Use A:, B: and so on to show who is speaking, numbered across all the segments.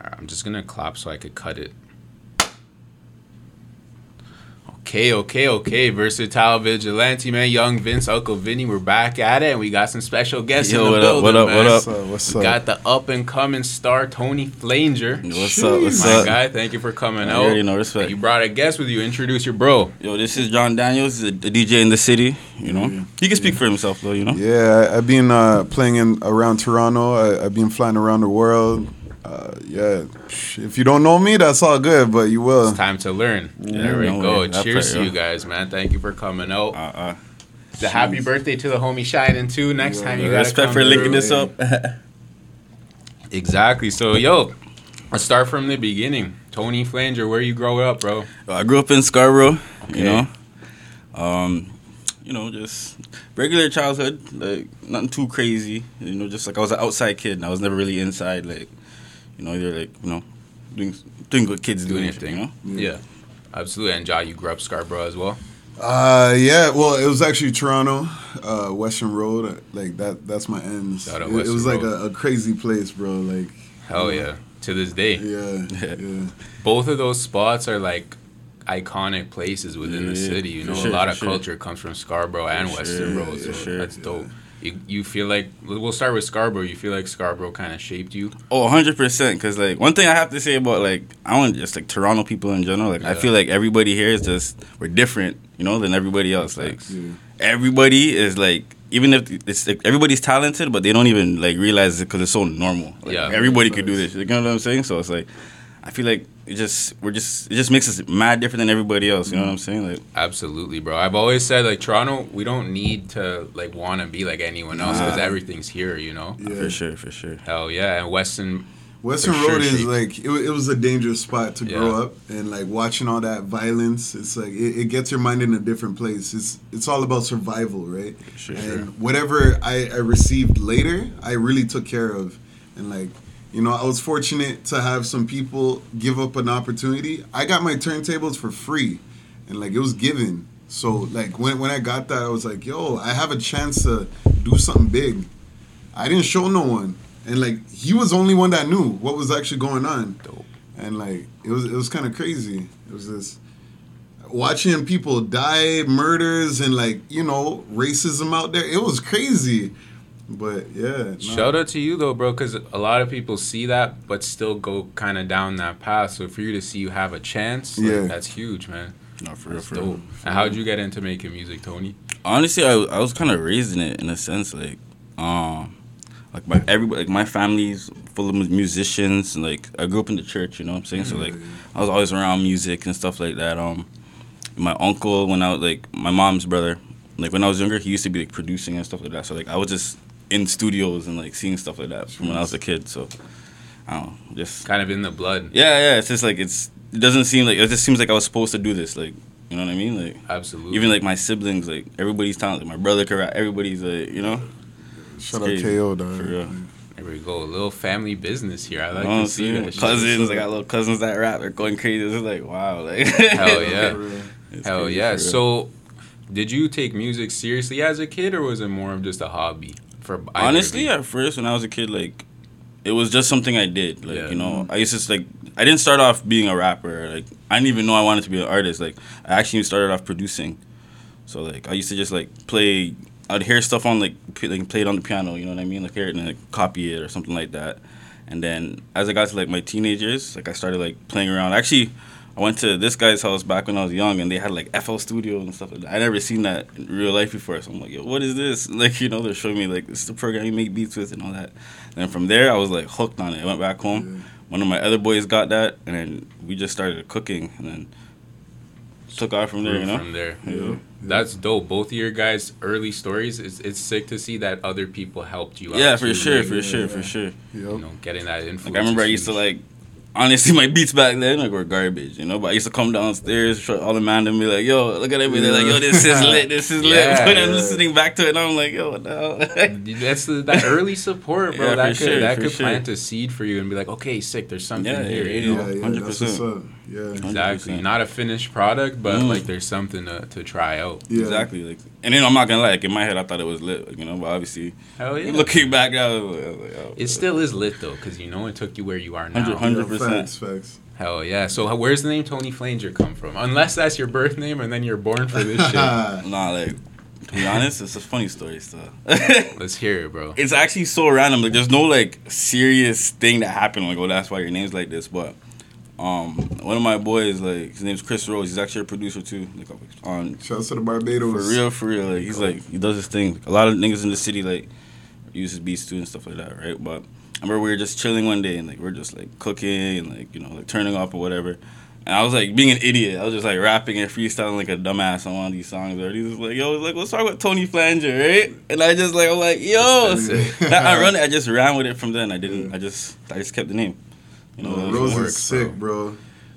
A: Alright, I'm just gonna clap so I could cut it. Okay, okay, okay. Versatile vigilante, man. Young Vince, Uncle Vinny, we're back at it, and we got some special guests
B: Yo,
A: in the
B: what up,
A: building.
B: what up,
A: man.
B: what up?
C: What's up? What's
A: We
C: up?
A: got the up and coming star Tony Flanger.
B: What's up? What's
A: My
B: up?
A: guy, thank you for coming
B: You
A: out.
B: already know, respect.
A: You brought a guest with you. Introduce your bro.
B: Yo, this is John Daniels, the, the DJ in the city. You know,
C: Yeah.
B: he can speak for himself though. You know.
C: Yeah, I, I've been uh, playing in around Toronto. I, I've been flying around the world. Uh, yeah, if you don't know me, that's all good, but you will.
A: It's time to learn. there we
B: no
A: go.
B: way.
A: Cheers
B: part,
A: to
B: yeah.
A: you guys, man. Thank you for coming out.
B: Uh, uh,
A: The happy birthday to the homie Shining too. Next time you gotta
B: respect
A: come
B: for linking this up.
A: Exactly. So yo, let's start from the beginning. Tony Flanger, where you grow up, bro?
B: I grew up in Scarborough.
A: Okay.
B: You know, um, you know, just regular childhood, like nothing too crazy. You know, just like I was an outside kid. and I was never really inside. Like, you know, they're like you know, doing doing what kids do.
A: Doing
B: and
A: your
B: shit,
A: thing.
B: You know.
A: Yeah. Absolutely. And Ja, you grew up Scarborough as well.
C: Uh, yeah. Well, it was actually Toronto, uh, Weston Road. Like that. That's my ends.
A: Shout out
C: It, it was like a, a crazy place, bro. Like,
A: Hell yeah. To this day.
C: yeah, yeah.
A: Both of those spots are like iconic places within the city. You know,
B: sure,
A: a lot of
B: sure.
A: culture comes from Scarborough and
B: For
A: Weston
B: sure,
A: Road. So
B: sure.
A: that's dope. You, you feel like we'll start with Scarborough. You feel like Scarborough kind of shaped you.
B: Oh, 100 percent. Cause like one thing I have to say about like I want just like Toronto people in general. Like I feel like everybody here is just we're different, you know, than everybody else. Like
C: yeah.
B: everybody is like even if it's like everybody's talented, but they don't even like realize it because it's so normal. Like,
A: Yeah.
B: everybody could do this. You know what I'm saying? So it's like I feel like it just we're just it just makes us mad different than everybody else. You know what I'm mm. saying? Like
A: Absolutely, bro. I've always said like Toronto, we don't need to like want to be like anyone else because
B: Nah.
A: everything's here. You know.
C: Yeah.
B: for sure, for sure.
A: Hell yeah, and Weston.
C: Western
A: For sure
C: Road is
A: shape.
C: like it, it was a dangerous spot to grow up and like watching all that violence. It's like it, it gets your mind in a different place. It's it's all about survival, right?
B: Sure,
C: and
B: sure.
C: whatever I, I received later, I really took care of. And like you know, I was fortunate to have some people give up an opportunity. I got my turntables for free, and like it was given. So like when when I got that, I was like, yo, I have a chance to do something big. I didn't show no one, and like he was the only one that knew what was actually going on,
A: Dope.
C: and like it was it was kind of crazy. It was this watching people die, murders, and like you know racism out there. It was crazy, but yeah. no.
A: Shout out to you though, bro, because a lot of people see that but still go kind of down that path. So for you to see you have a chance, like,
C: Yeah.
A: that's huge, man.
B: No, for real,
A: That's
B: for real.
A: And how'd you get into making music, Tony?
B: honestly, I, I was kind of raised in it in a sense, like, um, like my everybody, like my family's full of musicians. And, like I grew up in the church, you know what I'm saying. So like, I was always around music and stuff like that. Um, my uncle, when I was like my mom's brother, like when I was younger, he used to be like producing and stuff like that. So like I was just in studios and like seeing stuff like that from when I was a kid. So I don't know, just
A: Kind of in the blood.
B: yeah, yeah. It's just like it's it doesn't seem like it just seems like I was supposed to do this. Like you know what I mean, like.
A: Absolutely.
B: Even like my siblings, like everybody's talented. My brother can rap. Everybody's like, you know.
C: Shout out. KO, dog.
B: For real.
A: there we go. A little family business here. I like
B: Oh,
A: to see
B: see,
A: that.
B: cousins, I got little cousins that rap. They're going crazy. It's like wow, like
A: Hell yeah.
B: It's
A: Hell yeah. So, did you take music seriously as a kid, or was it more of just a hobby? For
B: honestly, at first when I was a kid, like it was just something I did. Like
A: Yeah.
B: you know, I used to just, like I didn't start off being a rapper. Like I didn't even know I wanted to be an artist. Like I actually started off producing. So like I used to just like play. I'd hear stuff on like p- like play it on the piano. You know what I mean? Like hear it and like copy it or something like that. And then as I got to like my teenagers, like I started like playing around. Actually, I went to this guy's house back when I was young, and they had like FL Studio and stuff like that. I never seen that in real life before, so I'm like, yo, what is this? Like, you know, they're showing me like this is the program you make beats with and all that. And then from there, I was like hooked on it. I went back home. One of my other boys got that, and then we just started cooking, and then took off from there. You know,
A: From there.
C: Yeah.
A: That's dope. Both of your guys' early stories. It's, it's sick to see that other people helped you out.
B: yeah, for
A: too,
B: sure,
A: like,
B: for
C: yeah,
B: sure,
C: yeah.
B: for sure.
A: You know, getting that influence.
B: Like I remember I used to like honestly my beats back then like were garbage, you know. But I used to come downstairs, show all the man and be like, "Yo, look at everything." they're like, "Yo, this is lit, this is lit."
A: Yeah.
B: But I'm listening back to it, and I'm like, "Yo, what the hell?"
A: That's the, that early support, bro.
B: Yeah,
A: that could
B: sure,
A: that could
B: sure.
A: plant a seed for you and be like, okay, sick. There's something
B: Yeah,
A: here.
B: yeah,
A: you know?
C: Yeah, yeah,
B: 100%.
C: that's what's up. Yeah.
A: Exactly.
B: 100%.
A: Not a finished product, but
B: Mm.
A: like there's something to, to try out.
C: Yeah.
B: Exactly. Like, and then I'm not gonna lie. Like in my head, I thought it was lit. You know, but obviously,
A: Hell yeah.
B: looking back, I was like, I was like, oh,
A: It still is lit though, because you know it took you where you are now.
B: 100
C: Yeah,
B: 100%.
C: Facts, facts.
A: Hell yeah. So where's the name Tony Flanger come from? Unless that's your birth name and then you're born for this shit.
B: Nah, like to be honest, it's a funny story still.
A: Let's hear it, bro.
B: it's actually so random. Like there's no like serious thing that happened. Like, oh, that's why your name's like this. But um, one of my boys, like his name's Chris Rose. He's actually a producer too. Like on
C: Shouts to the Barbados.
B: for real, for real. Like he's like he does his thing. A lot of niggas in the city like use his beats too and stuff like that, right? But I remember we were just chilling one day and like we are just like cooking and like you know like turning up or whatever. And I was like being an idiot. I was just like rapping and freestyling like a dumbass on one of these songs. Or he was like, "Yo, like let's talk with Tony Flanger, right?" And I just like I'm like, "Yo,"
A: That's
B: I run it. I just ran with it from then. I didn't. I just I just kept the name. You know,
C: Rose
B: work.
C: is sick, bro.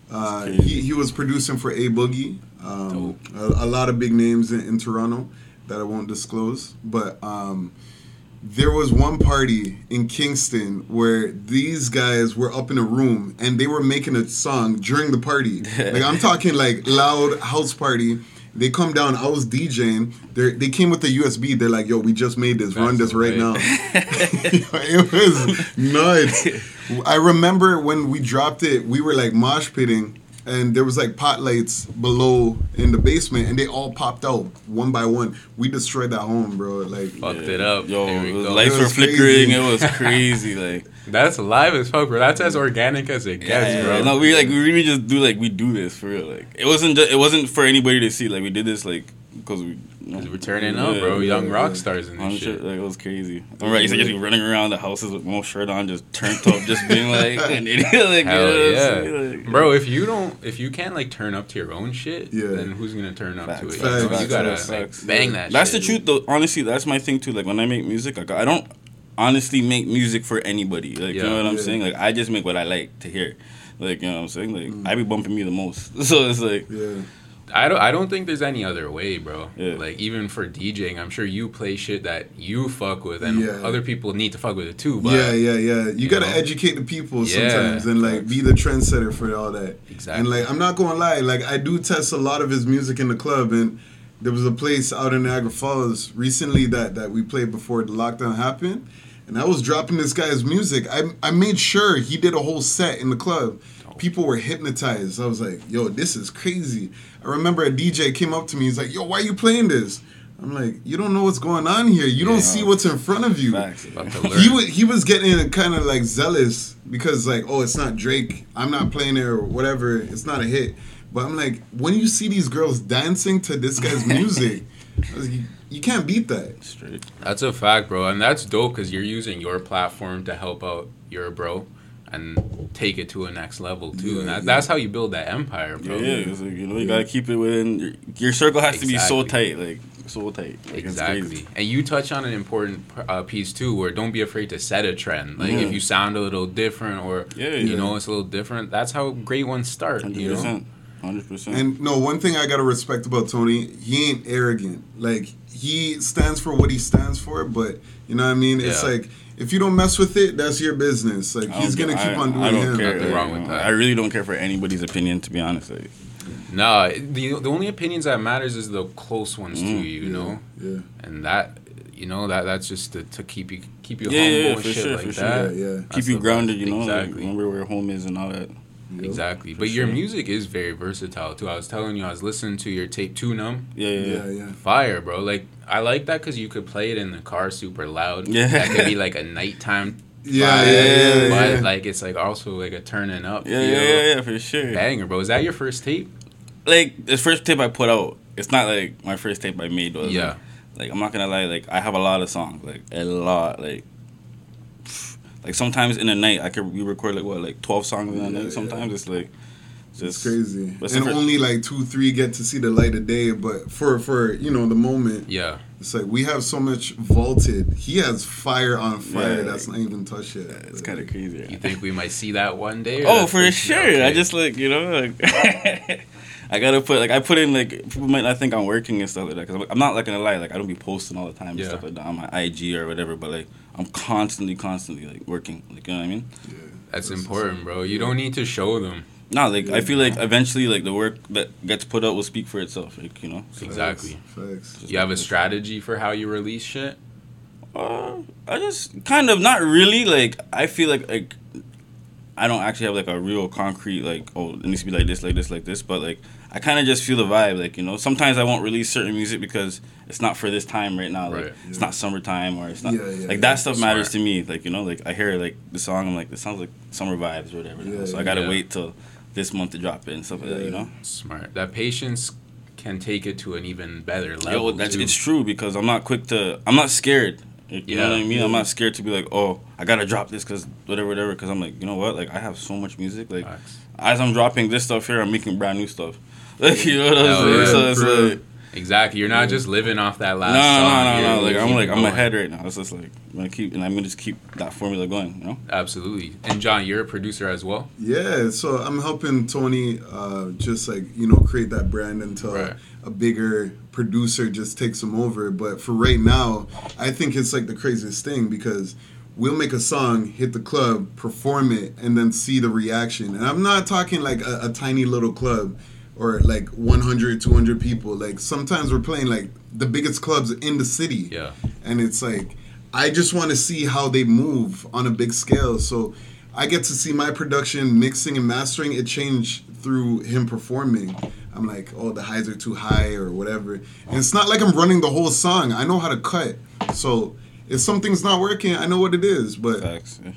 C: Uh, he, he was producing for A Boogie. Um, a, a lot of big names in, in Toronto that I won't disclose. But um, there was one party in Kingston where these guys were up in a room and they were making a song during the party. like I'm talking like loud house party. They come down. I was DJing. They they came with the USB. They're like, "Yo, we just made this. Run this right
A: lit.
C: now." it was nuts. I remember when we dropped it, we were like mosh pitting, and there was like pot lights below in the basement, and they all popped out one by one. We destroyed that home, bro. Like,
A: Fucked it up.
B: Yo,
A: we
B: it was- lights
C: It
B: were flickering.
C: crazy.
B: It was crazy. Like.
A: That's live as fuck, bro. That's as organic as it gets,
B: Yeah,
A: bro.
B: No, we like we really just do like we do this for real. Like it wasn't just, it wasn't for anybody to see. Like we did this like because we. You know,
A: 'Cause we're turning up, bro.
B: yeah,
A: Young
C: yeah.
A: rock stars in
B: I'm
A: this shit.
B: like it was crazy. I'm right. He's like just running around the houses with no shirt on, just turned up, just being like an idiot. Like,
A: Hell
B: you know
A: yeah.
B: Like,
A: bro. If you don't, if you can't like turn up to your own shit,
C: Yeah.
A: then who's gonna turn up to it?
C: facts,
A: you, know? You
C: facts,
A: gotta
C: facts,
A: like, bang that.
B: That's
A: shit.
B: the truth, though. Honestly, that's my thing too. Like when I make music, like I don't honestly make music for anybody. Like you know what I'm
C: Yeah.
B: saying? Like I just make what I like to hear. Like you know what I'm saying? Like I be bumping me the most, so it's like
C: yeah,
A: I don't. I don't think there's any other way, bro.
B: Yeah.
A: Like even for DJing, I'm sure you play shit that you fuck with, and
C: Yeah.
A: other people need to fuck with it too. But
C: yeah, yeah, yeah. You,
A: you
C: gotta
A: know?
C: educate the people
A: Yeah.
C: sometimes and like be the trendsetter for all that.
A: Exactly.
C: And like I'm not gonna lie, like I do test a lot of his music in the club, and there was a place out in Niagara Falls recently that that we played before the lockdown happened, and I was dropping this guy's music. I I made sure he did a whole set in the club. People were hypnotized. I was like, "Yo, this is crazy." I remember a DJ came up to me. He's like, "Yo, why are you playing this?" I'm like, "You don't know what's going on here. You don't see what's in front of you."
B: facts.
A: About to learn.
C: he was he was getting kind of like zealous because like oh it's not Drake I'm not playing it or whatever it's not a hit but I'm like when you see these girls dancing to this guy's music I was like, you, you can't beat that
B: Straight.
A: That's a fact, bro, and that's dope because you're using your platform to help out your bro and take it to a next level too.
C: Yeah,
A: and that,
C: yeah.
A: that's how you build that empire,
B: Yeah,
A: bro.
B: yeah. It's like, you know, you gotta keep it within your, your circle has to be so tight, like so tight. Like, it's
A: Exactly, and you touch on an important uh, piece too, where don't be afraid to set a trend. Like
C: Yeah.
A: if you sound a little different, or
B: Yeah,
A: you know it's a little different. That's how great ones start.
B: Hundred
A: You know,
B: percent. Hundred percent.
C: and no one thing I gotta respect about Tony he ain't arrogant like he stands for what he stands for but you know what I mean it's like if you don't mess with it that's your business like he's gonna keep on doing
B: I don't
C: him
B: care.
A: Nothing wrong with that.
B: I really don't care for anybody's opinion, to be honest. Like,
A: no, the the only opinions that matters is the close ones to
B: Mm.
A: you. You know,
C: yeah
A: and that you know that that's just to, to keep you keep you
B: Yeah,
A: humble
B: yeah,
A: and
B: for
A: shit
B: sure,
A: like
B: for sure.
C: yeah yeah
B: keep you grounded, you know. Like, remember where home is and all that.
C: Yep.
A: Exactly.
B: For
A: But your music is very versatile too. I was telling you, I was listening to your tape Two Numb.
B: Yeah, yeah,
C: yeah
B: yeah.
C: yeah
A: Fire, bro. Like I like that because you could play it in the car super loud.
B: Yeah.
A: That could be like a nighttime.
C: yeah
A: vibe,
C: yeah yeah,
A: But
C: yeah.
A: like it's like also like a turning up.
B: Yeah,
A: feel.
B: yeah, yeah, yeah, for sure.
A: Banger, bro. Is that your first tape?
B: Like the first tape I put out, it's not like my first tape I made was.
A: Yeah.
B: Like, like, I'm not gonna lie, like I have a lot of songs, like a lot, like. Like sometimes in a night I could we record like what like twelve songs in a night. Sometimes it's like
C: It's crazy, and
B: for-
C: only like two, three get to see the light of day. But for for you know the moment,
A: Yeah.
C: it's like we have so much vaulted. He has fire on fire
B: Yeah,
C: that's not even touched yet.
B: it's kind of crazy.
A: You think we might see that one day?
B: Oh, for
A: like-
B: sure.
A: okay.
B: I just like you know like. I gotta put like I put in like people might not think I'm working and stuff like that because I'm not like gonna lie like I don't be posting all the time and
A: Yeah.
B: stuff like that on my IG or whatever but like I'm constantly constantly like working like you know what I mean
A: That's important, bro. You don't need to show them.
B: No, like I feel like eventually, like the work that gets put out will speak for itself. Like you know.
A: Exactly.
C: Facts.
A: You have a strategy for how you release shit?
B: Uh, I just kind of not really like. I feel like like I don't actually have like a real concrete like oh it needs to be like this like this like this, but like I kind of just feel the vibe. Like you know, sometimes I won't release certain music because it's not for this time right now. Like
A: Right.
B: it's not summertime or it's not
C: Yeah, yeah,
B: like
C: yeah.
B: that stuff matters to me. Like you know, like I hear like the song, I'm like this sounds like summer vibes or whatever.
C: Yeah,
B: so I gotta
A: yeah.
B: wait till this month to drop it and stuff like that. You know.
A: Smart. That patience can take it to an even better level.
B: Yo, that's
A: too.
B: it's true because I'm not quick to. I'm not scared. You know what I mean? I'm not scared to be like, oh, I gotta drop this because whatever, whatever. Because I'm like, you know what? Like I have so much music. Like
A: Facts.
B: as I'm dropping this stuff here, I'm making brand new stuff. Like you know what I'm saying?
A: yeah,
B: so it's like
A: Exactly. You're not just living off that last
B: no,
A: song.
B: no, no,
A: You're-
B: no. Like I'm like
A: keeping
B: I'm
A: going.
B: ahead right now. It's just like I'm gonna keep and I'm gonna just keep that formula going. You know?
A: Absolutely. And John, you're a producer as well.
C: Yeah, so I'm helping Tony uh, just like you know create that brand until
A: Right.
C: a bigger producer just takes him over. But for right now, I think it's like the craziest thing because we'll make a song, hit the club, perform it, and then see the reaction. And I'm not talking like a, a tiny little club or like 100, 200 people. Like sometimes we're playing like the biggest clubs in the city
A: Yeah.
C: and it's like I just want to see how they move on a big scale. So I get to see my production mixing and mastering it change through him performing. I'm like, oh, the highs are too high or whatever. And it's not like I'm running the whole song. I know how to cut. So if something's not working, I know what it is. But
B: Facts. Yeah.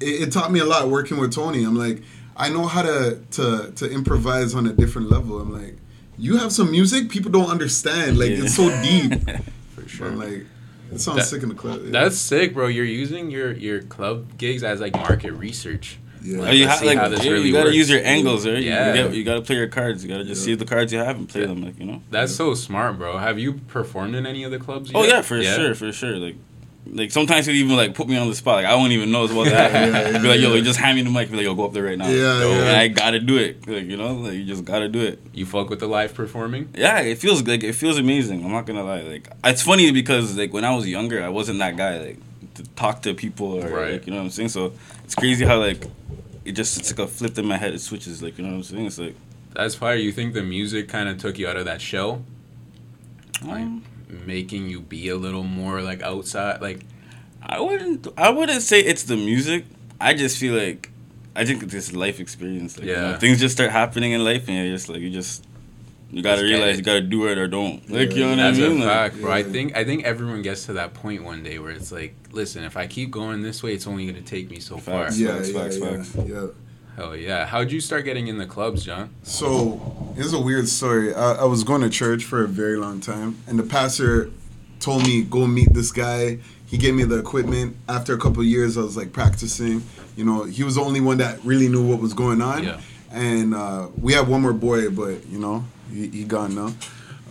C: it, it taught me a lot working with Tony. I'm like, I know how to to to improvise on a different level. I'm like, you have some music people don't understand. Like
B: Yeah.
C: it's so deep.
A: For sure.
C: I'm like, it sounds
A: That-
C: sick in the club. Yeah.
A: That's sick, bro. You're using your your club gigs as like market research.
C: Yeah.
A: Like,
B: Oh, you
A: let's
B: have
A: see
B: like
A: how this
B: yeah,
A: really
B: you gotta
A: works.
B: use your angles, right? You-
A: Yeah.
B: You, got- you gotta play your cards. You gotta just
C: Yeah.
B: see the cards you have and play
A: Yeah.
B: them. Like you know.
A: That's so smart, bro. Have you performed in any of the clubs?
B: Oh yeah, for sure, for sure. Like, like sometimes it even like put me on the spot. Like I won't even know it's about that.
C: Yeah, yeah,
B: be like, yo,
C: yeah.
B: like, just hand me the mic. Be like, yo, go up there right now.
C: Yeah,
B: Yo,
C: yeah.
B: And I gotta do it. Like you know, like you just gotta do it.
A: You fuck with the live performing?
B: Yeah, it feels like it feels amazing. I'm not gonna lie. Like it's funny because like when I was younger, I wasn't that guy. Like to talk to people or
A: Right.
B: like you know what I'm saying. So it's crazy how like it just it's like a flip in my head. It switches. Like you know what I'm saying. It's like.
A: That's fire. You think the music kind of took you out of that shell, like
B: um,
A: making you be a little more like outside, like
B: I wouldn't. I wouldn't say it's the music. I just feel like I think this life experience. Like, you know,
A: Yeah.
B: things just start happening in life, and you're just like you just you gotta
A: Just
B: realize you gotta do it or don't. Like
C: Yeah.
B: you know what
A: that's
B: I mean?
A: a
B: Like,
A: fact, bro. I think I think everyone gets to that point one day where it's like, listen, if I keep going this way, it's only gonna take me so far.
C: Yeah,
B: facts,
C: yeah,
B: facts,
C: yeah,
B: facts.
C: yeah.
A: Hell yeah! How'd you start getting in the clubs, John?
C: So it's a weird story. I, I was going to church for a very long time, and the pastor told me go meet this guy. He gave me the equipment. After a couple of years, I was like practicing. You know, he was the only one that really knew what was going on.
A: Yeah.
C: And uh, we have one more boy, but you know, he, he gone now.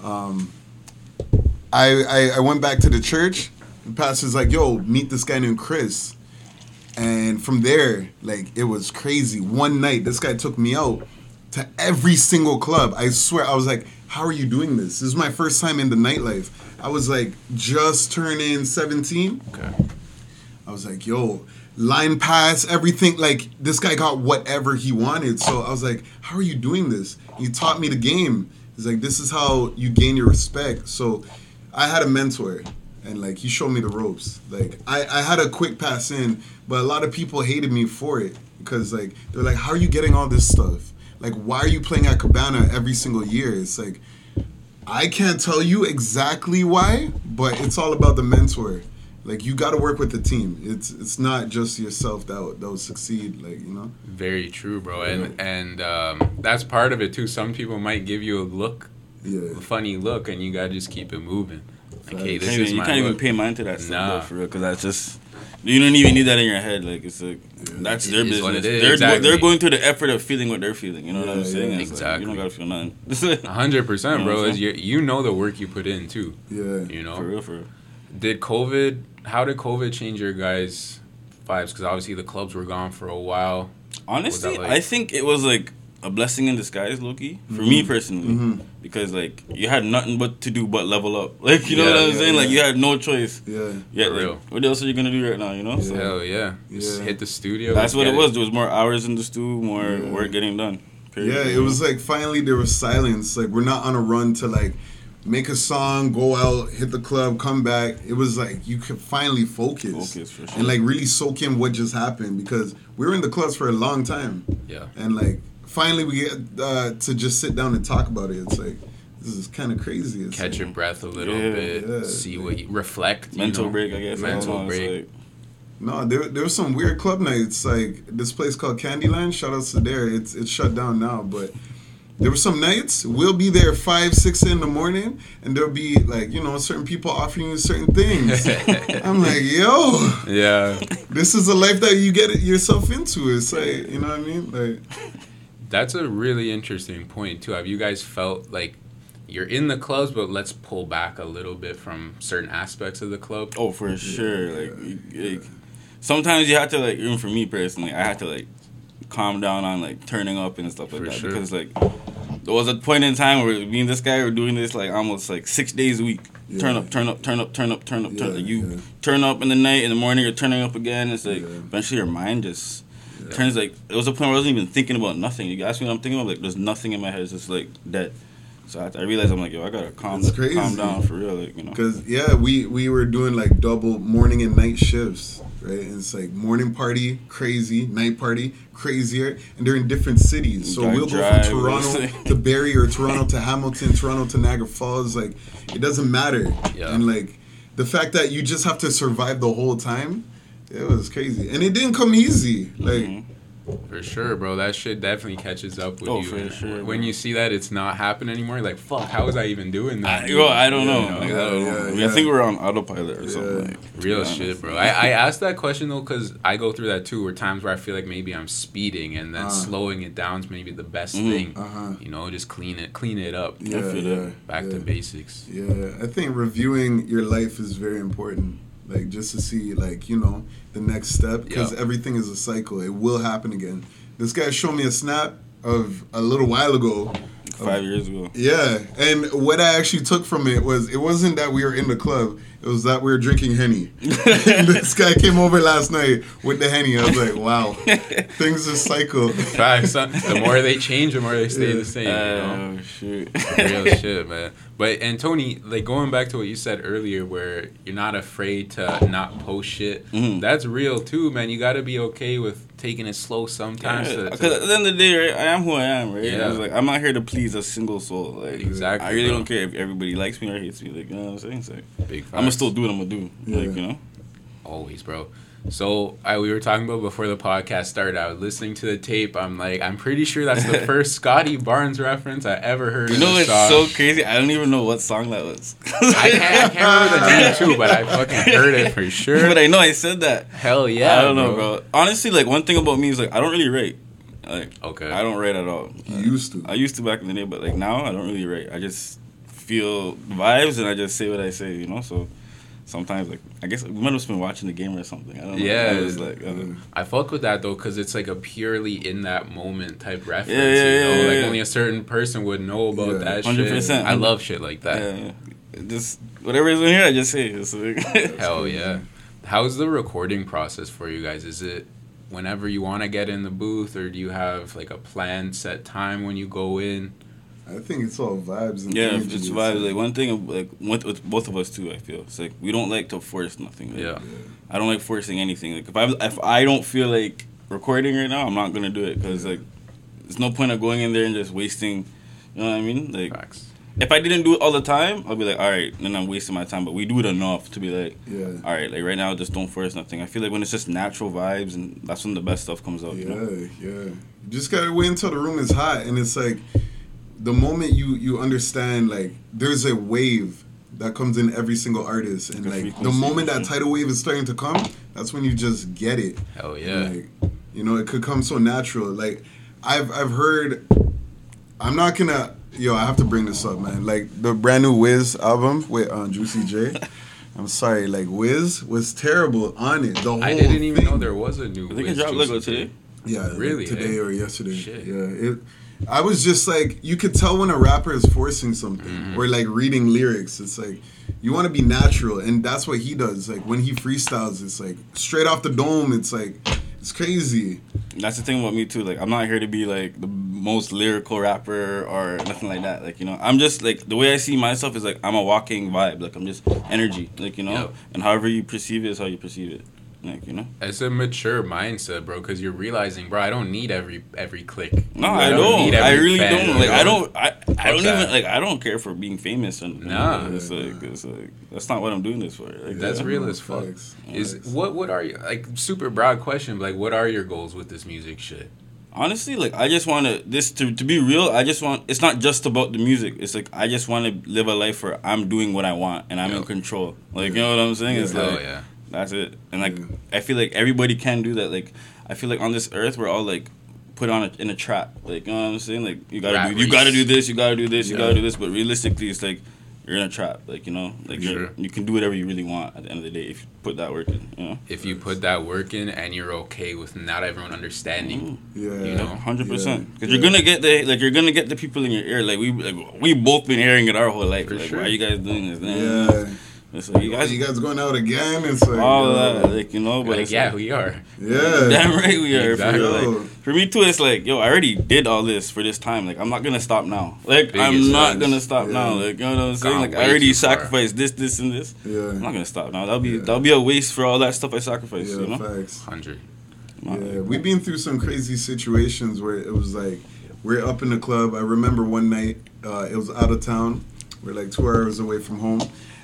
C: Um, I, I I went back to the church. The pastor's like, "Yo, meet this guy named Chris." And from there, like it was crazy. One night, this guy took me out to every single club. I swear, I was like, "How are you doing this?" This is my first time in the nightlife. I was like just turning seventeen.
A: Okay.
C: I was like, "Yo, line pass, everything." Like this guy got whatever he wanted. So I was like, "How are you doing this?" He taught me the game. He's like, "This is how you gain your respect." So I had a mentor, and like he showed me the ropes. Like I, I had a quick pass in, but a lot of people hated me for it because like they're like, "How are you getting all this stuff? Like, why are you playing at Cabana every single year?" It's like I can't tell you exactly why, but it's all about the mentor. Like you got to work with the team. It's it's not just yourself that will, that will succeed. Like you know.
A: Very true, bro. And and um, that's part of it too. Some people might give you a look,
C: Yeah.
A: a funny look, and you gotta just keep it moving. Like, hey,
B: you
A: this
B: can't,
A: is
B: even, you
A: my
B: can't even pay mind to that
A: Nah.
B: stuff though, for real, because that's just you don't even need that in your head. Like it's like that's their
A: is
B: business.
A: what it is,
B: They're
A: exactly.
B: they're going through the effort of feeling what they're feeling. You know what
C: Yeah,
B: I'm saying?
C: yeah.
B: It's like, you don't gotta feel nothing.
A: Hundred percent, bro. Is you you know the work you put in too.
C: Yeah.
A: You know.
B: for real, for real.
A: Did COVID? How did COVID change your guys' vibes? Because obviously the clubs were gone for a while.
B: Honestly,
A: like?
B: I think it was like a blessing in disguise, Loki. For me personally,
C: Mhm.
B: because like you had nothing but to do but level up. Like you know
A: Yeah,
B: what I'm
C: yeah,
B: saying? Like you had no choice.
C: Yeah.
B: Yeah,
A: For
B: like,
A: real.
B: what else are you gonna do right now? You know. So
C: Yeah.
A: Hell yeah. Just
C: Yeah.
A: hit the studio.
B: that's what
A: get
B: it was. There was more hours in the studio, more
C: Yeah.
B: work getting done. period.
C: Yeah, it was like finally there was silence. Like we're not on a run to like make a song, go out, hit the club, come back. It was like you could finally focus,
B: Focus, for sure.
C: and like really soak in what just happened because we were in the clubs for a long time,
A: Yeah.
C: and like finally we get uh, to just sit down and talk about it. It's like this is kind of crazy. It's
A: Catch
C: like,
A: your breath a little
B: Yeah.
A: bit.
C: Yeah.
A: See what you reflect. you
B: mental
A: know?
B: break, I guess.
A: Mental
B: know,
A: break.
B: like-
C: No, there there was some weird club nights. Like this place called Candyland. Shout out to there. It's it's shut down now, but there were some nights we'll be there five six in the morning, and there'll be like you know certain people offering you certain things. I'm like, yo,
A: yeah.
C: this is a life that you get yourself into. It's like you know what I mean, like
A: That's a really interesting point too. Have you guys felt like you're in the clubs, but let's pull back a little bit from certain aspects of the club?
B: Oh, for sure. Like, you- like, sometimes you have to like, even for me personally, I had to like calm down on like turning up and stuff like
A: For
B: that
A: sure.
B: because like there was a point in time where me and this guy were doing this like almost like six days a week. Turn up, turn up, turn up, turn up, turn up, turn
C: Yeah,
B: up. You
C: yeah.
B: turn up in the night, in the morning, you're turning up again. It's like
C: Yeah.
B: eventually your mind just turns like it was a point where I wasn't even thinking about nothing. You ask me what I'm thinking about, like there's nothing in my head. It's just like dead. So I, I realized I'm like, yo, I gotta calm,
C: That's crazy.
B: calm down for real, like you know.
C: Cause yeah, we we were doing like double morning and night shifts, right? And it's like morning party, crazy, night party, crazier, and they're in different cities. So
B: Drive-
C: we'll go from Toronto to Barrie or Toronto to Hamilton, Toronto to Niagara Falls. Like it doesn't matter.
A: Yeah.
C: And like the fact that you just have to survive the whole time, it was crazy, and it didn't come easy. Like.
B: Mhm.
A: For sure, bro. That shit definitely catches up with
B: Oh,
A: you.
B: for sure,
A: When
B: bro.
A: you see that it's not happening anymore, you're like, fuck, how was I even doing that?
B: I, yo, I don't know.
A: You
B: Like, I, don't
C: Yeah,
B: know. I,
C: yeah.
B: I think we're on autopilot or something. Like,
A: Real shit, bro. I, I asked that question though because I go through that too. Where times where I feel like maybe I'm speeding and then
C: Uh.
A: slowing it down is maybe the best
B: Mhm.
A: thing.
C: Uh huh.
A: You know, just clean it, clean it up,
C: Yeah, yeah,
A: back
C: yeah.
A: to basics.
C: Yeah, I think reviewing your life is very important. Like just to see, like you know, the next step because
A: Yeah.
C: everything is a cycle. It will happen again. This guy showed me a snap of a little while ago.
B: Five years ago.
C: Yeah, and what I actually took from it was it wasn't that we were in the club. It was that we were drinking henny. and this guy came over last night with the henny. I was like, wow, things are cycle.
A: Facts. The more they change, the more they stay the same. You know?
B: Oh shoot.
A: Real shit, man. But and Tony, like going back to what you said earlier, where you're not afraid to not post shit.
B: Mhm.
A: That's real too, man. You got to be okay with taking it slow sometimes. to- to-
B: Because at the end of the day, right, I am who I am, right?
A: Yeah.
B: It's like I'm not here to please a single soul. Like
A: Exactly,
B: I really
A: bro.
B: don't care if everybody likes me or hates me. Like you know what I'm saying? It's like,
A: big
B: I'm gonna
A: facts.
B: Still do what I'm gonna do.
C: Yeah.
B: Like you know.
A: Always, bro. So I, we were talking about before the podcast started. I was listening to the tape. I'm like, I'm pretty sure that's the first Scottie Barnes reference I ever heard.
B: You know it's
A: song.
B: so crazy. I don't even know what song that was.
A: I can't, I can't remember the name too, but I fucking heard it for sure.
B: but I know I said that.
A: Hell yeah!
B: I don't know, bro. Honestly, like one thing about me is like I don't really rate. Like
A: Okay.
B: I don't rate at all.
C: You used to.
B: I used to back in the day, but like now I don't really rate. I just feel vibes and I just say what I say, you know. So sometimes like I guess we might have been watching the game or something. I don't know.
A: Yeah.
B: I was like, uh,
A: I fuck with that though, cause it's like a purely in that moment type reference.
B: Yeah, yeah,
A: you know?
B: yeah,
A: like only a certain person would know about
C: Yeah.
A: that
B: 100%.
A: I love shit like that.
B: yeah, yeah. just whatever is in here, I just say. it. It's like,
A: Hell yeah. How's the recording process for you guys? Is it whenever you want to get in the booth, or do you have like a planned set time when you go in?
C: I think it's all vibes. And
B: Yeah, it's vibes. Like one thing, like with, with both of us too. I feel it's like we don't like to force nothing. Like,
A: Yeah.
B: I don't like forcing anything. Like if I if I don't feel like recording right now, I'm not gonna do it because like there's no point of going in there and just wasting. You know what I mean? Like
A: Facts.
B: if I didn't do it all the time, I'll be like, all right, then I'm wasting my time. But we do it enough to be like,
C: Yeah.
B: all right, like right now, just don't force nothing. I feel like when it's just natural vibes, and that's when the best stuff comes out. You
C: Yeah,
B: know?
C: yeah. You just gotta wait until the room is hot, and it's like the moment you you understand like there's a wave that comes in every single artist, and
B: Like
C: the moment that tidal wave is starting to come, that's when you just get it.
A: Hell
C: And,
A: yeah.
C: Like, you know, it could come so natural. Like I've I've heard. I'm not gonna. Yo, I have to bring this up, man. Like the brand new Wiz album with uh, Juicy J. I'm sorry, like Wiz was terrible on it. The whole
A: I didn't even
C: thing.
A: know there was a new.
B: I think it dropped
A: Juicy
B: Lego today.
C: Yeah, like,
A: Really,
C: today
A: eh?
C: or yesterday.
A: Shit.
C: Yeah, it. I was just like, you could tell when a rapper is forcing something
A: Mm-hmm.
C: or like reading lyrics. It's like you want to be natural, and that's what he does. Like when he freestyles, it's like straight off the dome. It's like it's crazy.
B: That's the thing about me too. Like I'm not here to be like the most lyrical rapper or nothing like that. Like you know, I'm just like the way I see myself is like I'm a walking vibe. Like I'm just energy. Like you know,
A: Yep.
B: and however you perceive it is how you perceive it. Like you know.
A: It's a mature mindset, bro, because you're realizing, bro, I don't need every every click.
B: No, I, don't.
A: need
B: I really
A: fan,
B: don't.
A: you
B: Like I don't. I, I don't
A: that.
B: even like. I don't care for being famous. And
A: Nah.
B: it's like it's like that's not what I'm doing this for. Like,
A: That's
B: yeah.
A: real as fuck.
C: Facts.
A: Is
C: Facts.
A: what what are you like super broad question? But like, what are your goals with this music shit?
B: honestly like i just want to this to, to be real i just want it's not just about the music it's like i just want to live a life where i'm doing what i want and i'm in control like you know what i'm saying it's oh,
C: Yeah.
A: Oh
B: like
A: yeah,
B: that's it and like
C: Yeah.
B: i feel like everybody can do that like i feel like on this earth we're all like put on a, in a trap like you know what i'm saying like you gotta
A: Rat
B: do you gotta do this you gotta do this you gotta do this but realistically it's like you're in a trap like you know like
A: For
B: you're,
A: sure.
B: you can do whatever you really want at the end of the day if you put that work in you know
A: if you put that work in and you're okay with not everyone understanding, mm-hmm.
C: Yeah.
A: You know,
B: Hundred percent, because
C: Yeah.
B: you're gonna get the like you're gonna get the people in your ear. Like we like we both been hearing it our whole life.
A: For
B: like
A: sure.
B: why are you guys doing this? Man?
C: Yeah.
B: It's like you
C: You
B: guys,
C: guys, going out again? It's like
B: all
C: yo,
B: that, like you know. But
A: like yeah,
B: like,
A: we are.
C: Yeah.
B: damn right we are.
A: Exactly.
B: For, like, for me too, it's like yo, I already did all this for this time. Like I'm not gonna stop now. Like
A: Biggest
B: I'm not
A: sense.
B: gonna stop
C: Yeah.
B: now. Like you know what I'm saying?
A: Gone
B: Like I already
A: too far.
B: sacrificed this, this, and this.
C: Yeah, I'm
B: not gonna stop now. That'll be
C: Yeah.
B: that'll be a waste for all that stuff I sacrificed.
C: Yeah.
B: you know.
C: Facts.
A: Hundred.
C: Yeah, we've been through some crazy situations where it was like we're up in the club. I remember one night uh, it was out of town. We're like two hours away from home,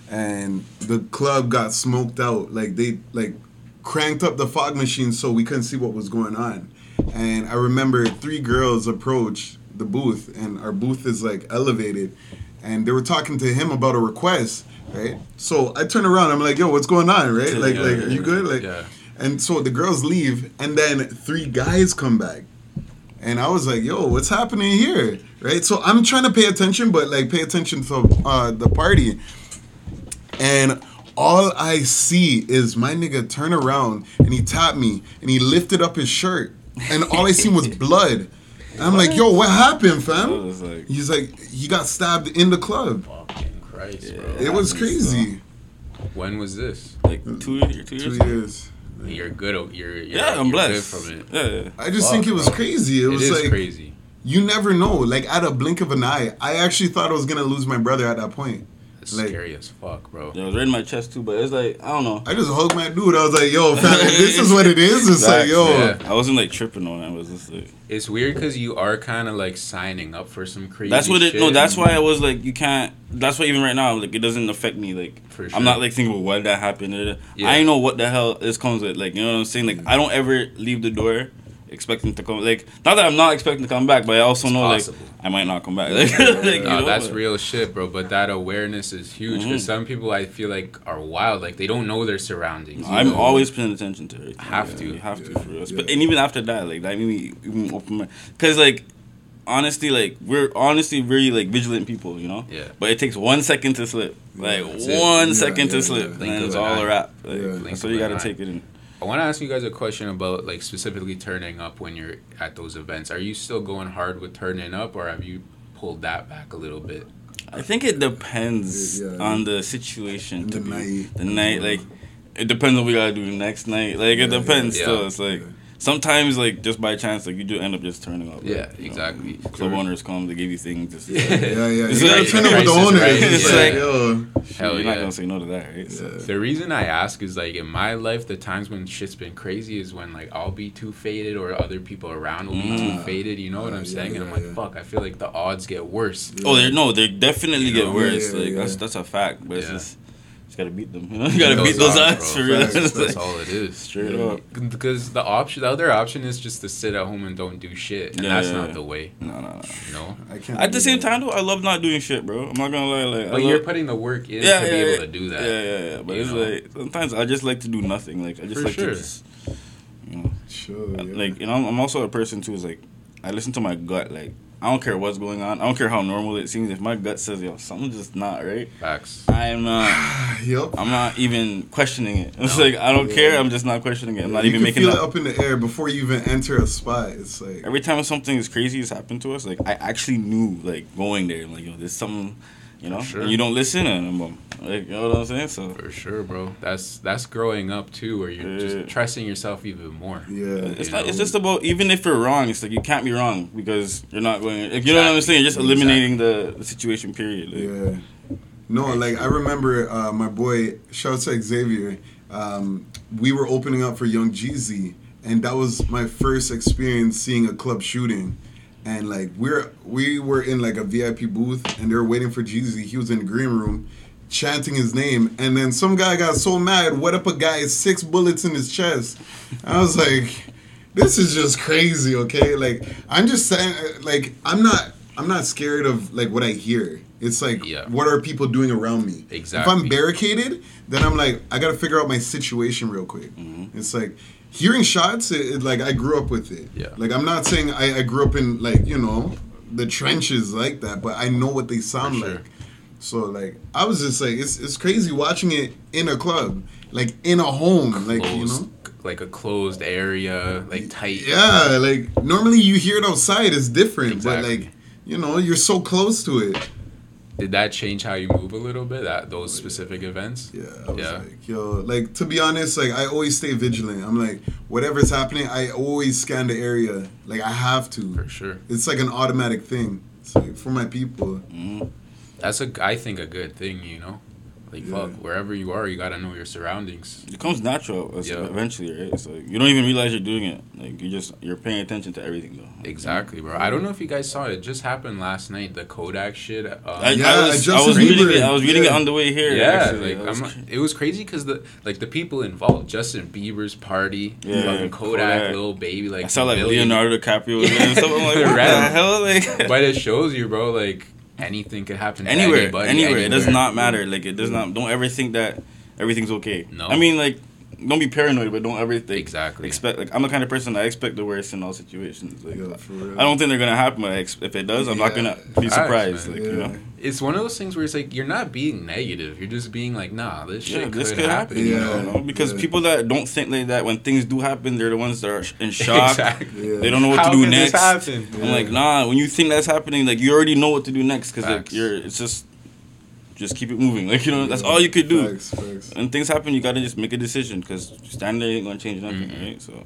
C: and the club got smoked out. Like they like cranked up the fog machine so we couldn't see what was going on. And I remember three girls approached the booth, and our booth is like elevated, and they were talking to him about a request. Right, so I turn around. I'm like, "Yo, what's going on?" Right, like,
B: Yeah,
C: like,
B: yeah,
C: are you good? Like,
A: Yeah.
C: and so the girls leave, and then three guys come back. And I was like, yo, what's happening here? Right? So I'm trying to pay attention, but like pay attention to uh, the party. And all I see is my nigga turn around and he tapped me and he lifted up his shirt. And all I seen was blood. And I'm like, yo, what happened, fam?
B: like,
C: He's like, he got stabbed in the club.
A: Fucking Christ, bro.
C: It was
B: happens,
C: crazy.
A: When was this?
B: like two, two
C: Two
B: years.
C: Two years.
A: You're good. You're, you're
B: Yeah, I'm
A: you're
B: blessed.
A: Good from it.
B: Yeah, yeah.
C: I just
A: Fuck,
C: think it was
A: bro.
C: crazy. It,
A: It
C: was
A: is
C: like
A: crazy.
C: you never know. Like at a blink of an eye, I actually thought I was gonna lose my brother at that point.
A: It's
C: like-
A: scary as fuck, bro.
B: Yeah, it was right in my chest too, but it's like I don't know.
C: I just hugged my dude. I was like, "Yo, fam, this is what it is." It's like, yo,
A: yeah.
B: I wasn't like tripping on it. I was just like,
A: It's weird because you are kind of like signing up for some crazy.
B: that's what it. No, that's why I was like, you can't. That's why even right now, like, it doesn't affect me. Like,
A: For
B: I'm not like thinking, well, why did that happen?
A: Yeah.
B: I know what the hell this comes with. Like, you know what I'm saying? Like, I don't ever leave the door expecting to come. Like, not that I'm not expecting to come back, but I also
A: It's
B: know
A: possible.
B: like I might not come back. Like, like, you
A: No,
B: know,
A: that's
B: but-
A: real shit, bro. But that awareness is huge because
B: Mhm.
A: some people I feel like are wild. Like they don't know their surroundings. you
B: I'm
A: know?
B: always paying attention to it.
A: Have
B: Yeah,
A: to.
B: You have to for real.
C: yeah.
B: But and even after that, like that made me even open my. Cause like, honestly, like we're honestly very like vigilant people, you know.
A: Yeah.
B: But it takes one second to slip. Like
A: That's it.
B: one
C: Yeah,
B: second
C: yeah,
B: to slip,
C: yeah.
B: and
A: Blink
B: then
A: of
B: it's all a wrap. Like,
C: Yeah.
B: So you gotta take it in.
A: I want to ask you guys a question about like specifically turning up when you're at those events. Are you still going hard with turning up, or have you pulled that back a little bit?
B: I think it depends
C: Yeah.
B: on the situation.
C: And
B: to
C: the
B: be-
C: night.
B: The night, like, it depends on what we gotta do next night. Like,
C: Yeah,
B: it depends.
A: yeah.
B: Still, it's like
C: Yeah.
B: Sometimes, like, just by chance, like you do end up just turning up.
A: Yeah,
B: like, you know,
A: exactly.
B: club owners come, they give you things. Just,
A: Yeah.
C: yeah, yeah.
B: It's
C: You gotta
B: like-
C: turn it with the
A: Price is
C: owners.
A: right.
C: It's
B: Yeah.
C: like, yo,
A: Hell
B: you're
A: yeah.
B: not gonna say no to that, right? So,
C: Yeah.
A: The reason I ask is like in my life, the times when shit's been crazy is when like I'll be too faded or other people around will be too
B: Mm.
A: faded. You know what I'm
C: yeah,
A: saying? and I'm like,
C: yeah.
A: fuck. I feel like the odds get worse.
B: Oh, they no, they definitely
A: You
B: get worse.
C: Yeah, yeah,
B: like that's
C: yeah.
B: that's a fact. But it's
A: Yeah.
B: just just gotta beat them. You know, you gotta beat those
A: odds,
B: odds for real.
C: Facts,
B: It's
A: That's
B: like-
A: all it is.
B: Straight
C: Yeah.
B: up.
A: Because the option, the other option is just to sit at home and don't do shit, and
B: Yeah,
A: that's
B: yeah,
A: not
B: yeah.
A: the way.
B: No, no, no.
A: no?
C: I can't.
B: At the same
C: that.
B: time, though, I love not doing shit, bro. I'm not gonna lie. Like,
A: But
B: love,
A: you're putting the work in
B: yeah,
A: to
B: yeah,
A: be able
B: yeah.
A: to do that.
B: Yeah, yeah, yeah. But it's
A: know?
B: like sometimes I just like to do nothing. Like I just
A: For
B: like
A: sure.
B: to just, you know,
C: Sure.
B: Like you know, I'm also a person too. Is like I listen to my gut. Like I don't care what's going on. I don't care how normal it seems. If my gut says yo something's just not right,
A: Facts.
B: I'm not.
C: Yep.
B: I'm not even questioning it. It's
A: No.
B: like I don't
C: Yeah.
B: care. I'm just not questioning it. I'm not
C: you
B: even
C: can
B: making
C: feel
B: that.
C: it up in the air before you even enter a spot. It's like
B: Every time something is crazy has happened to us, like I actually knew like going there. Like yo, there's something. You know,
A: Sure.
B: and you don't listen, and boom, like you know what I'm saying. So
A: For sure, bro. That's that's growing up too, where you're
B: Yeah.
A: just trusting yourself even more.
C: Yeah.
B: It's not.
A: know?
B: It's just about even if you're wrong, it's like you can't be wrong because you're not going. Like, you know what I'm saying? You're just eliminating the, the situation. Period. Like,
C: Yeah. No, like I remember uh, my boy, shout to Xavier. Um, we were opening up for Young Jeezy, and that was my first experience seeing a club shooting. And like we're we were in like a VIP booth, and they were waiting for Jeezy. He was in the green room, chanting his name, and then some guy got so mad, wet up a guy six bullets in his chest. I was like, this is just crazy. Okay, like I'm just saying, like I'm not I'm not scared of like what I hear. It's like
A: Yeah.
C: what are people doing around me?
A: Exactly.
C: If I'm barricaded, then I'm like I gotta figure out my situation real quick.
A: Mm-hmm.
C: It's like hearing shots. It, it, like I grew up with it.
A: Yeah.
C: Like I'm not saying I, I grew up in like you know the trenches like that, but I know what they sound
A: sure.
C: like. So like I was just like it's it's crazy watching it in a club, like in a home, like you know.
A: like a closed area, like tight.
C: Yeah, like normally you hear it outside, it's different,
A: Exactly.
C: but like you know you're so close to it.
A: Did that change how you move a little bit? That those specific events?
C: Yeah,
A: Yeah.
C: like, yo, like to be honest, like I always stay vigilant. I'm like, whatever's happening, I always scan the area. Like I have to.
A: For sure.
C: It's like an automatic thing. It's like for my people.
B: mhm.
A: That's a I think a good thing, you know. Like
C: Yeah.
A: fuck, wherever you are, you gotta know your surroundings.
B: It comes natural. It's
A: Yeah.
B: Eventually, right? It's like you don't even realize you're doing it. Like you just you're paying attention to everything though.
A: Exactly, bro. I don't know if you guys saw it. It just happened last night. The Kodak shit. Um,
B: I,
C: Yeah,
B: I was, I was reading it. I was reading it on the way here.
A: yeah,
B: actually.
A: like
B: I was
A: I'm,
B: cr-
A: it was crazy because the like the people involved, Justin Bieber's party,
B: Yeah,
A: fucking Kodak,
B: Kodak.
A: Lil Baby, like
B: I saw like
A: million-
B: Leonardo DiCaprio was there and stuff. I'm like, what the hell? Like
A: But it shows you, bro. Like anything could happen. To
B: anywhere,
A: anybody,
B: anywhere. It does not matter. Like it does not. Don't ever think that everything's okay.
A: No.
B: I mean, like, don't be paranoid, but don't ever think.
A: Exactly.
B: Expect like I'm the kind of person that I expect the worst in all situations. Like,
C: Yeah, for real.
B: I don't think they're gonna happen, but ex- if it does, I'm not gonna be surprised.
A: man.
B: Like you know,
A: It's one of those things where it's like you're not being negative. You're just being like, nah, this shit
B: yeah,
A: could,
B: this could
A: happen.
B: happen.
A: you
B: You
C: Yeah.
A: know?
B: know, because
C: Yeah.
B: people that don't think like that when things do happen, they're the ones that are in shock.
A: exactly.
C: Yeah.
B: They don't know what
A: How
B: to do
A: can this
B: next.
A: happen?
B: I'm
C: Yeah.
B: like, nah. When you think that's happening, like you already know what to do next because like you're. It's just, just keep it moving. Like you know, that's all you could do.
C: Facts, facts.
B: When things happen, you gotta just make a decision because standing there ain't gonna change nothing,
A: Mhm.
B: right? So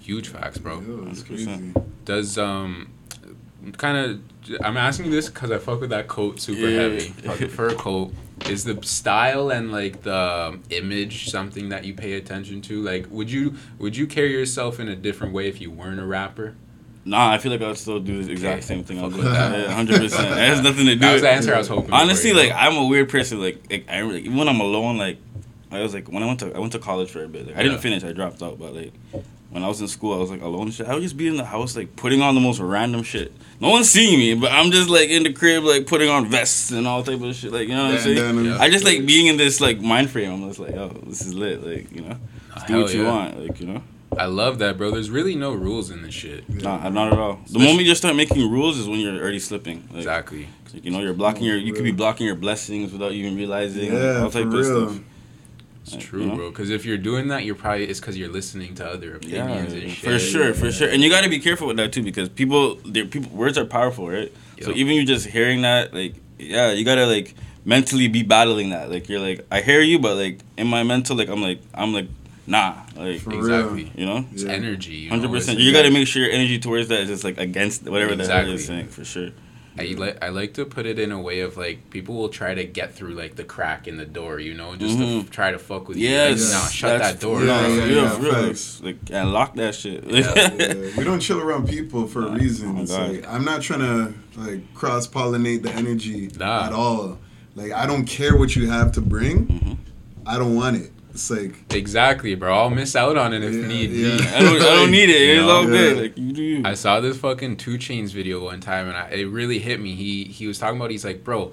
A: Huge facts, bro.
C: Yo, it's
B: 100%.
C: crazy.
A: Does um kind of I'm asking you this because I fuck with that coat super
B: Yeah.
A: heavy. Like fur coat. Is the style and like the image something that you pay attention to? Like, would you would you carry yourself in a different way if you weren't a rapper?
B: Nah, I feel like I'll still do the exact
A: Okay.
B: same thing. I'll
A: Fuck
B: do
A: with that.
B: that. hundred percent. It has nothing to do.
A: That was
B: with
A: the answer I was hoping.
B: Honestly,
A: you
B: like? I'm a weird person. Like, like I like, even when I'm alone, like I was like when I went to I went to college for a bit. Like I didn't finish. I dropped out. But like when I was in school, I was like alone. and Shit. I would just be in the house like putting on the most random shit. No one's seeing me, but I'm just like in the crib like putting on vests and all type of shit. Like you know what I'm saying?
C: Bandanas.
A: Yeah.
B: I just like being in this like mind frame. I'm just like, oh, this is lit. Like you know, just do
A: Hell
B: what you
A: yeah.
B: want. Like you know.
A: I love that, bro. There's really no rules in this shit.
B: Nah, not at all. The
A: Especially-
B: moment you start making rules is when you're already slipping. Like,
A: Exactly.
B: like, you know, you're blocking your. You could be blocking your blessings without even realizing.
C: Yeah,
B: all type
C: for
B: of
C: real.
B: stuff.
A: It's
B: Like,
A: true,
B: you know?
A: bro. Because if you're doing that, you're probably it's because you're listening to other
B: Yeah,
A: opinions and shit.
B: for sure, for sure. And you got to be careful with that too, because people, their people, words are powerful, right? So even you just hearing that, like, yeah, you gotta like mentally be battling that. Like, you're like, I hear you, but like in my mental, like, I'm like, I'm like, nah, like,
C: For
A: Exactly.
C: real.
B: you know.
A: It's
C: Yeah.
A: energy.
B: Hundred
A: it's
B: percent.
A: like
B: You got to make sure your energy towards that is just like against whatever the hell
A: Exactly.
B: you're saying, for sure.
A: I like I like to put it in a way of like people will try to get through like the crack in the door, you know, just to
B: Mhm.
A: f- try to fuck with
B: Yes,
A: you. Like, no, shut
B: that's-
A: that door.
C: Yeah,
B: No,
C: yeah,
B: for
C: yeah,
B: for real. Like, and lock that shit.
A: Yeah.
C: Yeah, we don't chill around people for a
B: Nah,
C: reason.
B: oh
C: it's like I'm not trying to like cross pollinate the energy
A: Nah.
C: at all. Like I don't care what you have to bring.
B: Mhm.
C: I don't want it. It's like
A: Exactly, bro. I'll miss out on it if
C: Yeah,
A: need
C: yeah.
A: be.
B: I don't, I don't need it. It's all good. Like you do.
A: I saw this fucking 2 Chainz video one time, and I, it really hit me. He he was talking about. He's like, bro,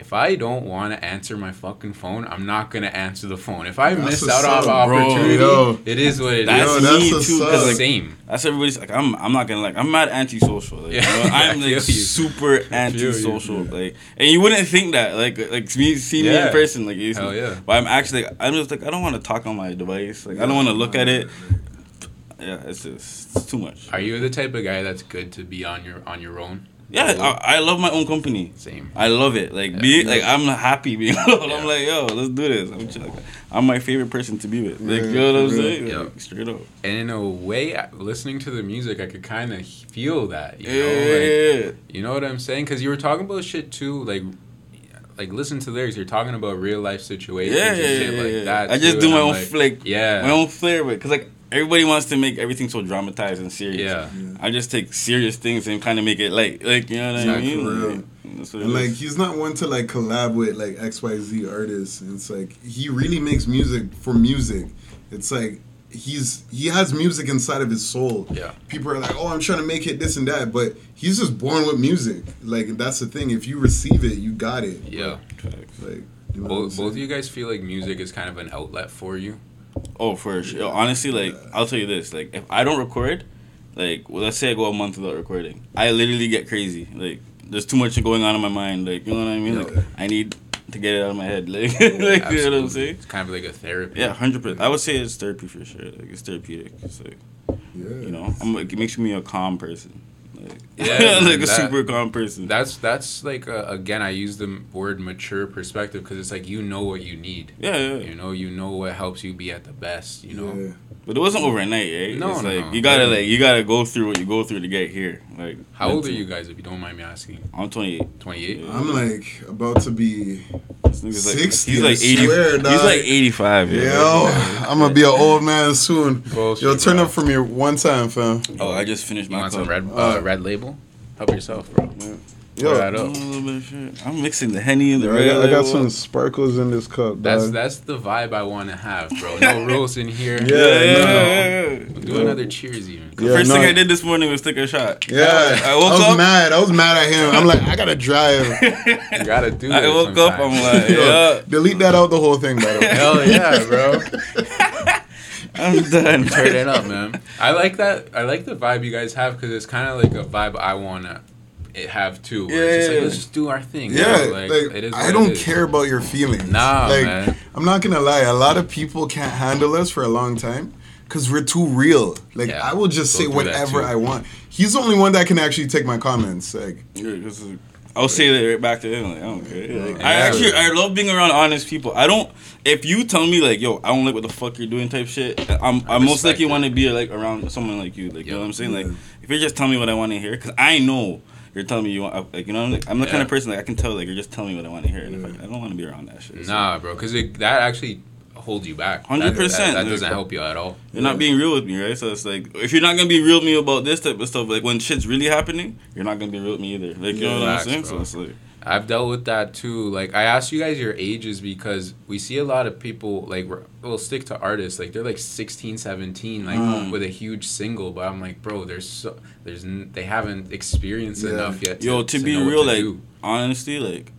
A: if I don't want to answer my fucking phone, I'm not gonna answer the phone. If I
C: That's
A: miss out on
C: up,
B: bro.
A: opportunity, it is what it is.
B: That's
C: Yo, that's
B: me
C: what's
B: too.
C: up.
B: Because like
A: same.
B: that's everybody's like I'm. I'm not gonna like. I'm mad antisocial. Like,
A: Yeah,
B: you know,
A: I
B: I'm like super
A: you.
B: antisocial. Like, and you wouldn't think that. Like, like me see me in person. Like, you
A: Hell yeah.
B: But I'm actually. I'm just like I don't want to talk on my device. Like I don't want to look at it. Yeah, it's just it's too much.
A: Are you the type of guy that's good to be on your on your own?
B: Yeah, I, I love my own company.
A: Same.
B: I love it. Like
A: Yeah.
B: being like I'm happy being alone.
A: Yeah.
B: I'm like, yo, let's do this. I'm, just, like, I'm my favorite person to be with. Like,
C: Yeah,
B: you know what I'm saying?
A: Yeah.
B: Like, straight up.
A: And in a way, listening to the music, I could kind of feel that. You
B: Yeah,
A: know,
B: yeah,
A: like, you know what I'm saying? Because you were talking about shit too, like. Like listen to lyrics. You're talking about real life situations
B: Yeah,
A: and
B: yeah,
A: shit
B: yeah,
A: like that.
B: I just
A: too,
B: do my
A: I'm
B: own
A: like,
B: flick,
A: Yeah,
B: my own flair with, cause like everybody wants to make everything so dramatized and serious.
A: yeah,
B: I just take serious things and kind of make it light, like you know what I
A: Exactly.
B: mean?
C: For real.
B: Like, that's what it
C: And like
B: is.
C: he's not one to like collab with like XYZ artists. And it's like he really makes music for music. It's like he's he has music inside of his soul.
A: Yeah.
C: People are like, "Oh, I'm trying to make it this and that," but he's just born with music. Like that's the thing. If you receive it, you got it.
A: yeah.
C: Like you know
A: Both, both of you guys feel like music is kind of an outlet for you.
B: Oh, for sure. Honestly, like I'll tell you this: like if I don't record, like well, let's say I go a month without recording, I literally get crazy. Like there's too much going on in my mind. Like you know what I mean?
C: Yeah.
B: Like I need to get it out of my head. Like, like you know what I'm saying?
A: It's kind of like a therapy.
B: Yeah, hundred percent. I would say it's therapy for sure. Like it's therapeutic. It's like
C: Yeah.
B: you know, I'm, it makes me a calm person.
A: Yeah,
B: like a
A: that-
B: super calm person.
A: That's that's like uh, again I use the word mature perspective because it's like you know what you need.
B: yeah, yeah.
A: You know you know what helps you be at the best. You know.
C: Yeah.
B: But it wasn't overnight, right?
A: No,
B: it's
A: no,
B: like
A: no.
B: you gotta like you gotta go through what you go through to get here. Like
A: How old are you guys if you don't mind me asking?
B: I'm 28.
A: 28.
C: I'm like about to be.
B: This nigga's like
C: 60,
B: he's
C: I
B: like 80.
C: swear,
B: he's like 85. Yeah.
C: Yo, I'm gonna be an old man soon.
A: Bullshit,
C: Yo, turn
A: bro.
C: up for me one time, fam.
B: Oh, I just finished
A: You
B: my
A: want
B: cup.
A: some red uh,
C: Uh,
A: red label? Help yourself, bro.
C: Yo,
A: that
B: a
A: up.
B: bit of shit. I'm mixing the henny and the
C: I
B: red.
C: got, I got some sparkles in this cup.
A: That's
C: dog.
A: that's the vibe I want to have, bro. No rules in here.
C: Yeah,
B: Yeah, yeah,
C: no.
B: yeah, yeah.
A: We'll do another cheers even.
C: Yeah,
B: First
C: no.
B: thing I did this morning was take a shot.
C: Yeah,
B: I
C: I,
B: woke
C: was
B: up.
C: mad. I was mad at him. I'm like, I gotta drive.
A: You gotta do
B: I
A: it
B: woke up. I'm like,
C: Yo, delete that out the whole thing, by the way.
A: Hell yeah, bro.
B: I'm done.
A: Turn it up, man. I like that. I like the vibe you guys have because it's kind of like a vibe I wanna it have too. Where it's just like
B: Yeah.
A: let's just do our thing. you
C: Yeah,
A: know,
C: like,
A: it is
C: I don't
A: is.
C: care about your feelings.
A: Nah,
C: like,
A: man.
C: I'm not gonna lie. A lot of people can't handle us for a long time because we're too real. Like,
A: Yeah,
C: I will just say whatever. I want. He's the only one that can actually take my comments. Like,
B: Yeah, 'cause, uh, I'll say that right back to him. Like, I don't care. Like, I
A: Yeah.
B: actually, I love being around honest people. I don't. If you tell me like, yo, I don't like what the fuck you're doing, type shit. I'm,
A: I
B: I, most likely want to be like around someone like you. Like, you know what I'm saying? Like, if you're just tell me what I want to hear, because I know you're telling me you want, like, you know, I'm, like, I'm the kind of person like I can tell like you're just telling me what I want to hear, and if I, mm. I don't want to be around that shit. So
A: Nah, bro, because that actually holds you back.
B: 100%,
A: That, that, that doesn't help you at all.
B: You're not being real with me, right? So it's like if you're not gonna be real with me about this type of stuff, like when shit's really happening, you're not gonna be real with me either. Like you know what I'm saying?
A: bro.
B: So it's like
A: I've dealt with that too. Like I asked you guys your ages because we see a lot of people like we're- we'll stick to artists like they're like 16, 17 like
B: Mm.
A: with a huge single, but I'm like, bro, there's so there's n- they haven't experienced
C: Yeah.
A: enough yet.
B: Yo, to be
A: know what
B: real,
A: to
B: like
A: do.
B: honestly, like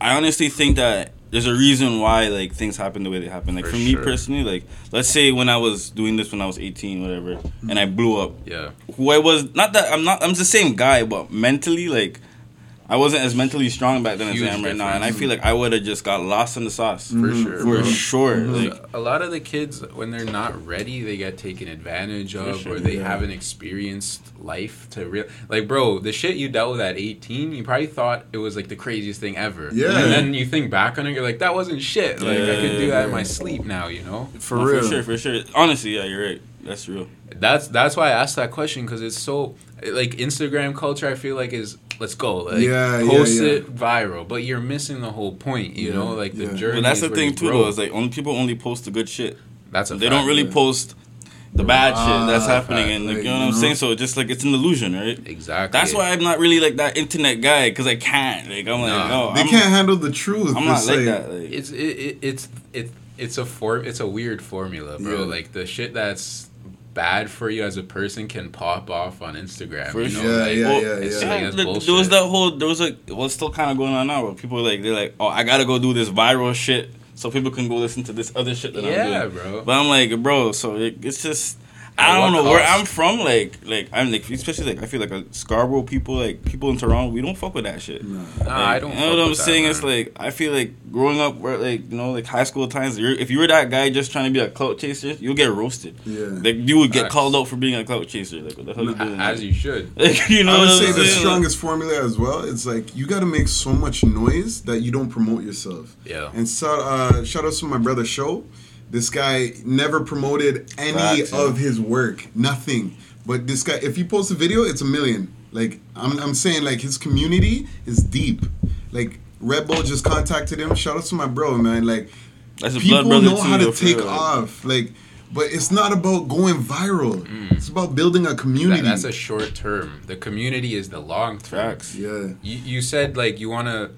B: I honestly think that there's a reason why like things happen the way they happen. Like
A: For
B: for, me
A: sure.
B: personally, like let's say when I was doing this when I was 18, whatever, and I blew up.
A: yeah,
B: Who I was not that I'm not I'm the same guy, but mentally like. I wasn't as mentally strong back then as
A: Huge
B: I am right now, and I feel like I would have just got lost in the sauce
A: for
C: Mhm.
A: sure.
B: for
A: bro.
B: sure.
C: Mhm.
B: Like,
A: a lot of the kids when they're not ready they get taken advantage of
B: sure,
A: or they
C: yeah.
A: haven't experienced life to real like bro the shit you dealt with at 18 you probably thought it was like the craziest thing ever
C: Yeah.
A: and then you think back on it you're like that wasn't shit like i could do that in my sleep now you know
C: for
B: no,
C: real.
B: for sure, for sure. Honestly, yeah, you're right. That's real.
A: that's that's why i asked that question because it's so like instagram culture i feel like is let's go like
C: Yeah, yeah,
A: post
C: yeah.
A: it viral but you're missing the whole point you
C: Yeah,
A: know like the
C: yeah.
A: journey
B: But that's the thing too, though. Is like only people only post the good shit.
A: that's a
B: they
A: fact.
B: don't really
C: yeah.
B: post the bad shit that's
C: Ah,
B: happening, and like you know what I'm saying. So it's just like it's an illusion, right?
A: exactly
B: That's why I'm not really like that internet guy because I can't. Like I'm like, no,
C: They
B: I'm,
C: can't handle the truth.
B: I'm not
C: It's
B: like that. Like,
A: it's it, it it's it it's a form it's a weird formula bro
C: Yeah.
A: like the shit that's bad for you as a person can pop off on instagram
B: For
A: you know?
B: sure.
C: Yeah,
A: like,
C: yeah,
B: Well,
C: yeah,
A: it's
C: yeah.
A: like,
B: Yeah, there, was that whole there was like well it's still kind of going on now where people are like they're like oh I gotta go do this viral shit so people can go listen to this other shit that
A: yeah
B: I'm doing
A: bro
B: but I'm like bro so it, it's just I don't
A: what
B: know where? I'm from. Like, like I'm like, especially like I feel like a Scarborough people, like people in Toronto, we don't fuck with that shit.
C: Nah.
A: Nah, I don't.
B: You know
A: fuck
B: what I'm
A: with that,
B: saying?
A: man.
B: It's like I feel like growing up, where like you know, like high school times. You're, if you were that guy just trying to be a clout chaser, you'll get roasted.
C: Yeah.
B: Like you would get
A: Facts.
B: called out for being a clout chaser. Like what the hell you doing?
A: as you should.
B: Like, you know
C: I would
B: what
C: say
B: I'm
C: the
B: saying?
C: strongest formula as well. It's like you got to make so much noise that you don't promote yourself.
A: Yeah.
C: And so, uh, shout out to my brother Show. This guy never promoted any
B: Facts, yeah.
C: of his work, nothing. But this guy, if he posts a video, it's a million. Like I'm, I'm saying, like his community is deep. Like Red Bull just contacted him. Shout out to my bro, man. Like
B: That's
C: people
B: blood brother
C: know
B: too,
C: how to take
B: real.
C: off. Like, but it's not about going viral. It's about building a community.
A: Mm. That, that's a short term. The community is the long term.
B: Facts.
C: yeah.
A: You, you said like you want to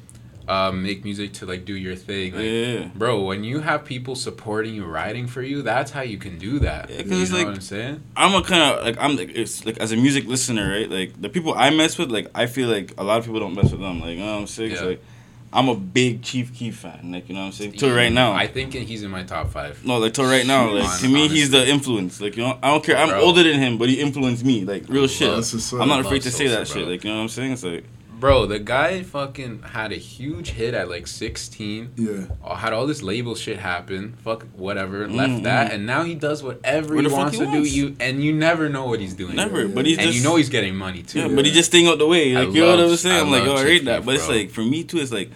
A: um, make music to like do your thing. Like,
B: Yeah.
A: Bro, when you have people supporting you, writing for you, that's how you can do that.
B: Yeah, 'cause
A: you know
B: like-
A: what I'm saying?
B: I'm a kind of like I'm like it's like as a music listener, right? Like the people I mess with, like I feel like a lot of people don't mess with them. Like you know what I'm saying?
A: Yeah.
B: like I'm a big Chief Keef fan. Like you know what I'm saying? Till right now,
A: I think he's in my top five.
B: no, like till right now, like to me, he's the influence. Like you know, I don't care. I'm
A: Bro.
B: older than him, but he influenced me. Like real shit.
C: That's what's up.
B: I'm not afraid to say
A: Sosa,
B: that shit. Like you know what I'm saying? It's like
A: Bro, the guy fucking had a huge hit at like 16.
C: Yeah.
A: Had all this label shit happen. Fuck whatever.
B: Mm,
A: left that, and now he does whatever
B: What
A: he wants
B: he
A: to
B: wants.
A: do. You and you never know what he's doing.
B: never.
C: yeah,
B: But he's
A: And
B: just
A: you know he's getting money too.
B: Yeah, but he just staying out the way.
A: I
B: Like you know what
A: love-
B: I'm saying?
A: I
B: I'm like, oh, I
A: Chief
B: rate that.
A: Keef,
B: But it's like for me too, it's like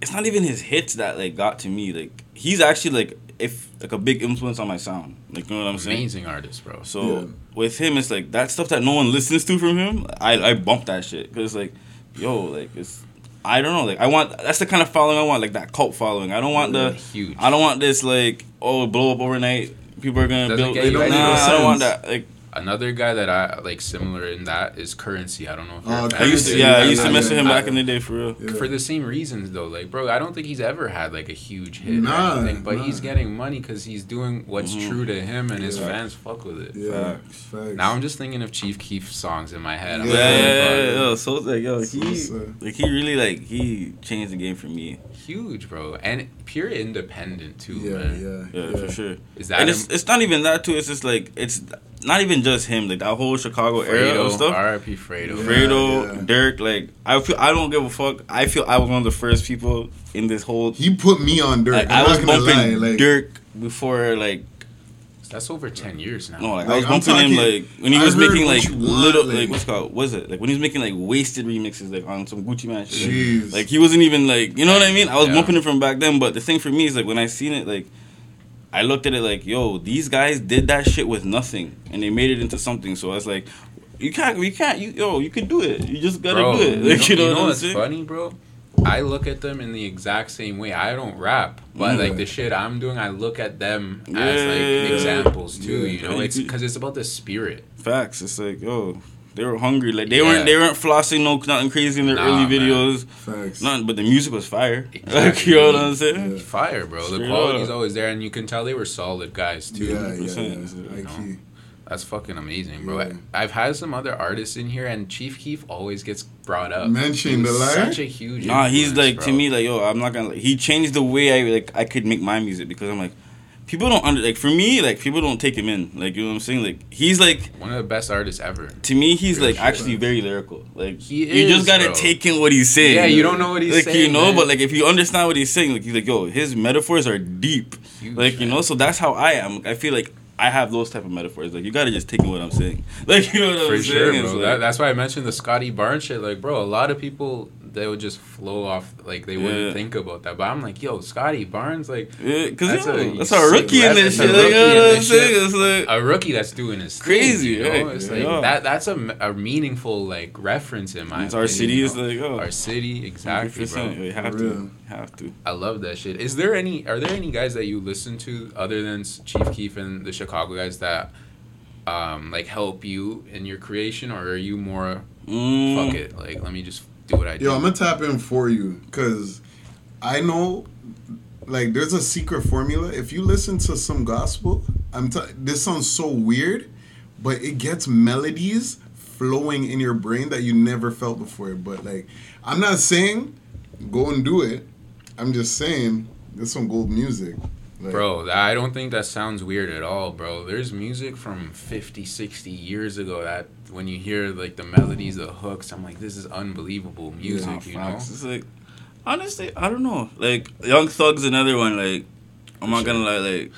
B: it's not even his hits that like got to me. Like he's actually like if like a big influence on my sound. Like you know what I'm saying?
A: amazing artist, bro.
B: So
C: Yeah.
B: with him, it's like that stuff that no one listens to from him. I I bump that shit because like, yo, like it's. I don't know, like I want. That's the kind of following I want, like that cult following. I don't want the.
A: huge.
B: I don't want this like, oh, blow up overnight. People are gonna
A: Doesn't
B: build.
A: you
B: nah, I don't want that. Like
A: Another guy that I like similar in that is Currency. I don't know if you're
C: Oh,
B: I used to, yeah, I used to mess with him back in the day for real.
C: Yeah.
A: for the same reasons though like bro i don't think he's ever had like a huge hit
C: Nah,
A: or anything but
C: nah.
A: he's getting money because he's doing what's
B: Mhm.
A: true to him and his fans fuck with it
C: Yeah.
B: Facts.
C: Facts.
A: now i'm just thinking of chief keef songs in my head I'm
B: Yeah,
C: Yeah.
A: like,
B: yeah,
A: "Oh,
B: yeah, yeah, yo, so like, yo, he,
C: Sosa.
B: like, he really like he changed the game for me.
A: huge bro and pure independent too
C: yeah,
A: man
C: yeah,
B: Yeah, for sure.
A: is that
B: And
A: him?
B: it's it's not even that too. It's just like it's not even just him. Like that whole Chicago era
A: Fredo,
B: of stuff.
A: RIP Fredo.
C: Yeah.
B: Fredo,
C: yeah.
B: Durk, like I feel I don't give a fuck. I feel I was one of the first people in this whole.
C: He put me on Durk.
B: Like,
C: I'm
B: I was
C: not
B: bumping
C: lie. Like,
B: Durk before like
A: That's over 10 years now.
B: no like, I
C: Like,
B: was
C: I'm
B: bumping him like when he
C: I
B: was making like
C: Want,
B: little
C: like-
B: like what's it called was it like when he was making like wasted remixes like on some Gucci Mane shit. like-
C: Jeez.
B: Like he wasn't even like you know what I mean. I was
A: Yeah.
B: bumping it from back then, but the thing for me is like when I seen it, like I looked at it like, yo, these guys did that shit with nothing, and they made it into something. So I was like, you can't, you can't, you yo, you can do it. You just gotta
A: bro,
B: do it. Like,
A: you know, you know what's
B: saying?
A: funny, bro? I look at them in the exact same way. I don't rap, but
C: Mm.
A: like the shit I'm doing, I look at them as like examples too.
C: Yeah.
A: You know, it's because it's about the spirit.
B: Facts. It's like, yo, they were hungry. Like they
A: Yeah.
B: weren't, they weren't flossing no nothing crazy in their
A: Nah,
B: early
A: man.
B: videos.
C: Facts.
B: Nothing, but the music was fire. Like you know what I'm saying?
C: Yeah.
A: Fire, bro. The quality's
B: up.
A: always there, and you can tell they were solid guys too.
C: Yeah, yeah,
B: 100%,
C: yeah.
A: you
C: High
A: know. That's fucking amazing, bro.
C: Yeah.
A: I've had some other artists in here, and Chief Keef always gets brought up.
C: Mentioned
A: He was
C: a.
A: Such a huge.
B: Nah, he's like
A: bro.
B: to me like yo, I'm not gonna. Like, he changed the way I like I could make my music because I'm like, people don't under like for me like people don't take him in like you know what I'm saying like he's like
A: one of the best artists ever.
B: to me he's
A: Real
B: like
A: shit.
B: actually very lyrical like
A: He
B: you just gotta
A: bro.
B: take in what he's saying
A: Yeah, you don't know what he's
B: like
A: saying.
B: you know
A: man.
B: but like if you understand what he's saying like he's like yo his metaphors are deep
A: Huge,
B: like you know so that's how I am I feel like I have those type of metaphors like you gotta just take in what I'm saying like you know what
A: For
B: I'm
A: sure,
B: saying
A: bro.
B: It's
A: that, that's why I mentioned the Scottie Barnes shit. Like, bro, a lot of people they would just flow off, like they wouldn't
B: Yeah.
A: think about that. But I'm like, yo, Scottie Barnes, like
B: yeah, cause
A: That's
B: yo,
A: a
B: that's a rookie in this shit. Like,
A: rookie
B: you know
A: in
B: what I'm
A: this shit.
B: like,
A: a rookie that's doing his thing,
B: Crazy,
A: you know?
B: right?
A: It's like
B: Yeah.
A: that. That's a, a meaningful like reference in my.
B: it's our city
A: you
B: is like oh,
A: our city, exactly,
B: 100%.
A: bro.
B: You have to, have to.
A: I love that shit. Is there any? Are there any guys that you listen to other than Chief Keef and the Chicago guys that, um, like help you in your creation, or are you more
B: Mm.
A: fuck it? Like, let me just do what I do.
C: Yo, I'm gonna tap in for you because I know, like, there's a secret formula. If you listen to some gospel, I'm t- this sounds so weird, but it gets melodies flowing in your brain that you never felt before. But like, I'm not saying go and do it. I'm just saying there's some gold music. Like,
A: Bro, I don't think that sounds weird at all, bro. There's music from 50, 60 years ago that when you hear like the melodies, the hooks, I'm like, this is unbelievable music,
B: Nah,
A: you know?
B: It's like honestly, I don't know. Like Young Thug's another one. Like I'm not gonna lie. Like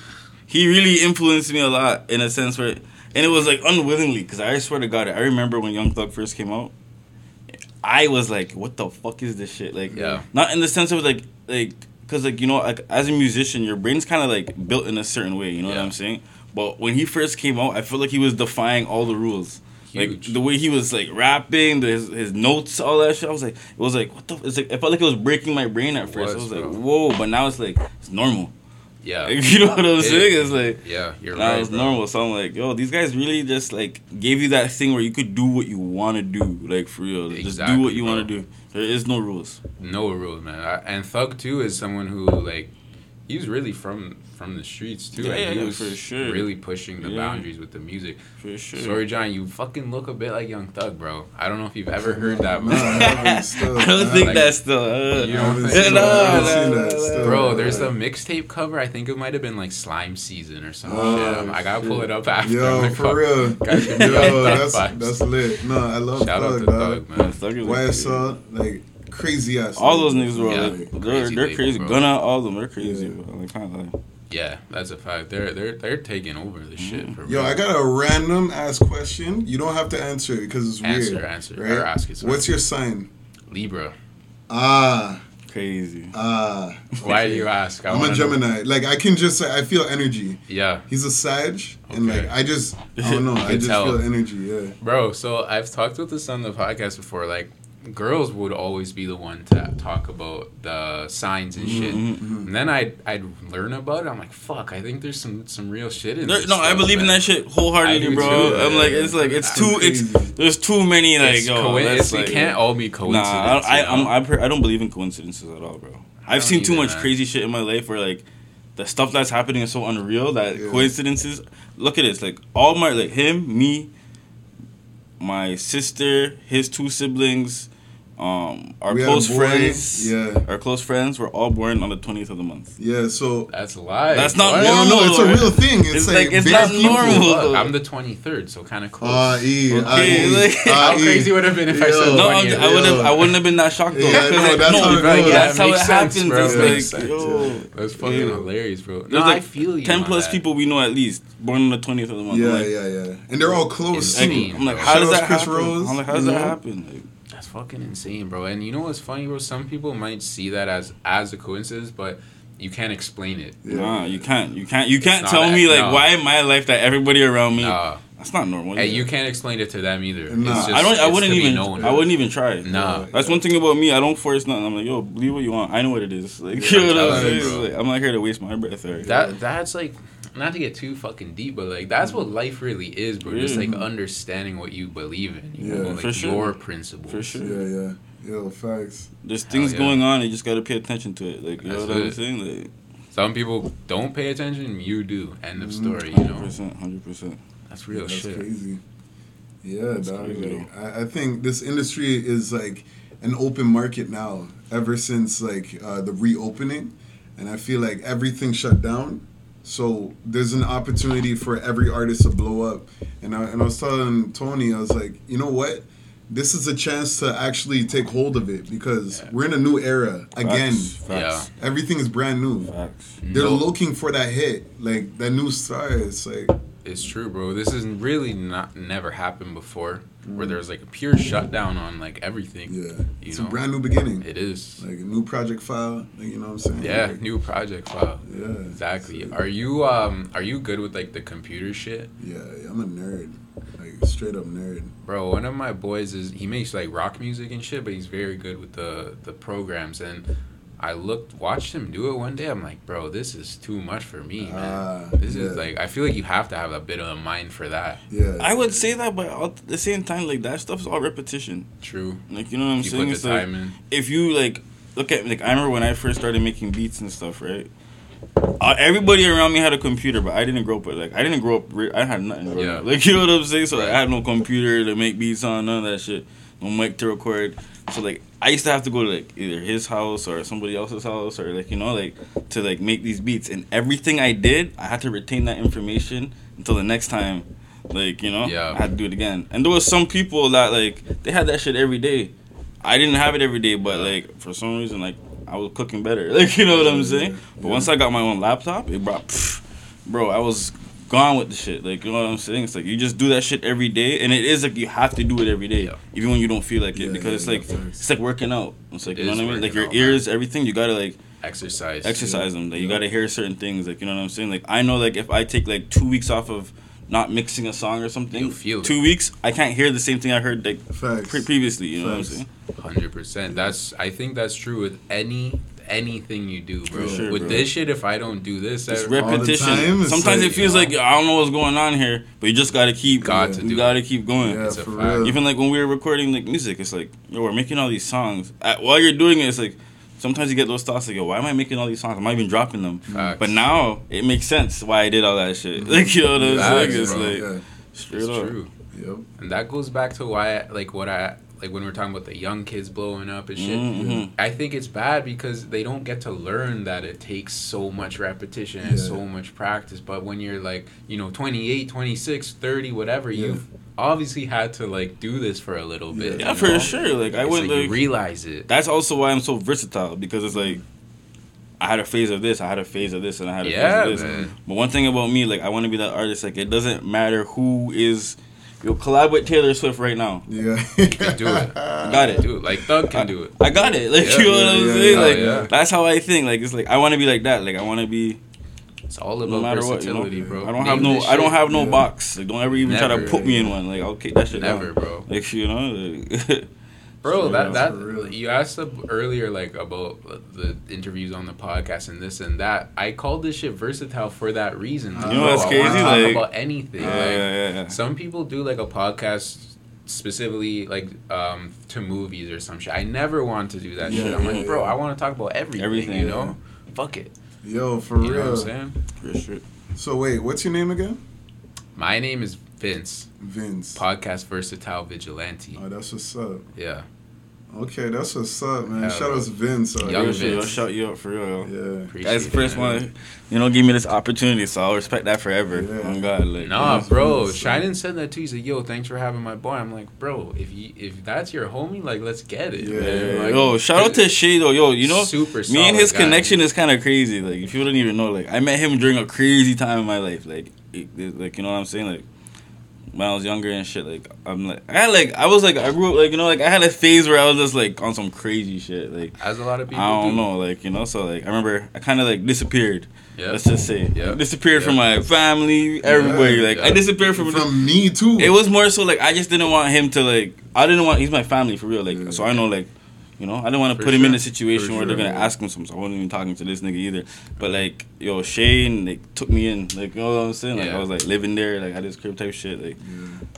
B: he really influenced me a lot in a sense where, and it was like unwillingly because I swear to God, I remember when Young Thug first came out. I was like, what the fuck is this shit? Like,
A: Yeah.
B: not in the sense of like, like, cause like you know, like as a musician, your brain's kind of like built in a certain way. You know what I'm saying? But when he first came out, I feel like he was defying all the rules. Like the way he was like rapping, the, his, his notes, all that shit. I was like, it was like, what the? It's like I felt like it was breaking my brain at
A: It
B: first. I
A: was,
B: was like, whoa, but now it's like it's normal.
A: Yeah.
B: Like, you know what I'm
A: It-
B: saying? It's like
A: Yeah, you're
B: now
A: right.
B: it's
A: bro.
B: normal. So I'm like, yo, these guys really just like gave you that thing where you could do what you want to do, like for real. just do what you want to do. There is no rules.
A: No rules, man. I, and Thug too is someone who like he's really from from the streets too.
B: Yeah,
A: and
B: yeah,
A: he
B: yeah,
A: was
B: for sure.
A: really pushing the
B: Yeah.
A: boundaries with the music.
B: For sure.
A: Sorry, John, you fucking look a bit like Young Thug, bro. I don't know if you've ever heard that,
C: No, I still.
B: I don't think
A: Like-
B: that's still. Uh,
A: You don't think
C: seen
A: so?
C: that. I haven't
B: Nah,
C: seen
B: nah,
C: that still.
A: Bro, there's
C: Yeah.
A: the mixtape cover. I think it might have been like Slime Season or some
C: Oh,
A: shit. Um, I gotta pull it up after.
C: Yo,
A: I'm like,
C: for real.
A: guys
C: Yo, that's
A: vibes.
C: that's lit. No, I love Thug.
A: Shout out to
C: dog.
A: Thug, man.
B: Thug is like-
C: YSL, like crazy ass.
B: all those
C: niggas,
B: niggas were
A: Yeah.
B: like, they're,
A: Crazy
B: they're
A: label,
B: crazy.
A: bro.
B: Gunna, all of them, they're crazy.
C: Yeah.
B: Bro. Like, kind of like,
A: Yeah, that's a fact. They're they're they're taking over the shit. For
C: Yo,
A: real.
C: I got a random ass question. You don't have to answer it because it's
A: answer,
C: weird.
A: answer,
C: right?
A: or ask it.
C: What's your sign?
A: Libra?
C: Ah,
B: crazy.
C: ah.
A: Why do you ask? I
C: I'm a
A: wanna know.
C: Gemini. Like I can just say I feel energy.
A: Yeah,
C: He's a Sag, and like I just I don't know. I just
A: tell.
C: feel energy. Yeah.
A: bro. So I've talked with this on the podcast before. Like, girls would always be the one to talk about the signs and shit.
C: Mm-hmm,
A: And then I'd I'd learn about it. I'm like, fuck. I think there's some some real shit in
B: There-
A: this
B: no, I
A: stuff,
B: believe in that shit wholeheartedly, bro.
A: too.
B: I'm like, it's like it's
C: That's
B: too. It's there's too many like
A: It's
B: yo.
A: coi-
B: that's
A: it's-
B: like,
A: it can't all be
B: Nah,
A: coincidence.
B: I I,
A: you know?
B: I'm, I, don't believe in coincidences at all, bro. I've seen too much
A: man.
B: crazy shit in my life where like the stuff that's happening is so unreal that
C: Yeah.
B: coincidences. Look at this, like all my like him, me, my sister, his two siblings, um, our
C: We
B: close friends,
C: yeah.
B: our close friends were all born on the twentieth of the month.
C: Yeah. So
A: That's a lie.
B: That's not
A: What?
B: normal.
C: no, no, it's a real thing. It's,
B: It's
C: like,
B: like, it's not normal.
A: Fuck, I'm the 23rd, so kind of close.
C: Ah, e, ah,
B: Okay,
C: e,
B: like-
C: ah,
A: How crazy would have been if I said
B: No,
A: 20th?
B: I'm, I would have. I wouldn't have been that shocked though.
C: Yeah, no,
B: like,
C: that's
B: no,
C: how it
B: like, that's how it
A: sense,
B: happens.
A: bro.
B: It's
A: That
B: like,
A: sense,
B: yo,
A: That's fucking
B: Yeah.
A: hilarious, bro. No,
B: There's
A: I
B: like
A: feel you.
B: ten plus people we know at least born on the twentieth of the month.
C: Yeah, yeah, yeah. And they're all close.
B: like,
C: too.
A: Insane,
B: I'm like, how does that happen? I'm like, how does
C: you
B: that
C: know?
B: happen?
A: That's fucking insane, bro. And you know what's funny, bro? Some people might see that as as a coincidence, but you can't explain it.
C: Yeah.
B: Nah, you can't. You can't. You can't tell
A: that-
B: me like
A: no.
B: why in my life that everybody around me.
A: Nah,
B: That's not normal.
A: hey, you can't explain it to them either.
C: Nah.
A: It's just,
B: I don't. I wouldn't even.
A: known.
B: I wouldn't even try.
A: Nah.
B: That's one thing about me. I don't force nothing. I'm like, yo, believe what you want. I know what it is. Like,
A: Yeah,
B: you know I'm
A: I'm
B: saying? Like, I'm not here to waste my breath. Or,
A: That that's like not to get too fucking deep, but like that's what life really is, bro. Just like understanding what you believe in, you
C: Yeah,
A: know, like
B: for sure.
A: your principles.
B: for sure.
C: Yeah, yeah. Yo, facts.
B: There's things
A: yeah.
B: going on. You just gotta pay attention to it. Like, you know
A: That's
B: what I'm saying? Like,
A: Some people don't pay attention. You do. End of
C: Mhm.
A: story. You know,
B: percent, hundred percent.
A: that's real shit.
C: That's
A: shit.
C: crazy. Yeah,
B: That's
C: dog.
B: crazy.
C: Like, I, I think this industry is like an open market now. Ever since like uh, the reopening, and I feel like everything shut down. So there's an opportunity for every artist to blow up. And I, and I was telling Tony, I was like, you know what? This is a chance to actually take hold of it because
A: Yeah.
C: we're in a new era again.
B: Facts, facts,
C: Everything is brand new.
B: Facts.
C: They're
A: No.
C: looking for that hit, like that new star. It's like
A: It's true, bro. This has really not never happened before, where there's like a pure shutdown on like everything.
C: yeah,
A: You
C: it's
A: know,
C: a brand new beginning.
A: It is.
C: like a new project file. Like, you know what I'm saying?
A: Yeah,
C: Like,
A: new project file.
C: yeah,
A: Exactly.
C: So,
A: Are you um are you good with like the computer shit?
C: yeah, I'm a nerd, like straight up nerd.
A: Bro, one of my boys is he makes like rock music and shit, but he's very good with the the programs and I looked watched him do it one day. I'm like, bro, this is too much for me, man.
C: Ah,
A: this
C: yeah.
A: is like I feel like you have to have a bit of a mind for that.
C: Yeah,
B: I would say that, but at the same time, like that stuff's all repetition.
A: True.
B: Like you know what I'm
A: you
B: saying?
A: put
B: It's
A: the
B: like
A: in.
B: if you like look at like I remember when I first started making beats and stuff, right? uh, everybody around me had a computer, but I didn't grow up with like I didn't grow up. Re- I had nothing. growing
A: Yeah.
B: up. Like you know what I'm saying. So like, I had no computer to make beats on, none of that shit. No mic to record. So like I used to have to go to like either his house or somebody else's house or like you know like to like make these beats. And everything I did, I had to retain that information until the next time. Like you know,
A: Yeah.
B: I had to do it again. And there was some people that like they had that shit every day. I didn't have it every day, but like for some reason, like I was cooking better. Like you know what I'm saying. But once I got my own laptop, it brought, pff, bro, I was gone with the shit. Like you know what I'm saying. It's like you just do that shit every day, and it is like you have to do it every day,
A: Yeah.
B: even when you don't feel like it,
C: Yeah,
B: because
C: yeah,
B: it's like it's like working out. It's like
A: It
B: you know what I mean. Like your
A: out,
B: ears, everything. You gotta like
A: Exercise.
B: exercise them. Like you gotta hear certain things. Like you know what I'm saying. Like I know like if I take like two weeks off of not mixing a song or something,
A: feel it.
B: two weeks, I can't hear the same thing I heard like pre- previously. You know what I'm saying?
A: Hundred percent. That's I think that's true with any anything you do, bro.
B: For sure,
A: with
B: bro.
A: this shit, if I don't do this,
B: It's
A: I,
C: the
B: repetition.
C: time, it's
B: Sometimes
C: like,
B: it feels
A: you
B: like I don't know what's going on here, but you just gotta keep.
A: Got to
B: you
A: do
B: gotta
A: it.
B: keep going.
C: Yeah,
A: It's a
C: for real.
B: Even like when we were recording like music, it's like yo, we're making all these songs. At, while you're doing it, it's like sometimes you get those thoughts like, yo, why am I making all these songs? Am I even dropping them?
A: Facts.
B: But now it makes sense why I did all that shit. Like you know what I'm saying? It's like
C: yeah.
B: straight
A: it's
B: up.
A: true.
C: Yep.
A: And that goes back to why, like, what I like when we're talking about the young kids blowing up and shit.
B: Mhm.
A: I think it's bad because they don't get to learn that it takes so much repetition and
C: Yeah.
A: so much practice. But when you're like, you know, 28, 26, 30, whatever,
C: Yeah.
A: you've obviously had to like do this for a little bit.
B: Yeah, for
A: know?
B: sure. Like I
A: It's
B: went
A: like,
B: like
A: realize it.
B: that's also why I'm so versatile because it's like I had a phase of this, I had a phase of this, and I had a
A: Yeah,
B: phase of this.
A: man.
B: But one thing about me, like I want to be that artist. Like it doesn't matter who is. Yo, collab with Taylor Swift right now.
C: Yeah.
A: You can do it.
B: Got it.
A: Do it. Like Thug can do it.
B: I got it. Like
A: Yeah,
B: you know what I'm
C: yeah,
B: saying?
C: yeah,
B: like
A: yeah.
B: that's how I think. Like it's like I want to be like that. Like I want to be
A: It's all
B: no
A: about
B: matter what. You know?
A: versatility, bro.
B: I don't
A: Name
B: have no. I don't have no
C: Yeah.
B: box. Like don't ever even try to put me in one. Like I'll kick that shit
A: Never,
B: down.
A: bro.
B: Like you know. Like,
A: Bro, that that you asked up earlier like about the interviews on the podcast and this and that. I called this shit versatile for that reason.
C: You
B: know
A: Bro,
B: what's
A: I wanna
B: crazy?
A: Talk
B: Like-
A: about anything.
B: yeah,
A: like,
B: yeah, yeah, yeah.
A: Some people do like a podcast specifically like um to movies or some shit. I never want to do that
C: Yeah,
A: shit. I'm
C: yeah,
A: like, bro,
C: yeah.
A: I want to talk about everything.
B: Everything,
A: you
B: yeah.
A: know, fuck it.
C: Yo, for
A: You know what I'm
C: real.
A: saying?
B: For sure.
C: So wait, what's your name again?
A: My name is Vince.
C: Vince.
A: Podcast Versatile Vigilante.
C: Oh, that's what's up.
A: Yeah.
C: Okay, that's what's up, man.
A: Yeah,
C: Shout out to Vince. uh,
A: Young
B: Real shit, I'll
A: Vince.
B: shout you out for real. yo.
C: Yeah.
A: Appreciate
B: Guys,
A: it,
B: first
A: man.
B: one, you know, give me this opportunity, so I'll respect that forever.
C: Yeah.
B: Oh God, like,
A: Nah,
B: you know?
A: bro.
C: Vince,
A: Shining said that too. He said, "Yo, thanks for having my boy." I'm like, bro, if you if that's your homie, like, let's get it.
C: Yeah,
A: man. Like,
B: yo, shout out to Shay though. Yo, you know,
A: super.
B: me and his
A: guy.
B: connection is kind of crazy. Like, if you don't even know, like, I met him during a crazy time in my life. Like, it, it- like you know what I'm saying? Like, when I was younger and shit. Like, I'm like, I had like, I was like, I grew up like, you know, like, I had a phase where I was just like on some crazy shit. Like,
A: as a lot of people.
B: I don't
A: do.
B: know, like, you know, so like, I remember I kind of like disappeared.
A: Yeah.
B: Let's just say,
A: Yeah.
B: disappeared from my family, everybody. Like, I disappeared from.
C: From me too.
B: It was more so like I just didn't want him to like. I didn't want. He's my family for real. Like,
C: Yeah.
B: so I know like. You know, I didn't want to
A: For
B: put him in a situation
C: For
B: where they're gonna
C: yeah.
B: ask him something. So I wasn't even talking to this nigga either. But like, yo, Shane, like took me in. Like, you know what I'm saying? Like,
A: Yeah.
B: I was like living there. Like, I just crib type shit. Like,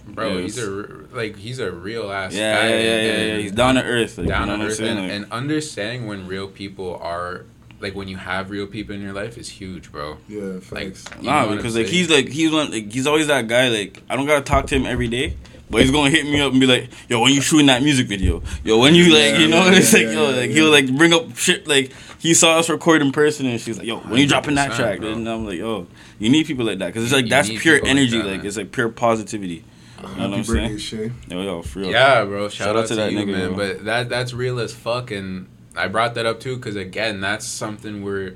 A: bro.
B: Yeah,
A: he's
B: it's-
A: a r- like he's a real ass.
B: yeah,
A: guy
B: yeah, yeah, yeah,
A: and-
B: yeah. He's down to earth. Like,
A: down
B: you know
A: on earth, and,
B: Like,
A: and understanding when real people are like when you have real people in your life is huge, bro.
C: Yeah,
A: Like,
C: facts.
A: you
B: Nah, because like he's like he's one like he's always that guy. Like I don't gotta talk to him every day, but he's gonna hit me up and be like, "Yo, when you shooting that music video? Yo, when you like,
C: Yeah,
B: you know?"
C: yeah,
B: it's like,
C: yeah,
B: yo, like
C: yeah.
B: he'll like bring up shit like he saw us record in person, and she's like, "Yo, when you dropping that track?"
A: bro.
B: And I'm like, "Yo, you need people like that because it's like
A: you
B: that's pure
A: people like
B: energy.
A: that,
B: Like it's like pure positivity." You know what I'm saying?
C: Shay.
B: Yo, yo, for real.
A: Yeah, bro. Shout, out, to,
B: that
A: you,
B: nigga,
A: man.
B: bro.
A: But that that's real as fuck, and I brought that up too because again, that's something where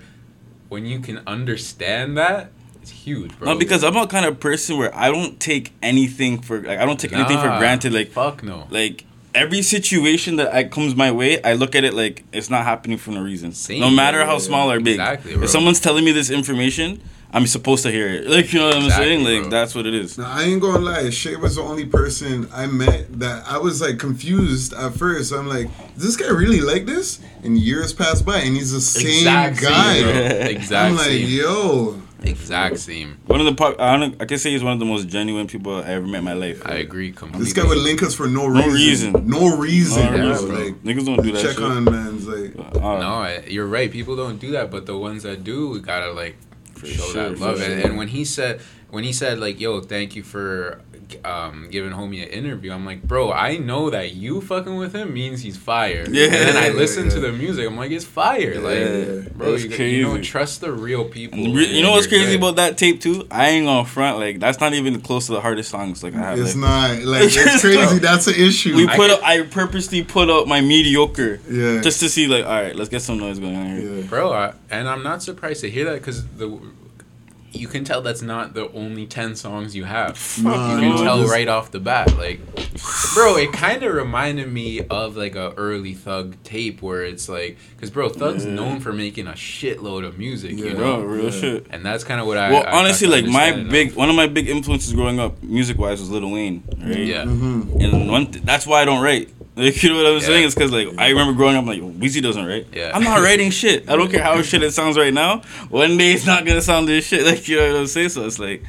A: when you can understand that, it's huge, bro.
B: No, because I'm a kind of person where I don't take anything for like I don't take anything for granted. Like
A: fuck no.
B: like every situation that I, comes my way, I look at it like it's not happening for no reason.
A: Same.
B: no matter
C: Yeah,
B: how small or big.
A: Exactly, bro.
B: if someone's telling me this information, I'm supposed to hear it. Like you know what I'm
A: Exactly,
B: saying? Like
A: bro.
B: that's what it is.
C: Now I ain't gonna lie, Shay was the only person I met that I was like confused at first. I'm like, does this guy really like this? And years pass by, and he's the same
A: Exact same,
C: guy.
A: bro.
B: Yeah.
A: Exact
C: I'm like, yo,
A: Exact same.
B: One of the pop, I, don't, I can say he's one of the most genuine people I ever met in my life.
A: I agree completely.
C: This guy would link us for no
B: No
C: reason.
B: reason.
C: No reason.
B: No
C: bro.
A: reason.
C: Like,
B: Niggas don't do that
C: check
B: shit.
C: on man's like.
B: Uh,
A: No, I- you're right. People don't do that, but the ones that do, we gotta like show
B: sure,
A: that
B: for
A: love. And, and when he said, when he said like, "Yo, thank you for um, giving homie an interview," I'm like, "Bro, I know that you fucking with him means he's fire."
B: Yeah.
A: And then I
C: Yeah,
A: listen to the music. I'm like, "It's fire!"
C: Yeah.
A: Like, bro,
B: That's
A: you, you know,
B: crazy.
A: trust the real people.
B: And re- you know what's crazy
A: good.
B: about that tape too? I ain't gonna front like that's not even close to the hardest songs like I have.
C: It's
B: like,
C: not like it's crazy. That's an issue.
B: we
A: I
B: put
A: could-
B: up. I purposely put up my mediocre
C: yeah.
B: just to see like, all right, let's get some noise going on here.
C: yeah.
A: bro I, and i'm not surprised to hear that because the you can tell that's not the only 10 songs you have
C: Nah,
A: you can
C: no,
A: tell
C: this-
A: right off the bat like bro it kind of reminded me of like a early thug tape where it's like because bro thug's
B: Yeah.
A: known for making a shitload of music
C: Yeah.
A: you
B: Bro,
A: know
B: real
C: Yeah.
B: shit.
A: and that's kind of what i
B: Well,
A: I- I
B: honestly,
A: got to
B: like my
A: understand
B: big
A: of.
B: one of my big influences growing up, music wise, was Lil Wayne. Right?
A: yeah
C: Mm-hmm.
B: And one th- that's why I don't write. Like, you know what I'm
A: Yeah.
B: saying? It's because like I remember growing up, like Weezy doesn't write.
A: Yeah.
B: I'm not writing shit. I don't care how shit it sounds right now. One day it's not gonna sound this shit. Like you know what I'm saying? So it's like,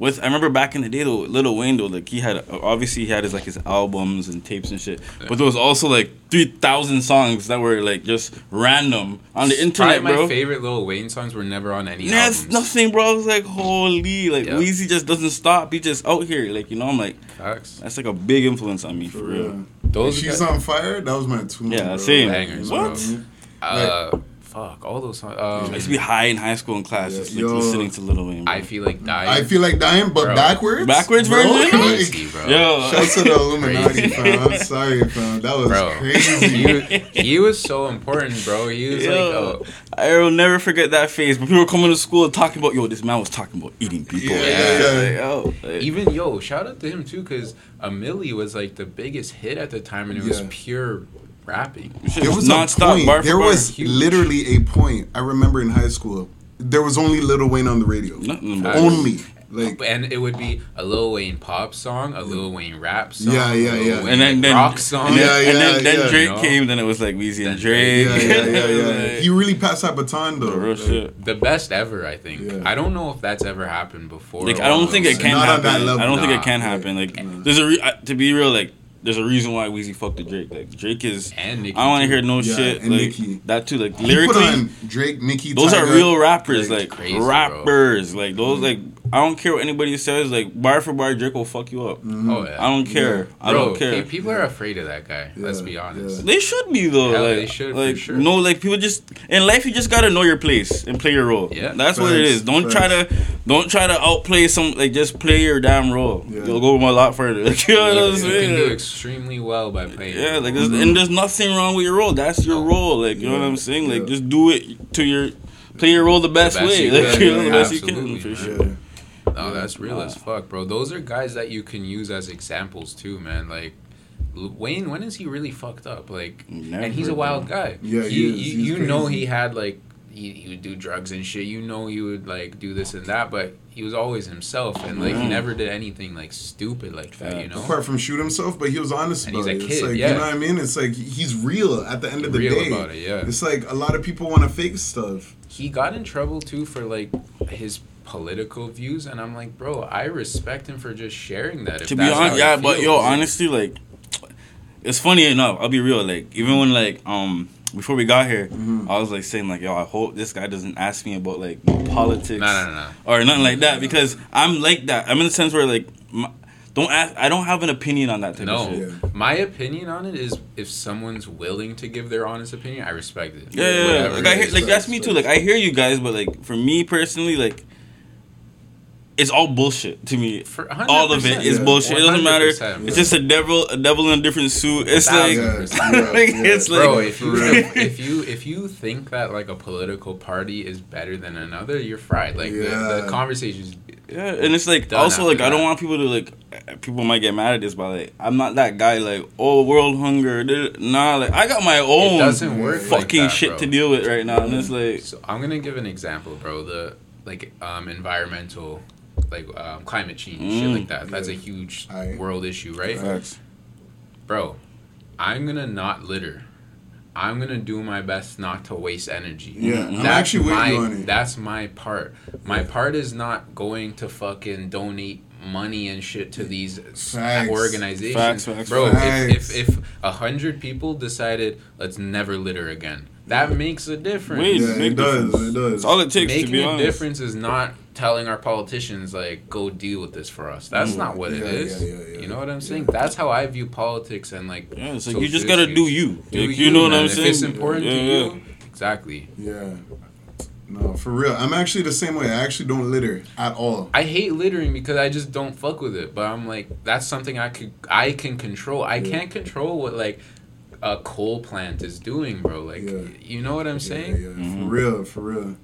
B: with I remember back in the day though, Lil Wayne though, like he had obviously he had his like his albums and tapes and shit. But there was also like three thousand songs that were like just random on the internet,
A: Probably my
B: bro.
A: favorite Lil Wayne songs were never on any
B: That's
A: albums.
B: nothing, bro. I was like, holy, like
A: Yeah.
B: Weezy just doesn't stop. He just out here, like you know. I'm like,
A: Facts.
B: that's like a big influence on me for real.
C: Yeah.
A: Those
C: She's
A: guys-
C: on fire. That was my tune.
B: Yeah,
C: bro.
B: same.
A: Bangers,
B: What?
A: bro. Uh, fuck, all those songs.
B: I
A: Um,
B: used to be high in high school in class,
C: Yeah,
B: just like
C: yo.
B: listening to Lil Wayne. Bro.
A: I feel like dying.
C: I feel like dying, but
A: Bro.
C: backwards.
B: Backwards
C: Bro,
B: version?
C: like,
A: Crazy, bro.
B: Yo,
C: Shout to the Illuminati, fam. I'm sorry, fam. That was
A: Bro,
C: crazy.
A: he, he was so important, bro. He was like,
B: Yo,
A: oh,
B: I will never forget that phase. But people were coming to school and talking about, yo, this man was talking about eating people.
C: Yeah,
A: yeah,
B: Like, yo, like,
A: even yo, shout out to him too, because A Milli was like the biggest hit at the time, and it was
C: Yeah.
A: pure rapping.
C: There was
B: nonstop,
C: a point. there was
A: Huge.
C: literally a point. I remember in high school, there was only Lil Wayne on the radio.
B: nothing.
C: Only. Like, oh,
A: and it would be a Lil Wayne pop song, a Lil Wayne rap song,
C: Yeah, yeah, yeah.
A: Wayne,
B: and then,
A: like,
B: then
A: rock song.
B: and then,
C: Yeah,
B: and then,
C: yeah,
B: then
C: yeah.
B: Drake
A: You know?
B: came. Then it was like Weezy
A: Then
B: and Drake.
C: yeah, yeah, yeah, yeah.
B: Like,
C: He really passed that baton, though.
B: real
C: Like,
B: shit.
A: The best ever, I think.
C: Yeah.
A: I don't know if that's ever happened before.
B: Like I don't think it can
C: Not on
B: happen.
C: that level.
B: I don't think it can happen. Like there's a re- I- to be real. Like there's a reason why Weezy fucked with Drake. Like Drake is.
A: And Nicki
B: I don't want to hear no
C: Yeah,
B: shit.
C: and
B: Like
C: Nicki.
B: that too. Like
C: He
B: lyrically,
C: put on Drake, Nicki.
B: those are real rappers.
C: Like,
B: Like,
A: crazy, bro.
B: rappers. Like those. Mm. Like I don't care what anybody says. Like bar for bar, Drake will fuck you up.
C: Mm-hmm.
A: Oh yeah.
B: I don't care. I
A: Bro,
B: don't care.
A: pe- people are afraid of that guy. Let's be honest.
C: yeah.
B: They should be though.
A: Hell,
B: like,
A: they should, for
B: like
A: sure.
B: no, like people just in life. You just gotta know your place and play your role.
A: Yeah.
B: that's what it is. Don't try to, don't try to outplay some. Like just play your damn role.
C: Yeah.
B: You'll go a lot further. Like, you know what
A: You,
B: I'm saying?
A: you
B: saying?
A: can do extremely well by playing.
B: Yeah, like there's, and there's nothing wrong with your role. That's your
A: No.
B: role. Like you know what I'm saying. Like
C: yeah.
B: just do it to your play your role the best,
A: best
B: way.
A: you
B: Like you know the
C: yeah,
B: best you
A: absolutely,
B: can for sure.
C: Yeah.
A: No, that's real as fuck, bro. Those are guys that you can use as examples too, man. Like Wayne, when is he really fucked up? Like,
B: Never,
A: and he's a wild guy.
C: Yeah, he
A: you,
C: is.
A: you,
C: He's
A: you know he had like he, he would do drugs and shit. You know he would like do this and that, but he was always himself, and like he
B: Mhm.
A: never did anything like stupid like that. You know.
C: Apart from shoot himself, but he was honest
A: And
C: about
A: he's a
C: it. It's
A: kid,
C: like
A: yeah.
C: you know what I mean. It's like he's real at the end of the
A: Real
C: day.
A: about it, yeah.
C: It's like a lot of people want to fake stuff.
A: he got in trouble too for like his political views, and I'm like, bro, I respect him for just sharing that. If
B: to be honest,
A: he
B: yeah, but yo, honestly, like, it's funny enough. I'll be real. Like, even when like um before we got here,
C: Mm-hmm.
B: I was like saying like, yo, I hope this guy doesn't ask me about like politics
A: No, no, no, no.
B: or nothing like that because I'm like that. I'm in the sense where like. My, don't ask. I don't have an opinion on that type
A: No,
B: of shit.
C: Yeah.
A: my opinion on it is if someone's willing to give their honest opinion, I respect it.
B: Yeah, yeah, yeah. Like I hear, like that's me too. Like I hear you guys, but like for me personally, like it's all bullshit to me.
A: For
B: all of it is
C: Yeah.
B: bullshit. It doesn't matter.
A: 100%,
B: It's just a devil, a devil in a different suit. It's like,
C: Yeah,
A: percent.
C: yeah,
B: like
C: yeah.
B: it's like,
A: Bro, if you if, if you if you think that like a political party is better than another, you're fried. Like the,
C: Yeah.
A: the conversations.
B: yeah, and it's like also like
A: after
B: I don't want people to like. People might get mad at this, but like I'm not that guy. Like oh, world hunger. da- Nah, like I got my
A: It
B: own
A: doesn't work. like
B: fucking
A: that,
B: shit
A: bro.
B: to deal with right now, and it's like
A: So I'm gonna give an example, bro. The like um environmental, like um, climate change, shit
B: Mm.
A: like that. That's a huge
C: Aight.
A: world issue, right?
B: facts.
A: Bro, I'm gonna not litter I'm gonna do my best not to waste energy.
C: Yeah, I'm
A: That's
C: actually with
A: my,
C: you on it.
A: That's my part. My part is not going to fucking donate money and shit to these s-
C: Facts.
A: organizations.
B: Facts, facts,
A: Bro,
C: facts.
A: if if if a hundred people decided let's never litter again, that makes a difference.
B: Wait,
C: Yeah,
B: big
C: it does.
B: difference.
C: It does.
B: It's all it takes to
A: Making
B: be
A: a
B: honest.
A: difference is not telling our politicians like go deal with this for us. That's
B: Mm.
A: not what it
C: Yeah,
A: is.
C: yeah, yeah, yeah.
A: you know what I'm saying? That's how I view politics and like
B: Yeah, it's like you just gotta do you.
A: Do
B: Like, you know what. I'm
A: if
B: saying?
A: it's important
B: Yeah,
A: to
B: yeah.
A: you, exactly.
C: Yeah. No, for real. I'm actually the same way. I actually don't litter at all.
A: I hate littering because I just don't fuck with it. But I'm like, that's something I could, I can control. I
C: Yeah.
A: can't control what like a coal plant is doing, bro. Like,
C: Yeah.
A: you know what I'm saying?
C: Yeah, yeah. For real, for real.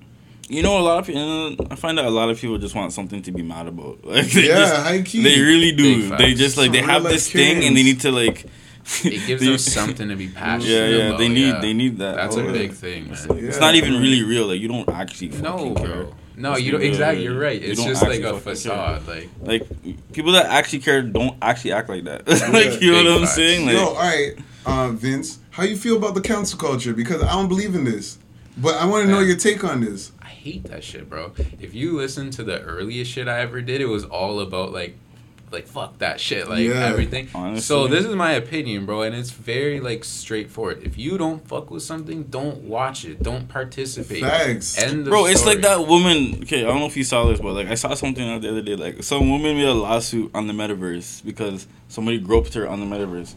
B: You know, a lot of people. I find that a lot of people just want something to be mad about. Like they
C: Yeah,
B: just,
C: high key.
B: they really do. They just like they have this
C: life
B: thing and they need to like.
A: It gives them something to be passionate
B: Yeah, yeah.
A: about.
B: They need
A: yeah.
B: they need that.
A: That's
B: Oh,
A: a
B: yeah.
A: big thing,
B: It's,
A: man.
B: like- it's not even really real. Like you don't actually
A: No,
B: care.
A: bro. No,
B: Let's
A: you don't. Exactly,
B: like,
A: you're right. It's
B: don't
A: just like a
B: fucking care.
A: facade. Like,
B: Like people that actually care don't actually act like that. like you know what I'm
A: facts.
B: saying? Like
C: Yo, all right, uh, Vince, how you feel about the cancel culture? Because I don't believe in this, but I want to know your take on this.
A: I hate that shit, bro. If you listen to the earliest shit I ever did, it was all about like, like fuck that shit, like
C: Yeah.
A: everything.
B: Honestly.
A: So this is my opinion, bro, and it's very like straightforward. If you don't fuck with something, don't watch it. Don't participate.
C: Facts.
A: End of
B: Bro, it's like that woman. Okay, I don't know if you saw this, but like I saw something the other day. Like some woman made a lawsuit on the metaverse because somebody groped her on the metaverse.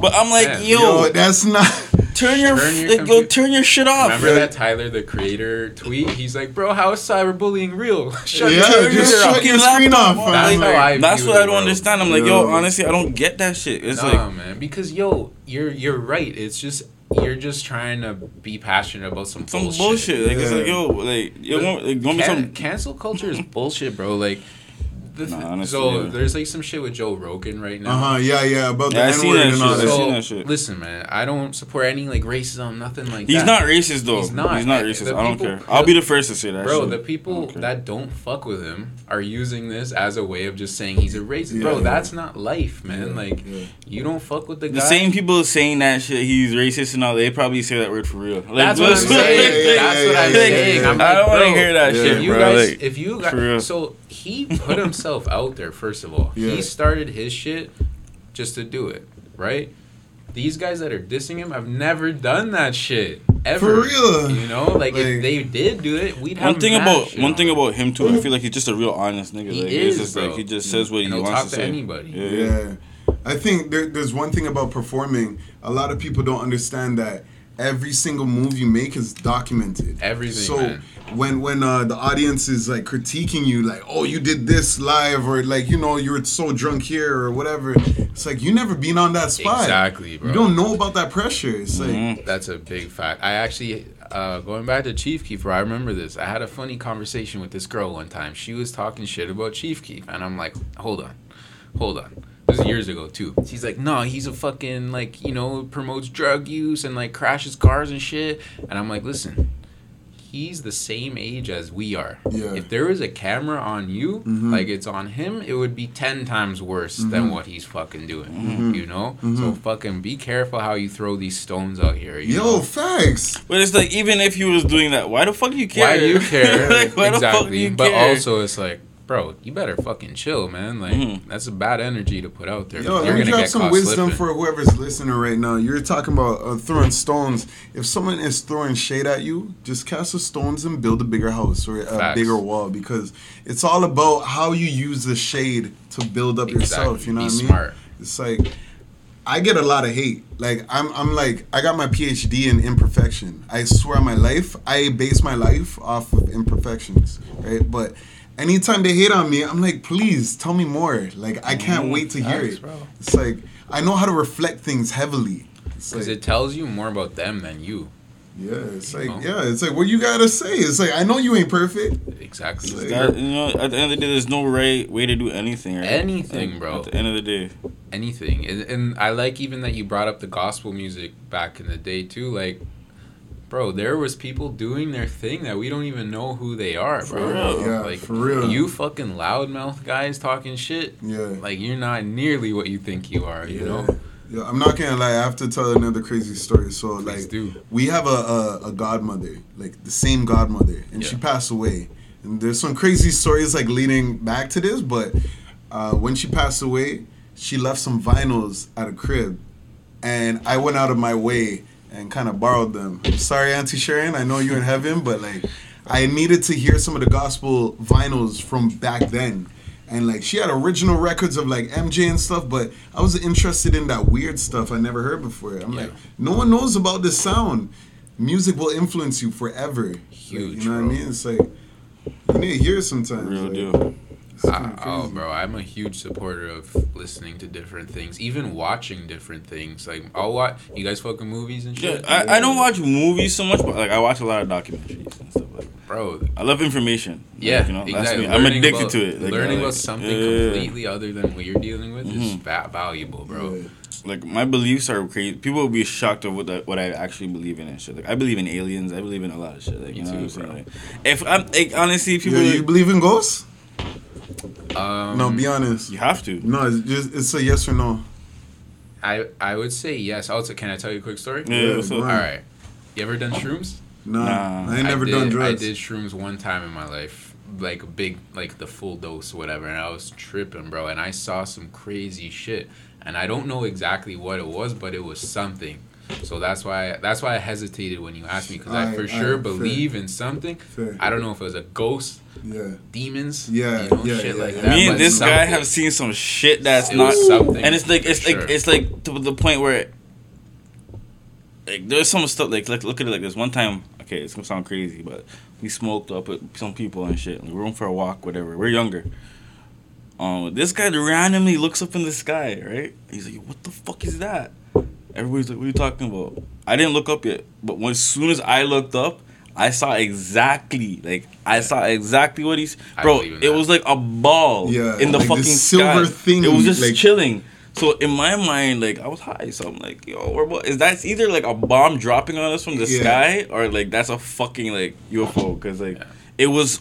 B: But I'm like,
A: Yeah.
B: yo,
C: Yo, that's not.
B: turn your,
A: turn your
B: like, yo, turn your shit off.
A: Remember that Tyler the Creator tweet? He's like, bro, how is cyberbullying real? Shut
C: Yeah,
A: your
C: just
A: computer off."
C: shut your screen off.
B: That's.
A: That's
C: Like,
A: I.
B: That's what I don't
A: world.
B: understand. I'm like, yo,
C: Yo.
B: honestly, I don't get that shit. It's
A: nah,
B: like,
A: man, because yo, you're you're right. It's just you're just trying to be passionate about some
B: some
A: bullshit.
B: bullshit. Like it's like, yo, like, like, want me
A: Can-
B: some?
A: cancel culture is bullshit, bro. Like, the th-
B: Nah, honestly,
A: so
B: yeah.
A: there's like some shit with Joe Rogan right now.
C: Uh huh. Yeah, yeah. About the
B: Yeah, I
C: N
B: seen
C: word
B: that
C: and
B: shit.
C: all
B: I seen that shit.
A: listen, man, I don't support any like racism, nothing like
B: He's
A: that.
B: He's not racist though.
A: He's not.
B: He's not
A: The
B: racist. I don't
A: people-
B: care. I'll be the first to say that.
A: Bro,
B: shit.
A: the people
B: don't
A: that don't fuck with him are using this as a way of just saying he's a racist.
C: Yeah,
A: Bro,
C: yeah.
A: that's not life, man.
C: Yeah,
A: like,
C: yeah.
A: you don't fuck with the guy.
B: The same people saying that shit, he's racist and all, they probably say that word for real. Like,
A: That's what I'm saying.
C: yeah, yeah,
A: That's what I'm saying. I'm
B: I
A: like,
B: don't want to hear that shit,
A: if you
B: bro.
A: guys, if you
B: real.
A: guys, so he put himself out there. First of all,
C: Yeah.
A: he started his shit just to do it, right? These guys that are dissing him have never done that shit ever.
C: For real.
A: you know, like,
C: Like-
A: if they did do it, we'd have
B: one thing about
A: shit
B: one
A: on
B: thing
A: him.
B: about him too, I feel like he's just a real honest nigga.
A: He
B: like
A: is,
B: just
A: bro.
B: like he just says what
A: And
B: he wants
A: talk
B: to,
A: to
B: say.
A: anybody.
B: Yeah, yeah.
C: Yeah. I think there, there's one thing about performing. A lot of people don't understand that every single move you make is documented.
A: Everything,
C: So
A: man.
C: when when uh, the audience is like critiquing you, like, oh, you did this live, or like, you know, you were so drunk here, or whatever. It's like you never been on that spot.
A: Exactly, bro.
C: You don't know about that pressure. It's like,
B: Mhm.
A: That's a big fact. I actually, uh, going back to Chief Keef, I remember this. I had a funny conversation with this girl one time. She was talking shit about Chief Keef, and I'm like, hold on, hold on. This is years ago too. She's like, no, he's a fucking like you know promotes drug use and like crashes cars and shit. And I'm like, listen, he's the same age as we are.
C: Yeah.
A: If there was a camera on you,
C: Mhm.
A: like it's on him, it would be ten times worse mm-hmm. than what he's fucking doing. Mm-hmm. You know. Mm-hmm. So fucking be careful how you throw these stones out here. You
C: yo,
A: know?
C: facts.
B: But it's like even if he was doing that, why the fuck you care?
A: Why do you care?
B: like, why the fuck do
A: exactly.
B: you
A: but also, it's like, bro, you better fucking chill, man. Like
B: Mhm.
A: that's a bad energy to put out there.
C: Yo,
A: You're
C: let me drop some wisdom
A: slipping.
C: for whoever's listening right now. You're talking about uh, throwing stones. If someone is throwing shade at you, just cast the stones and build a bigger house or a
A: Facts.
C: bigger wall because it's all about how you use the shade to build up yourself. You know
A: Be
C: what I mean?
A: smart.
C: It's like I get a lot of hate. Like I'm, I'm like I got my PhD in imperfection. I swear my life, I base my life off of imperfections, right? But anytime they hate on me, I'm like, please tell me more. Like I mm-hmm. can't wait to hear
A: Facts,
C: it.
A: bro.
C: It's like I know how to reflect things heavily.
A: Because
C: like,
A: it tells you more about them than you.
C: yeah, it's like
A: know?
C: yeah, it's like what you gotta say. It's like I know you ain't perfect.
A: Exactly.
C: Like-
B: That, you know, at the end of the day, there's no right way to do anything. Right?
A: Anything,
B: Like,
A: bro.
B: At the end of the day,
A: Anything. And, and I like even that you brought up the gospel music back in the day too. Like, bro, there was people doing their thing that we don't even know who they are, bro.
B: For real.
C: Yeah,
A: like
C: for real.
A: You fucking loudmouth guys talking shit.
C: Yeah.
A: Like you're not nearly what you think you are. You
C: Yeah.
A: know.
C: Yeah, I'm not gonna lie. I have to tell another crazy story. So like,
A: do.
C: we have a, a a godmother, like the same godmother, and she passed away. And there's some crazy stories like leading back to this, but uh, when she passed away, she left some vinyls at a crib, and I went out of my way and kind of borrowed them. Sorry, Auntie Sharon, I know you're in heaven, but like, I needed to hear some of the gospel vinyls from back then. And like she had original records of like MJ and stuff, but I was interested in that weird stuff I never heard before. I'm
A: Yeah.
C: like, no one knows about this sound. Music will influence you forever. Like, you know what I mean? It's like you need to hear it sometimes.
B: Real
C: like,
B: deal.
C: It's
A: I, oh, bro, I'm a huge supporter of listening to different things, even watching different things. Like, I'll watch. You guys fucking movies and
B: Yeah,
A: shit,
B: I, I don't watch movies so much, but like I watch a lot of documentaries and stuff. Like
A: bro.
B: I love information. Like,
A: Yeah,
B: you know, that's
A: exactly.
B: I'm addicted
A: about-
B: to it. Like,
A: learning
B: like,
A: about something
B: yeah, yeah, yeah.
A: completely other than what you're dealing with is
B: Mhm.
A: va- valuable, bro.
C: Yeah.
B: Like my beliefs are crazy. People will be shocked of what I, what I actually believe in and shit. Like I believe in aliens. I believe in a lot of shit. Like
A: Me
B: you know
A: too,
B: what I'm saying. Like, if I'm like honestly, people
C: Yeah, you believe in ghosts?
A: Um,
C: no, be honest.
B: you have to.
C: No, it's just it's a yes or no.
A: I I would say yes. Also, can I tell you a quick story?
B: Yeah,
C: Yeah,
B: what's
C: go
B: up?
C: on.
A: All right. You ever done shrooms?
C: Nah,
B: Nah.
C: I ain't never
A: did,
C: done drugs.
A: I did shrooms one time in my life, like a big, like the full dose, whatever, and I was tripping, bro. And I saw some crazy shit, and I don't know exactly what it was, but it was something. So that's why that's why I hesitated when you asked me because I
C: Alright,
A: for
C: alright,
A: sure
C: fair.
A: believe in something.
C: Fair.
A: I don't know if it was a ghost,
C: Yeah.
A: demons,
C: Yeah,
A: you know,
C: yeah,
A: shit
C: yeah,
A: like
C: yeah.
A: that.
B: Me and
A: but
B: this guy have seen some shit that's
A: It
B: not
A: something,
B: and it's like it's like
A: sure.
B: it's like to the point where like there's some stuff like like look at it like this one time okay it's gonna sound crazy but we smoked up with some people and shit we were going for a walk whatever we're younger um this guy randomly looks up in the sky right he's like what the fuck is that everybody's like what are you talking about I didn't look up yet but when, as soon as I looked up I saw exactly like I saw exactly what he's bro it
A: that.
B: was like a ball
C: Yeah,
B: in the
C: like
B: fucking
C: this silver
B: sky.
C: thing,
B: It was just
C: like-
B: chilling. So in my mind, like I was high, so I'm like, yo, we're bo- is that's either like a bomb dropping on us from the
C: Yeah.
B: sky or like that's a fucking like UFO because like
A: Yeah.
B: it was.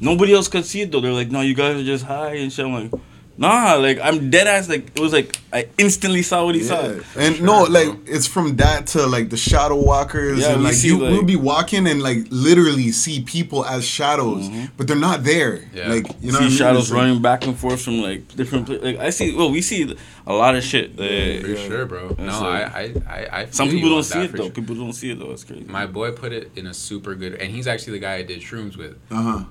B: Nobody else could see it though. They're like, no, you guys are just high and shit. I'm like, nah, like I'm dead ass. Like it was like I instantly saw what he saw.
C: And
A: Sure,
C: no,
A: bro.
C: like it's from that to like the shadow walkers
B: Yeah,
C: and like
B: see,
C: you
B: like-
C: we'll be walking and like literally see people as shadows, but they're not there.
A: Yeah.
C: Like you know,
B: see
C: what I mean?
B: shadows running back and forth from like different. pla- Like I see, well, we see a lot of shit. like,
A: For sure, bro. No,
B: so-
A: I, I, I, I
B: Some people don't see it though.
A: sure.
B: People don't see it though. It's crazy.
A: My boy put it in a super good, and he's actually the guy I did shrooms with.
C: Uh-huh.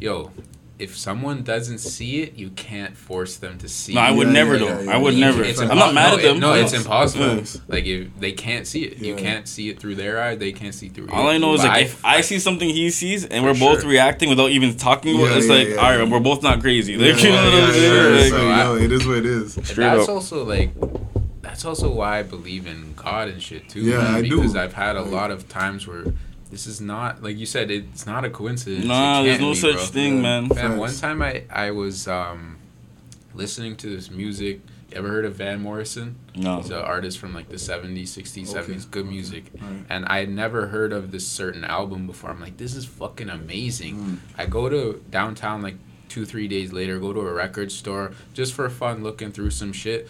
A: Yo, if someone doesn't see it, you can't force them to see
B: no, I would
C: Yeah,
B: never
C: yeah,
B: though.
C: yeah,
B: I would
C: yeah.
B: never.
A: It's
B: I'm
A: impo-
B: not mad
A: no,
B: at them.
A: it- no, it's impossible.
C: Yes.
A: Like if they can't see it, you can't see it through their eye. They can't see through. It.
B: All
A: yours.
B: I know is
A: But
B: like if I see something he sees and we're both
A: sure.
B: reacting without even talking
C: Yeah,
B: it's
C: yeah,
B: like
C: yeah,
B: all right,
C: yeah.
B: we're both not crazy. Like,
C: Yeah,
B: you know what
C: yeah,
B: I'm
C: yeah,
B: saying? Like,
C: so,
A: So I-
C: know, it is what it is.
A: That's
B: up.
A: also like that's also why I believe in God and shit too.
C: Yeah,
A: man,
C: I do.
A: because I've had a
C: Like-
A: lot of times where this is not like you said. It's not a coincidence. It
B: Nah, there's
A: can't
B: no
A: be,
B: such
A: bro.
B: thing,
C: Yeah.
B: man.
A: Man, one time I I was um, listening to this music. You ever heard of Van Morrison?
B: No.
A: He's an artist from like the 70s, 60s,
C: Okay.
A: 70s. Good music.
C: Alright.
A: And I had never heard of this certain album before. I'm like, this is fucking amazing.
C: Mm.
A: I go to downtown like two, three days later, go to a record store just for fun, looking through some shit.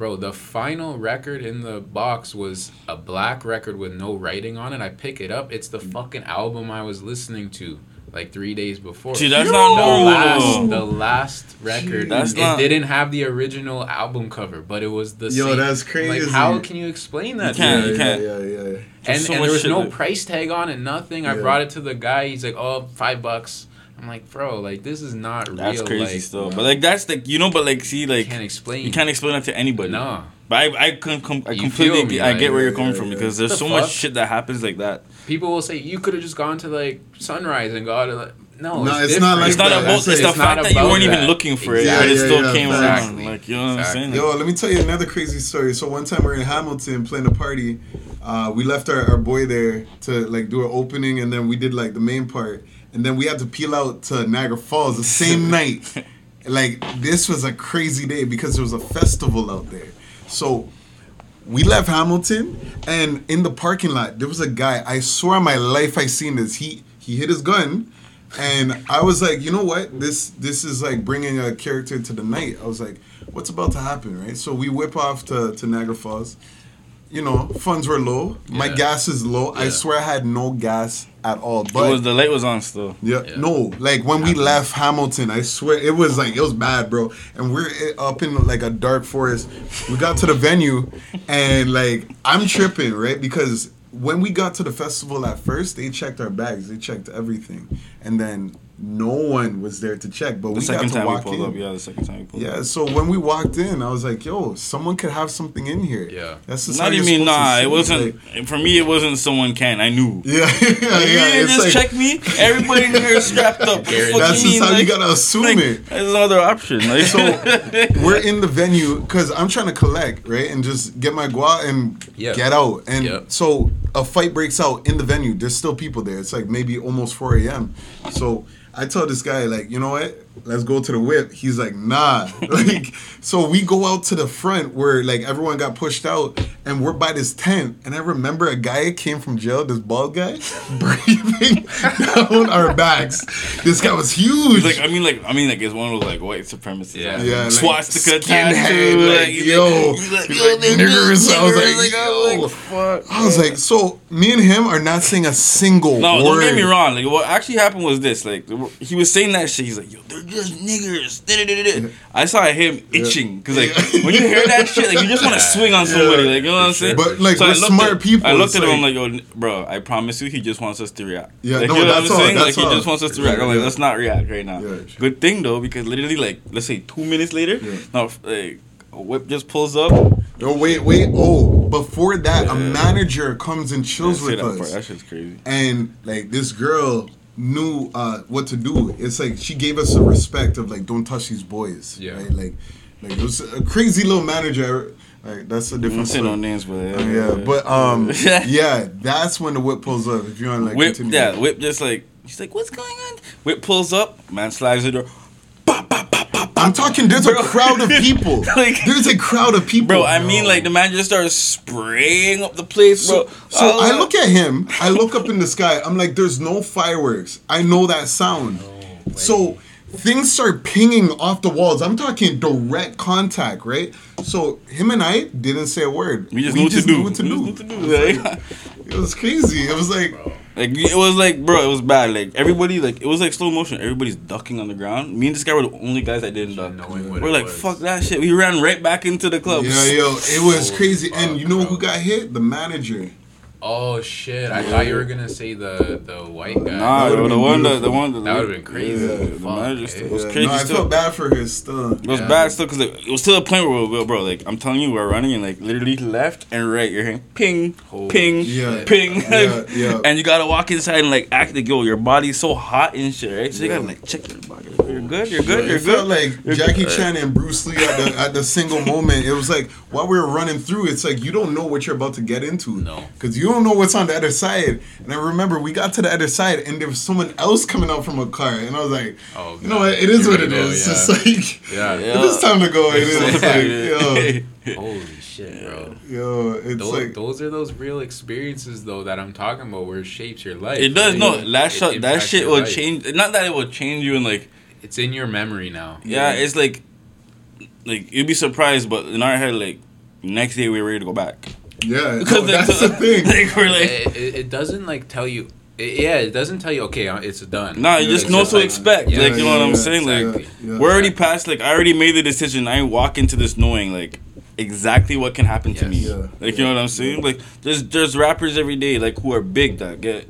A: Bro, the final record in the box was a black record with no writing on it. I pick it up. It's the mm. fucking album I was listening to like three days before.
B: See, that's
C: Yo!
B: not
A: the
B: normal.
A: last, the last record.
B: That's
A: it
B: not-
A: didn't have the original album cover, but it was the same.
C: Yo,
A: same.
C: that's
A: Like,
C: crazy.
A: how can you explain that? to
B: can't, you can't.
C: Yeah, yeah, yeah.
A: and,
B: so
A: and there was no
B: that-
A: price tag on it, nothing. I
C: Yeah.
A: brought it to the guy. He's like, "Oh, five bucks." I'm like, "Bro, like this is not
B: That's
A: real."
B: That's crazy
A: like,
B: still. But like that's like you know, but like see like you
A: can't explain.
B: you can't explain that to anybody.
A: No,
B: But I I, com- com- I completely
A: me,
B: get, I
A: like-
B: get where you're coming
C: yeah,
B: from
C: yeah.
B: because there's
A: The
B: so
A: fuck?
B: much shit that happens like that.
A: people will say you could have just gone to like Sunrise and got it. Like, no,
C: No,
A: it's,
C: it's not like
B: It's not
C: that.
B: about
C: That's
B: it's
C: it.
B: the
A: It's
B: fact that you weren't even looking for it,
C: Yeah,
B: but it
C: yeah,
B: still
C: yeah,
B: came
A: exactly.
B: around. Like you know what I'm saying?
C: Yo, let me tell you another crazy story. So one time we are in Hamilton playing a party. Uh, we left our, our boy there to like do an opening, and then we did like the main part, and then we had to peel out to Niagara Falls the same night. Like this was a crazy day because there was a festival out there. So we left Hamilton, and in the parking lot there was a guy. I swear on my life I seen this. He he hit his gun, And I was like, you know what? This this is like bringing a character to the night. I was like, what's about to happen, right? So we whip off to, to Niagara Falls. You know, funds were low. My
A: Yeah.
C: gas is low. I swear I had no gas at all.
B: It
C: But
B: was the light was on still.
C: yeah,
A: Yeah.
C: no, like when we left Hamilton, I swear it was like it was bad, bro. And we're eh, up in like a dark forest. We got to the venue, and like I'm tripping, right? Because when we got to the festival at first, they checked our bags, they checked everything, and then no one was there to check. But
B: The
C: we
B: second
C: got to
B: time we
C: walk
B: pulled
C: in.
B: up, yeah, the second time we pulled up.
C: Yeah, so when we walked in, I was like, "Yo, someone could have something in here."
A: Yeah.
C: that's just
B: Not even
C: supposed to
B: nah.
C: see
B: It wasn't
C: like-
B: for me. It wasn't someone can. I knew.
C: yeah, yeah,
B: Like, you
C: yeah.
B: didn't just
C: like,
B: check me. Everybody in here is strapped up.
C: That's just
B: mean,
C: how you gotta assume
B: like,
C: it.
B: There's another option. Like,
C: So we're in the venue because I'm trying to collect, right, and just get my gua and
A: Yeah.
C: get out. And
A: Yep.
C: so a fight breaks out in the venue. There's still people there. It's like maybe almost 4 a.m. So I tell this guy like, you know what? Let's go to the whip. He's like, nah. like, so we go out to the front where like everyone got pushed out, and we're by this tent. And I remember a guy came from jail, this bald guy, breathing down our backs. This guy was huge.
B: like I mean, like I mean, like it's one of those like white supremacists.
A: Yeah.
B: like,
C: Yeah, like,
B: swastika tattoo.
C: like,
B: Like,
C: yo,
B: like, he's like,
C: he's like, niggers. I was like,
B: niggers. I'm
C: yo.
B: like, fuck.
C: I was like, so me and him are not saying a single word.
B: No,
C: word.
B: don't get me wrong. Like, what actually happened was this. Like, he was saying that shit. He's like, "Yo, they're just niggers." I saw him itching because, like, when you hear that shit, like, you just want to swing on somebody. Like, you know what I'm saying?
C: But, like,
B: I
C: we're smart
B: at,
C: people.
B: I looked at him. I'm
C: like-
B: like, "Yo, bro, I promise you, he just wants us to react."
C: Yeah,
B: like,
C: no,
B: you know
C: that's
B: what I'm
C: all,
B: saying?
C: that's
B: like,
C: all.
B: he just wants us to react. I'm like,
C: Yeah.
B: let's not react right now.
C: Yeah.
B: Good thing though, because literally, like, let's say two minutes later,
C: Yeah.
B: now, like, a whip just pulls up.
C: No, wait, wait. Oh, before that, a manager comes and
B: Yeah,
C: chills with
B: that part.
C: us.
B: That shit's crazy.
C: and like this girl knew uh, what to do. It's like she gave us the respect of like, don't touch these boys.
A: Yeah.
C: Right? Like, like it was a crazy little manager. Like that's a
B: I don't
C: different.
B: say
C: story.
B: no names, but
C: Uh, yeah, but um, yeah, that's when the whip pulls up. If you want to like
B: Whip, yeah, Whip just like she's like, "What's going on?" Whip pulls up, man slides the door. Bah, bah, bah, bah, bah.
C: I'm talking. There's a crowd of people.
B: Like-
C: there's a crowd of people,
B: Bro, I mean, like the man just starts spraying up the place, bro.
C: So, so
B: was
C: I
B: uh,
C: look at him. I look up in the sky. I'm like, there's no fireworks. I know that sound. so things start pinging off the walls. I'm talking direct contact, right? So him and I didn't say a word.
B: We just knew what to do.
C: knew what
B: We just knew what to do,
C: It was crazy. It was like,
B: Like it was like, bro, it was bad. Like everybody, like it was like slow motion. Everybody's ducking on the ground. Me and this guy were the only guys that didn't duck. We're like,
A: was.
B: fuck that shit. We ran right back into the club.
C: yeah, yo, it was
A: Oh,
C: crazy. And you know
A: bro.
C: who got hit? The manager.
A: Oh shit! I thought you were gonna say the the white guy.
B: Nah,
C: That would've
B: yo, the
C: been
B: one, that, the one,
A: That would've been crazy.
B: Yeah, the
A: Fuck,
B: manager still- it was crazy.
C: no, I
B: still.
C: felt bad for his stuff.
B: It was
A: Yeah.
B: bad still because like, it was still a point where, we- bro, like I'm telling you, we're running and like literally left and right. You're hearing ping,
A: Holy
B: ping,
C: shit.
B: ping,
C: Yeah, yeah.
B: and you gotta walk inside and like act like yo, your body's so hot and shit, right? So you
C: Yeah.
B: gotta like check your body. You're good. You're good.
C: It
B: You're
C: felt
B: good.
C: like
B: You're
C: Jackie
B: good.
C: Chan and Bruce Lee at the at the single moment. It was like while we were running through, it's like you don't know what you're about to get into.
A: No.
C: because you don't know what's on the other side. And I remember we got to the other side, and there was someone else coming out from a car, and I was like,
A: Oh,
C: you know what? It is
A: You're
C: what it
A: go,
C: is.
A: yeah.
C: It's like
A: Yeah.
B: Yeah.
C: it is time to go. It is like yo,
A: Holy shit, bro.
C: yo. It's
A: Those,
C: like
A: those are those real experiences though that I'm talking about where it shapes your life.
B: It does
A: right?
B: no that
A: It
B: shot that
A: impacts
B: shit will
A: life.
B: change. Not that it will change you and like
A: It's in your memory now.
B: yeah, it's like like you'd be surprised, but in our head like next day we were ready to go back
C: yeah.
B: because
C: No, that's the thing.
B: Like we're like.
A: it, it, it doesn't like tell you. It, yeah, it doesn't tell you. Okay, uh, it's done.
B: Nah, you
C: Yeah,
B: just know
C: just
B: to
C: like-
B: expect.
A: Yeah,
B: like you know
C: yeah,
B: what I'm
C: yeah,
B: saying? Like
A: exactly.
C: Yeah.
B: we're already past. Like I already made the decision. I walk into this knowing like exactly what can happen to me.
C: Yeah.
B: Like you know what I'm saying? Like there's there's rappers every day like who are big that get s-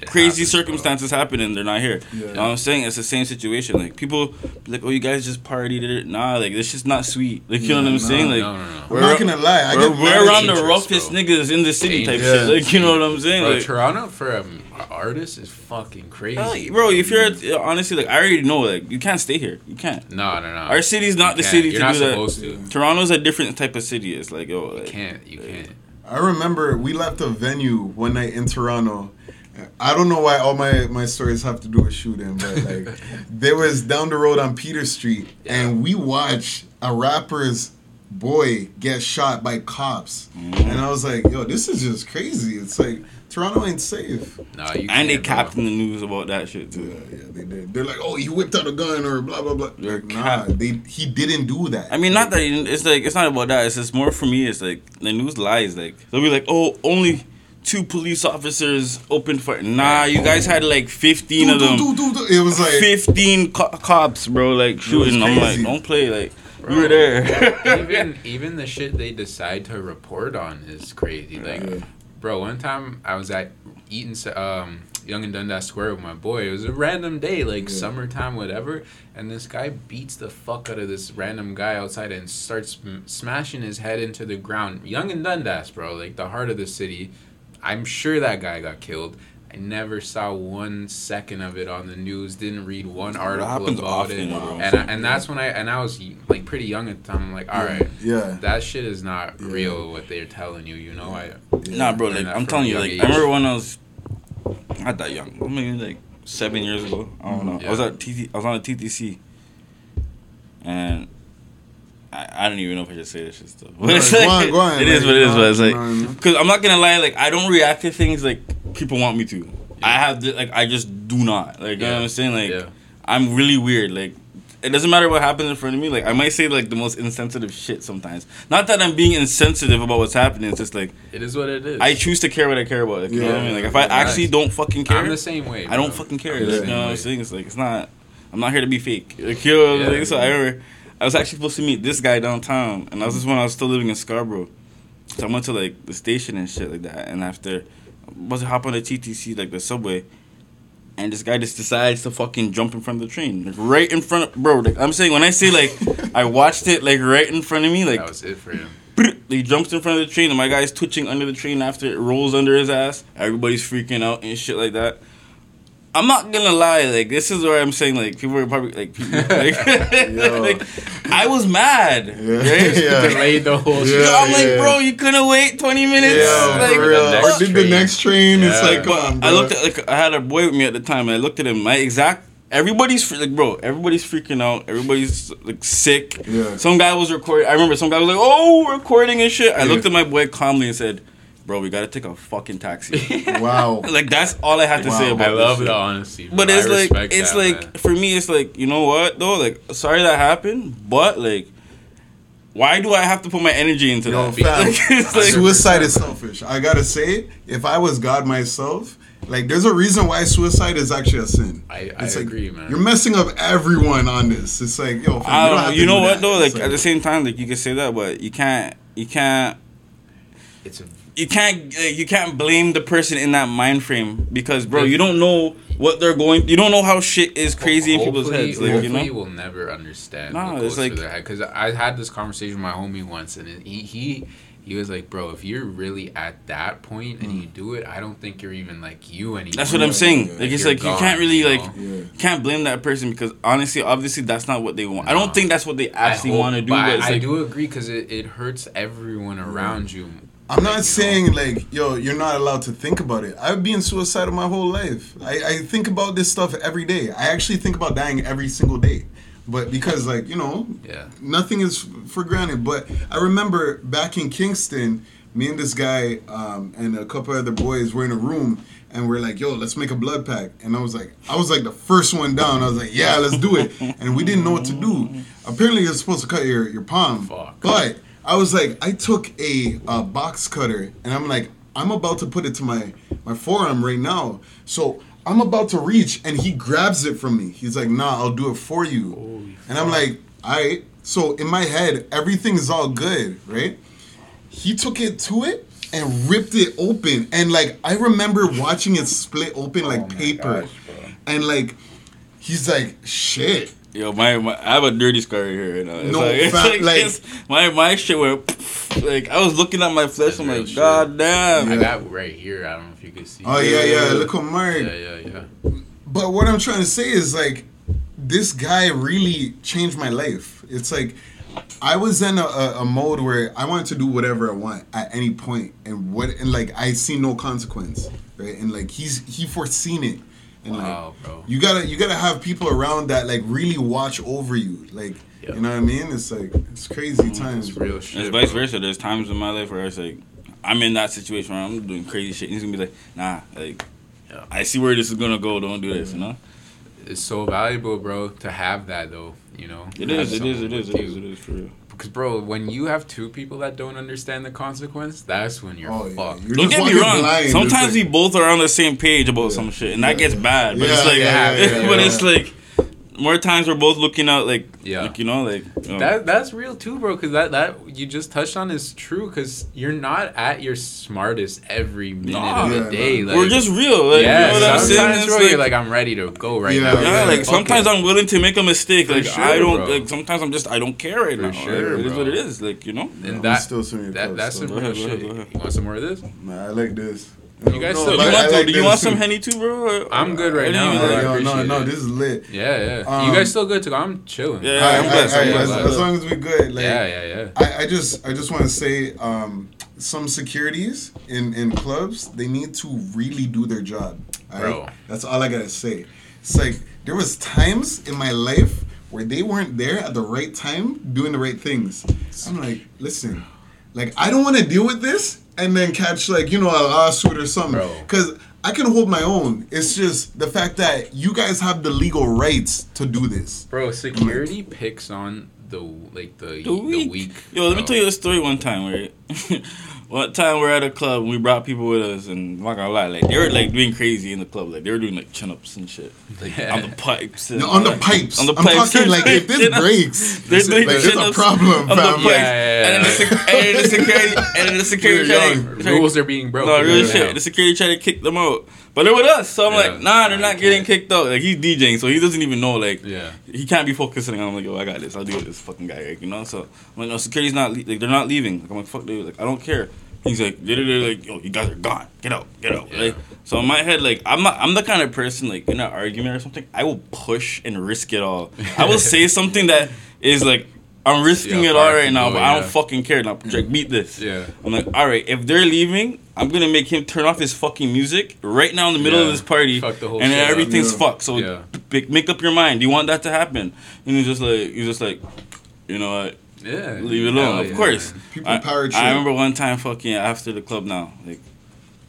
A: It
B: crazy
A: happens, bro.
B: circumstances happen and they're not here.
C: Yeah.
B: You know what I'm saying? It's the same situation. Like people like, oh, you guys just partied it. Nah, like this just not sweet. Like you know what I'm
C: nah.
B: saying? Like
A: No, no, no.
C: I'm not gonna lie. I
B: we're,
C: get
B: we're around the roughest
A: bro.
B: niggas in the city type
C: Dangerous.
B: shit. Like you know what I'm saying?
A: Bro,
B: Like,
A: Toronto for an artist is fucking crazy.
B: Hell, bro, if you're honestly like I already know like you can't stay here. You can't.
A: no, no, no.
B: Our city's not
A: You
B: the
A: can't.
B: city
A: You're
B: to
A: not
B: do that.
A: supposed to.
B: Toronto's a different type of city. It's like yo,
A: You can't. You can't.
C: I remember we left a venue one night in Toronto. I don't know why all my, my stories have to do with shooting, but like there was down the road on Peter Street,
A: Yeah.
C: and we watched a rapper's boy get shot by cops,
B: Mm-hmm.
C: and I was like, yo, this is just crazy. It's like Toronto ain't safe.
A: No, you
B: And they capped in the news about that shit too.
C: yeah, they did. They're like, oh, he whipped out a gun or blah blah blah.
B: They're
C: nah,
B: cap-
C: they he didn't do that.
B: I mean, not that he- it's like it's not about that. It's just more for me. It's like the news lies. Like they'll be like, oh, only two police officers opened fire. Nah, you guys had like fifteen
C: Do,
B: of
C: do,
B: them.
C: do, do, do. It was like
B: Fifteen co- cops, bro, like shooting. I'm like, don't play. Like
A: Bro,
B: you were there.
A: even even the shit they decide to report on is crazy. Like,
C: Yeah.
A: bro, one time I was at Eaton, um, Yonge and Dundas Square with my boy. It was a random day, like
C: Yeah.
A: summertime, whatever. And this guy beats the fuck out of this random guy outside and starts sm- smashing his head into the ground. Yonge and Dundas, bro, like the heart of the city. I'm sure that guy got killed. I never saw one second of it on the news. Didn't read one article about
B: often,
A: it.
B: bro.
A: And I, and that's when I and I was like pretty young at the time. I'm like, all right,
C: yeah.
A: that shit is not
C: Yeah.
A: real. What they're telling you, you know. I
B: Nah, bro. Like I'm telling you, like
A: age.
B: I remember when I was not that young. Maybe like seven years ago. I don't mm-hmm. know. I was
A: Yeah.
B: at TT. I was on a TTC, and I, I don't even know if I should say this shit still. But it's
C: Go
B: like,
C: on, go on,
B: it is
C: like,
B: what it is. But it's like because I'm not gonna lie. Like I don't react to things like people want me to. I have the, like I just do not. Like you know what I'm saying. Like
A: yeah.
B: I'm really weird. Like it doesn't matter what happens in front of me. Like I might say like the most insensitive shit sometimes. Not that I'm being insensitive about what's happening. It's just like
A: It is what it is.
B: I choose to care what I care about. Like, you know what I mean? Like if I actually don't fucking care,
A: I'm the same way.
B: I don't fucking care. Like, you know what. I'm saying? It's like it's not. I'm not here to be fake. Like you know,
A: Yeah,
B: like, so I remember I was actually supposed to meet this guy downtown, and that was just when I was still living in Scarborough. So I went to like the station and shit like that, and after I was hop on the TTC like the subway. And this guy just decides to fucking jump in front of the train, like right in front of bro. Like I'm saying, when I say like I watched it like right in front of me, like
A: that was it for him.
B: he jumps in front of the train, and my guy's twitching under the train after it rolls under his ass. Everybody's freaking out and shit like that. I'm not gonna lie, like this is where I'm saying like people are probably like, people, like, like, I was mad.
C: Yeah.
B: Right?
C: Yeah.
A: Delayed the whole
C: Yeah.
A: shit.
B: I'm like, bro, you couldn't wait 20 minutes.
C: Yeah,
B: like,
C: for real.
A: the
C: Or did the next train? It's like, come on,
B: I looked at like I had a boy with me at the time, and I looked at him. My exact everybody's like, bro, everybody's freaking out. Everybody's like sick.
C: Yeah.
B: Some guy was recording. I remember some guy was like, "Oh, recording and shit." I
C: Yeah.
B: looked at my boy calmly and said, "Bro, we gotta take a fucking taxi."
C: Wow.
B: like that's all I have to say
C: Wow.
B: about.
A: I
B: this
A: love
B: shit.
A: the honesty. bro.
B: But it's
A: I
B: like it's
A: that,
B: like
A: man.
B: for me, it's like you know what though. Like sorry that happened, but like, why do I have to put my energy into
C: Yo,
B: that?
C: fam,
B: Like, like-
C: suicide is selfish. I gotta say, if I was God myself, like there's a reason why suicide is actually a sin.
A: I, I
C: It's like,
A: agree, man.
C: You're messing up everyone on this. It's like, yo, fam, you,
B: don't
C: don't
B: know.
C: to
B: You know
C: do
B: what
C: that.
B: though? Like
C: It's
B: at the same time, like you can say that, but you can't. You can't.
A: it's a,
B: You can't. Like, you can't blame the person in that mind frame because, bro, you don't know what they're going. You don't know how shit is crazy in people's heads. Like you
A: hopefully
B: know.
A: will never understand.
B: Nah,
A: what
B: it's like-
A: through their head. Because I had this conversation with my homie once, and he he he was like, "Bro, if you're really at that point and you do it, I don't think you're even like you anymore."
B: Mm. That's what I'm saying.
C: Yeah.
B: Like it's
A: You're
B: like you can't really
A: you
B: like?
C: Yeah.
B: can't blame that person because honestly, obviously, that's not what they want. I don't think that's what they actually want to do.
A: But
B: But
A: I,
B: it's
A: I
B: like,
A: do agree because it, it hurts everyone around you.
C: I'm not saying like, yo, you're not allowed to think about it. I've been suicidal my whole life. I, I think about this stuff every day. I actually think about dying every single day. But because like, you know,
A: Yeah.
C: nothing is for granted. But I remember back in Kingston, me and this guy um, and a couple other boys were in a room and we're like, yo, let's make a blood pack. And I was like, I was like the first one down. I was like, yeah, let's do it. And we didn't know what to do. Apparently, you're supposed to cut your, your palm.
A: Fuck.
C: But I was like, I took a, uh box cutter and I'm like, I'm about to put it to my, my forearm right now. So I'm about to reach and he grabs it from me. He's like, nah, I'll do it for you.
A: Holy
C: and I'm like, all right. So in my head, everything's all good, right? He took it to it and ripped it open. And like, I remember watching it split open
A: Oh
C: like paper. and like, he's like, shit.
B: Yo, my, my I have a dirty scar right here right now. It's
C: No,
B: like, it's
C: fam,
B: like,
C: like-
B: it's- my my shit went like I was looking at my flesh. I'm
A: real
B: like,
A: shit.
B: God damn.
A: I got right here. I don't know if you can see.
C: Oh, yeah, yeah. Look at Mark.
A: Yeah, yeah, yeah.
C: But what I'm trying to say is like, this guy really changed my life. It's like, I was in a, a, a mode where I wanted to do whatever I want at any point, and what and like I see no consequence, right? And like he's he foreseen it, and
A: Wow,
C: like
A: bro.
C: you gotta you gotta have people around that like really watch over you, like
A: Yeah.
C: You know what I mean? It's like it's crazy mm, times.
A: It's real shit.
B: It's vice
A: bro.
B: versa. There's times in my life where it's like, I'm in that situation where I'm doing crazy shit. He's gonna be like, nah, like,
A: Yeah.
B: I see where this is gonna go. Don't do this, you know.
A: It's so valuable, bro, to have that though. You know.
B: It
A: Have
B: is. It is.
A: someone
B: It is.
A: with
B: It is.
A: you.
B: It is for real.
A: Because, bro, when you have two people that don't understand the consequence, that's when you're
C: Oh, yeah.
A: fucked.
C: You're
B: Don't get me wrong.
C: blind.
B: Sometimes
C: like-
B: we both are on the same page about
C: Yeah.
B: some shit, and that
C: Yeah.
B: gets bad. But
C: Yeah,
B: it's like,
C: yeah, yeah, yeah,
B: but
C: yeah.
B: it's like more times we're both looking out, like,
A: Yeah.
B: like you know, like you know.
A: That that's real too, bro. Because that that you just touched on is true. Because you're not at your smartest every minute
B: Nah.
A: of the
C: Yeah,
A: day.
C: nah.
A: Like,
B: we're just real. Like,
A: yeah.
B: you know what I'm saying?
A: sometimes, bro,
B: like-
A: you're like, I'm ready to go right
C: Yeah,
A: now.
B: Yeah,
C: Yeah,
B: like
A: fuck
B: sometimes
A: it.
B: I'm willing to make a mistake.
A: For
B: like
A: sure,
B: I don't
A: bro.
B: like sometimes I'm just I don't care right
A: For
B: now.
A: sure,
B: Like, it is what it is. Like you know.
A: and
C: I'm
A: that,
C: still swinging
A: that
C: close,
A: that's
C: so-
A: some
B: Go
A: real
B: ahead, go ahead,
A: shit. You want some more of this?
C: Nah, I like this.
A: You guys
C: No,
A: still-
B: Do you want,
C: like
B: do you want some henny too, bro? Or-
A: I'm good right now,
B: didn't
A: bro.
B: even-
A: I
C: Yo, no, no,
A: it.
C: this is lit.
A: Yeah, yeah.
C: Um,
A: you guys still good to go? I'm chilling.
B: Yeah,
C: Alright,
B: I'm
C: alright,
B: blessed, I'm blessed,
C: as, as long as we good. Like,
A: yeah, yeah, yeah.
C: I, I just I just want to say um, some securities in in clubs they need to really do their job. alright?
A: Bro.
C: that's all I gotta say. It's like there was times in my life where they weren't there at the right time doing the right things. I'm like, listen, like I don't want to deal with this and then catch like you know a lawsuit or something because. I can hold my own. It's just the fact that you guys have the legal rights to do this.
A: Bro, security picks on the like the
B: The
A: the
B: weak.
A: weak.
B: Yo, let me tell you a story. One time, right? one time we're at a club and we brought people with us, and I'm not gonna lie, like they were like doing crazy in the club, like they were doing like chin ups and shit
A: Yeah.
B: on the pipes. and
C: No, on the
B: all that.
C: pipes.
B: On the
C: I'm talking like if this breaks,
B: They're doing
C: like, there's a problem,
B: on the
C: fam.
B: pipes.
A: Yeah, yeah,
B: And then the,
A: yeah.
B: and then the security, and then the security
C: We're
B: tried
C: young.
B: to- tried-
A: Rules are being broken.
B: No, real
A: right
B: shit. The security tried to kick them out, but they're with us. So I'm
A: Yeah.
B: like, nah, they're not getting kicked out. Like he's DJing, so he doesn't even know. Like,
A: Yeah.
B: he can't be focusing. I'm like, yo, I got this. I'll deal with this fucking guy. Like, you know. So I'm like, no, security's not. Le- like, they're not leaving. Like, I'm like, fuck, dude. Like, I don't care. He's like, they're, they're like, yo, you guys are gone. Get out, get out.
A: Yeah.
B: Like, so in my head, like, I'm not. I'm the kind of person like in an argument or something, I will push and risk it all. I will say something that is like. I'm risking
A: how
B: it
A: far
B: all
A: it
B: right
A: can
B: now,
A: go,
B: but I don't fucking care. Now, like, beat this.
A: Yeah.
B: I'm like, all right, if they're leaving, I'm gonna make him turn off his fucking music right now in the middle of this party,
A: Fuck the whole
B: and then
A: shit up.
B: everything's
C: Yeah.
B: fucked. So
A: Yeah.
B: p- make up your mind. Do you want that to happen? And he's just like, he's just like, you know what?
A: Yeah.
B: Leave it alone.
A: Hell
B: of course.
C: People
B: I,
C: power trip.
B: I remember one time, fucking after the club. Now, like,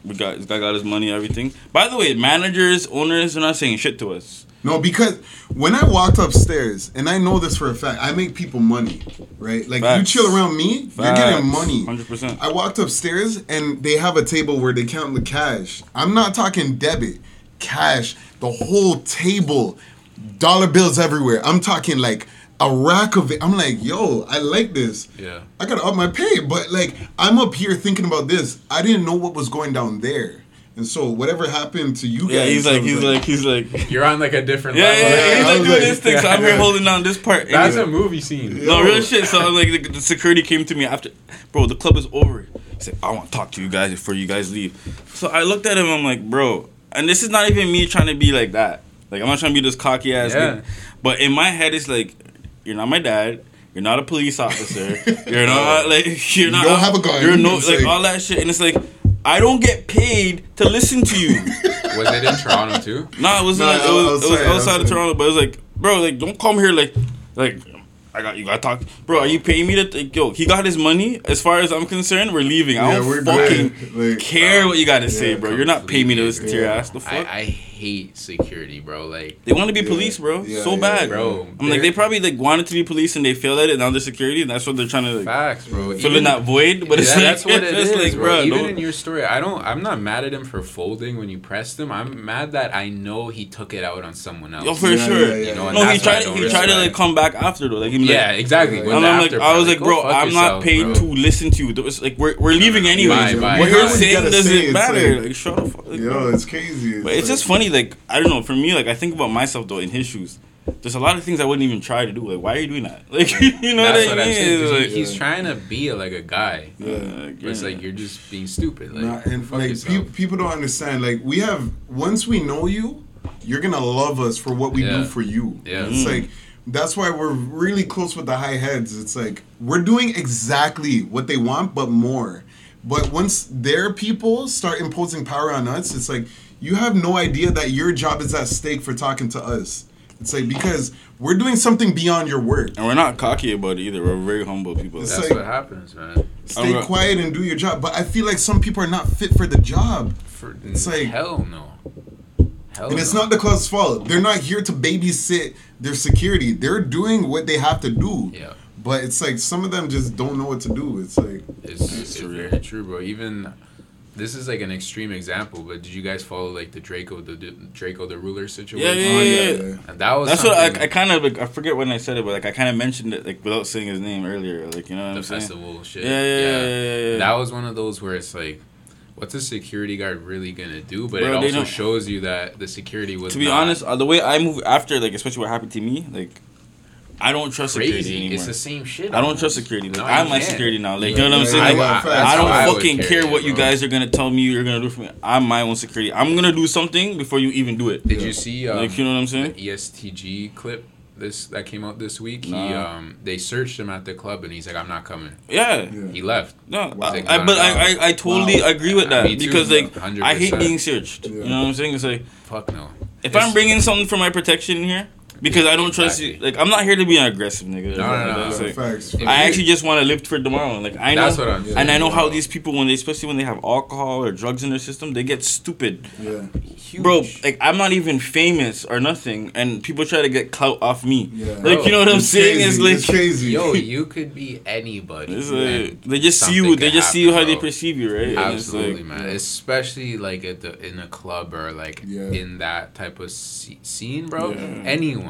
B: we got this guy got his money, everything. By the way, managers, owners are not saying shit to us.
C: No, because when I walked upstairs, and I know this for a fact, I make people money, right? Like
B: Facts.
C: you chill around me, you're getting money.
B: Hundred percent.
C: I walked upstairs and they have a table where they count the cash. I'm not talking debit, cash, the whole table, dollar bills everywhere. I'm talking like a rack of it. I'm like, yo, I like this.
A: Yeah.
C: I gotta up my pay, but like I'm up here thinking about this. I didn't know what was going down there, and so whatever happened to you guys,
B: Yeah, he's like, he's like, he's like.
A: You're on like a different
B: Yeah,
A: level.
B: yeah, yeah. He's
C: I
B: like doing
C: like-
B: this thing, so I'm here holding down this part. and
A: That's
B: he's-
A: a movie scene.
B: No, real shit. So I'm like, the, the security came to me after, bro, the club is over. He said, I want to talk to you guys before you guys leave. So I looked at him, I'm like, bro, and this is not even me trying to be like that. Like, I'm not trying to be this cocky ass
A: Yeah.
B: nigga. But in my head, it's like, you're not my dad. You're not a police officer. You're not like you're not.
C: don't have a gun.
B: You're no like,
C: like-
B: all that shit, and it's like I don't get paid to listen to you.
A: Was it in Toronto too?
B: No, it was
C: No,
B: like, it was, it was
C: outside,
B: outside of. Toronto, but it was like, bro, like don't come here like, like. I got you. Got to talk, bro. Are you paying me to? Like, yo, he got his money. As far as I'm concerned, we're leaving. I
C: Yeah,
B: don't
C: we're
B: fucking.
C: Like,
B: care what you got to say, bro. You're not paying me to listen to your
C: yeah.
B: ass. The fuck.
A: I, I hate security, bro. Like,
B: they want to be
C: Yeah.
B: police, bro.
C: Yeah,
B: so
C: yeah,
B: bad,
A: bro.
B: I'm like, they probably like wanted to be police and they failed at it. Now they're security, and that's what they're trying to like
A: facts, bro.
B: fill in that void. But it's
A: Yeah,
B: like,
A: that's what it
B: it's
A: is,
B: like,
A: bro.
B: bro.
A: Even
B: don't-
A: in your story, I don't. I'm not mad at him for folding when you pressed him. I'm mad that I know he took it out on someone oh, else.
B: Yo, for
C: Yeah,
B: sure.
C: yeah, yeah,
A: You know,
C: yeah.
B: no, he
A: that's why I
B: tried. He tried to like come back after though. Like, he
A: Yeah,
B: like,
A: exactly.
C: Yeah,
B: And I'm like, I was like, bro, I'm not paid to listen to you. There was, like, we're, we're leaving anyways.
A: Bye, bye,
B: What
A: bye.
B: you're
A: you
B: saying doesn't matter.
C: like-
B: Like, shut the fuck.
C: Yo, it's crazy.
B: But it's just funny, like I don't know. For me, like I think about myself though in his shoes. There's a lot of things I wouldn't even try to do. Like, why are you doing that? Like, you know
A: That's
B: what
A: what
B: I
A: I'm
B: mean?
A: saying. 'cause
B: It's
A: he-
B: like,
A: he's trying to be like a guy.
B: yeah,
A: But it's like you're just being stupid. Like,
C: Nah, and like pe- people don't understand. Like we have once we know you, you're gonna love us for what we
A: Yeah.
C: do for you.
A: Yeah.
C: It's mm. like that's why we're really close with the high heads. It's like we're doing exactly what they want, but more. But once their people start imposing power on us, it's like you have no idea that your job is at stake for talking to us. It's like because we're doing something beyond your work.
B: And we're not cocky about it either. We're very humble people.
C: It's
A: That's
C: like-
A: what happens, man.
C: Stay
B: I'm-
C: quiet and do your job. But I feel like some people are not fit for the job.
A: For,
C: It's like-
A: hell no. Hell
C: And it's
A: no.
C: not the club's fault. They're not here to babysit their security. They're doing what they have to do.
A: Yeah.
C: But it's like some of them just don't know what to do. It's like
A: It's,
B: That's
A: it's
B: true.
A: very true, bro. Even this is like an extreme example, but did you guys follow like the Drakeo the, the Drakeo the ruler situation?
B: Yeah, yeah,
C: oh,
B: yeah.
C: yeah.
A: And that was
B: That's what I, I kind of like. I forget when I said it, but like I kind of mentioned it like without saying his name earlier. Like you know what
A: the
B: I'm saying?
A: festival shit.
B: Yeah, yeah, yeah, yeah, yeah, yeah.
A: That was one of those where it's like, what's a security guard really gonna do? But
B: Bro,
A: it also shows you that the security was
B: To be
A: not
B: honest, uh, the way I move after, like especially what happened to me, like I don't trust security anymore.
A: It's the same shit.
B: I don't
A: almost.
B: trust security.
A: No,
B: I'm
A: you
B: my security now. Like
C: Yeah,
B: you know what I'm saying? Like,
C: facts.
B: I don't
A: I
B: fucking
A: carry
B: care
A: it,
B: what you guys are gonna tell me you're gonna do for me. I'm my own security. I'm gonna do something before you even do it.
A: Did
C: Yeah.
A: you see? Um,
B: Like you know what I'm saying?
A: the ESTG clip this that came out this week. He um they searched him at the club and he's like, I'm not coming.
B: Yeah.
C: Yeah.
A: He left.
B: No,
C: Wow.
B: I, I, but I, I, I totally
C: Wow.
B: agree with that
A: too,
B: because like
A: 100%.
B: I hate being searched.
C: Yeah.
B: You know what I'm saying? It's like
A: Fuck no.
B: if
A: It's-
B: I'm bringing something for my protection in here because I don't trust you. Like I'm not here to be an aggressive nigga.
A: No, no, no,
B: It's
A: no.
B: like-
C: facts.
B: I actually just want to live for tomorrow. Like I know,
A: That's what I'm
B: and I know
A: saying,
B: how these people when they, especially when they have alcohol or drugs in their system, they get stupid,
C: Yeah.
A: Huge.
B: bro. Like I'm not even famous or nothing, and people try to get clout off me.
C: Yeah.
B: Like you know what I'm
C: It's
B: saying?
C: crazy.
B: It's like
C: it's crazy.
A: Yo, you could be anybody.
B: it's like they just see you. They
A: could
B: just see you how
A: happen,
B: they perceive you, right? And it's
A: Absolutely,
B: like-
A: man. Especially like at the in a club or like
C: Yeah.
A: in that type of sce- scene, bro.
B: Yeah.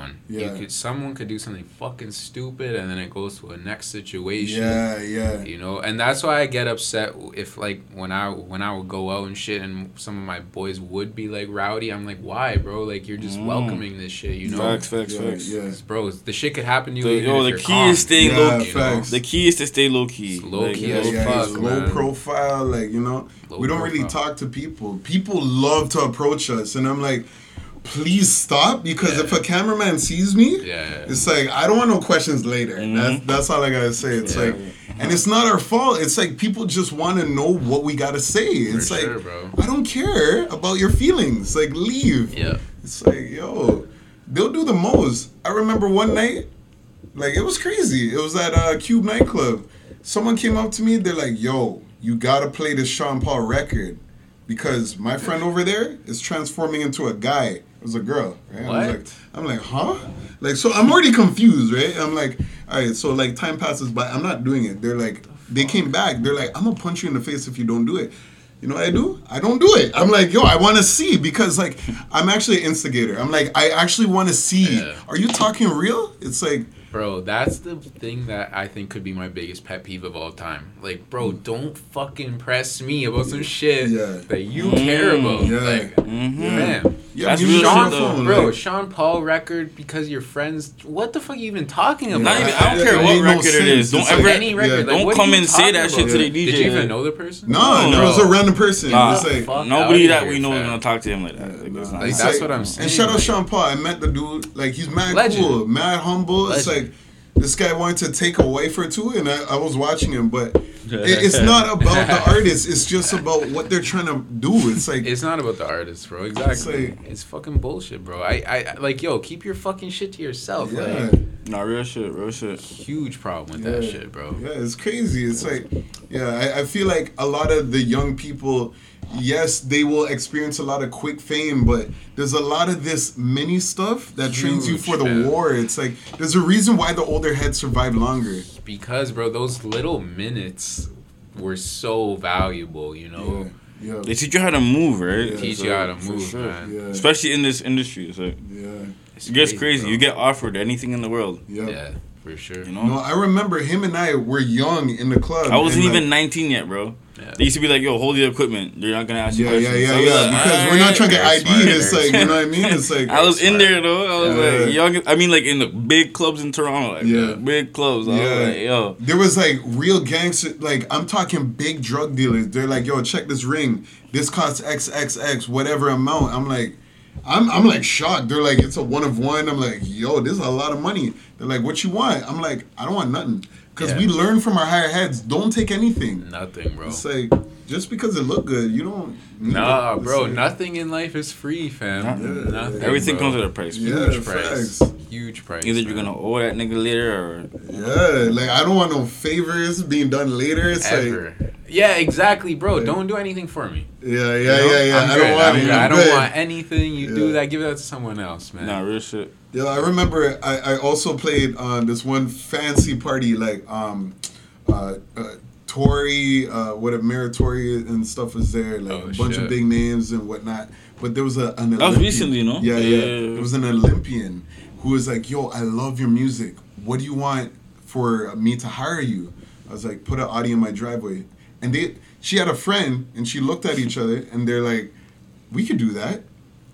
A: Anyone,
C: Yeah.
A: you could someone could do something fucking stupid, and then it goes to a next situation.
C: Yeah, yeah.
A: You know, and that's why I get upset if like when I when I would go out and shit, and some of my boys would be like rowdy. I'm like, why, bro? Like you're just
B: Mm.
A: welcoming this shit, you know?
B: Facts, facts,
C: Yeah,
B: facts.
C: yeah.
A: Bro, the shit could happen to you.
B: The,
A: even
B: yo,
A: if
B: the
A: you're
B: key
A: calm,
B: is stay
C: Yeah,
B: low.
C: facts.
B: The key is to stay low key.
A: It's low
B: like,
A: key.
C: Yeah, yeah,
A: fuck,
C: low profile. like you know.
A: Low
C: we don't really talk to people. People love to approach us, and I'm like, please stop because
A: Yeah.
C: if a cameraman sees me,
A: Yeah, yeah.
C: it's like I don't want no questions later.
B: Mhm.
C: That's that's all I gotta say. It's like, and it's not our fault. It's like people just want to know what we gotta say.
A: For
C: It's like
A: sure, bro.
C: I don't care about your feelings. Like leave.
A: Yeah.
C: It's like yo, they'll do the most. I remember one night, like it was crazy. It was at uh, Cube nightclub. Someone came up to me. They're like, "Yo, you gotta play this Sean Paul record." Because my friend over there is transforming into a guy. It was a girl, right? I was
A: What?
C: like, I'm like, huh? Like, so I'm already confused, right? I'm like, all right, so like time passes by. I'm not doing it. They're like, they came back. They're like, I'm gonna punch you in the face if you don't do it. You know what I do? I don't do it. I'm like, yo, I want to see because like I'm actually an instigator. I'm like, I actually want to see.
A: Yeah.
C: Are you talking real? It's like,
A: Bro, that's the thing that I think could be my biggest pet peeve of all time. Like, bro, don't fucking press me about some shit
C: Mm. Yeah.
A: that you care about.
C: Yeah.
A: Like,
B: Mhm.
A: man.
C: yeah,
B: That's
C: me
B: real
C: and
B: shit,
C: Sean
B: though.
C: Paul,
A: Bro,
C: like,
A: Sean Paul record because you're friends. What the fuck are you even talking about?
B: Not even, I don't care what
C: made no
B: record it
C: sense.
B: is. Don't
C: It's
B: ever.
C: like
A: any record.
C: yeah.
A: Like,
B: Don't come and say
A: talking
B: that shit
A: about?
B: to the DJ.
A: Did you even know the person?
C: no,
B: No.
C: it was a random person.
B: Nah,
C: like,
A: fuck
B: nobody that we know is gonna talk to him like that. Like, that's
A: Like, that's
C: like-
A: what I'm saying.
C: And shout out Sean Paul. I met the dude. Like he's mad
A: Legend.
C: cool, mad humble. It's like this guy wanted to take a wife or two, and I, I was watching him, but it, it's not about the artist. It's just about what they're trying to do. It's like
A: It's not about the artist, bro. Exactly.
C: like-
A: It's, fucking bullshit, bro. I, I, I- like, yo, keep your fucking shit to yourself.
C: yeah,
A: Like,
B: Nah, real shit, real shit.
A: huge problem with
C: yeah,
A: that shit, bro.
C: Yeah, it's crazy. It's like, yeah, I, I feel like a lot of the young people. Yes, they will experience a lot of quick fame, but there's a lot of this mini stuff that trains you for the
A: man.
C: war. It's like there's a reason why the older heads survive longer.
A: Because, bro, those little minutes were so valuable, you know?
C: Yeah, yeah.
B: They teach you how to move, right?
C: Yeah,
A: Teach
B: So,
A: you how to move,
B: sure.
A: man.
C: Yeah.
B: Especially in this industry, it's like
C: Yeah.
A: It's
B: it gets crazy.
A: bro.
B: You get offered anything in the world.
C: Yeah.
A: Yeah, for sure.
B: You know.
C: No, I remember him and I were young in the club.
B: I wasn't even
C: like,
B: 19 yet, bro.
A: Yeah.
B: They used to be like, "Yo, hold the equipment. They're not gonna ask you
C: Yeah, yeah,
B: questions."
C: yeah,
B: I was
C: yeah.
B: like,
C: Because we're not trying to get ID.
A: smart,
C: It's like you know what I mean. It's like
B: I was in there though. I was
C: Yeah.
B: like young. I mean, like in the big clubs in Toronto, like
C: Yeah.
B: big clubs. I
C: Yeah.
B: was like, yo,
C: there was like real gangster. Like I'm talking big drug dealers. They're like, yo, check this ring. This costs XXX, whatever amount. I'm like. I'm, I'm like shocked. They're like, it's a one of one. I'm like, yo, this is a lot of money. They're like, what you want? I'm like, I don't want nothing. Because
A: Yeah.
C: we learn from our higher heads. Don't take anything.
A: Nothing, bro.
C: It's like, just because it look good, you don't. need
A: Nah,
C: it. It's
A: bro,
C: like-
A: nothing in life is free, fam.
C: Yeah.
A: Nothing,
B: Everything
A: bro.
B: comes with a price.
C: Yeah,
A: Huge price.
C: facts.
A: Huge price.
B: Either you're gonna owe that nigga later or
C: Yeah, like I don't want no favors being done later. It's like,
A: ever. yeah, exactly, bro.
C: Yeah.
A: don't do anything for me.
C: yeah, yeah,
A: You know?
C: yeah, yeah.
A: I'm
C: I don't want
A: I'm
C: I'm
A: don't want anything you do
C: Yeah.
A: that. Give that to someone else, man.
B: nah, real shit.
C: Yeah, I remember I, I also played on this one fancy party like um uh, uh Tory, uh what a Tory and stuff was there, like
A: Oh,
C: a bunch
A: shit.
C: of big names and whatnot. But there was a an
B: That was recently, no?
C: Yeah, yeah.
B: Yeah.
C: There was an Olympian who was like, Yo, I love your music. What do you want for me to hire you? I was like, put an Audi in my driveway. And they she had a friend and she looked at each other and they're like, We could do that.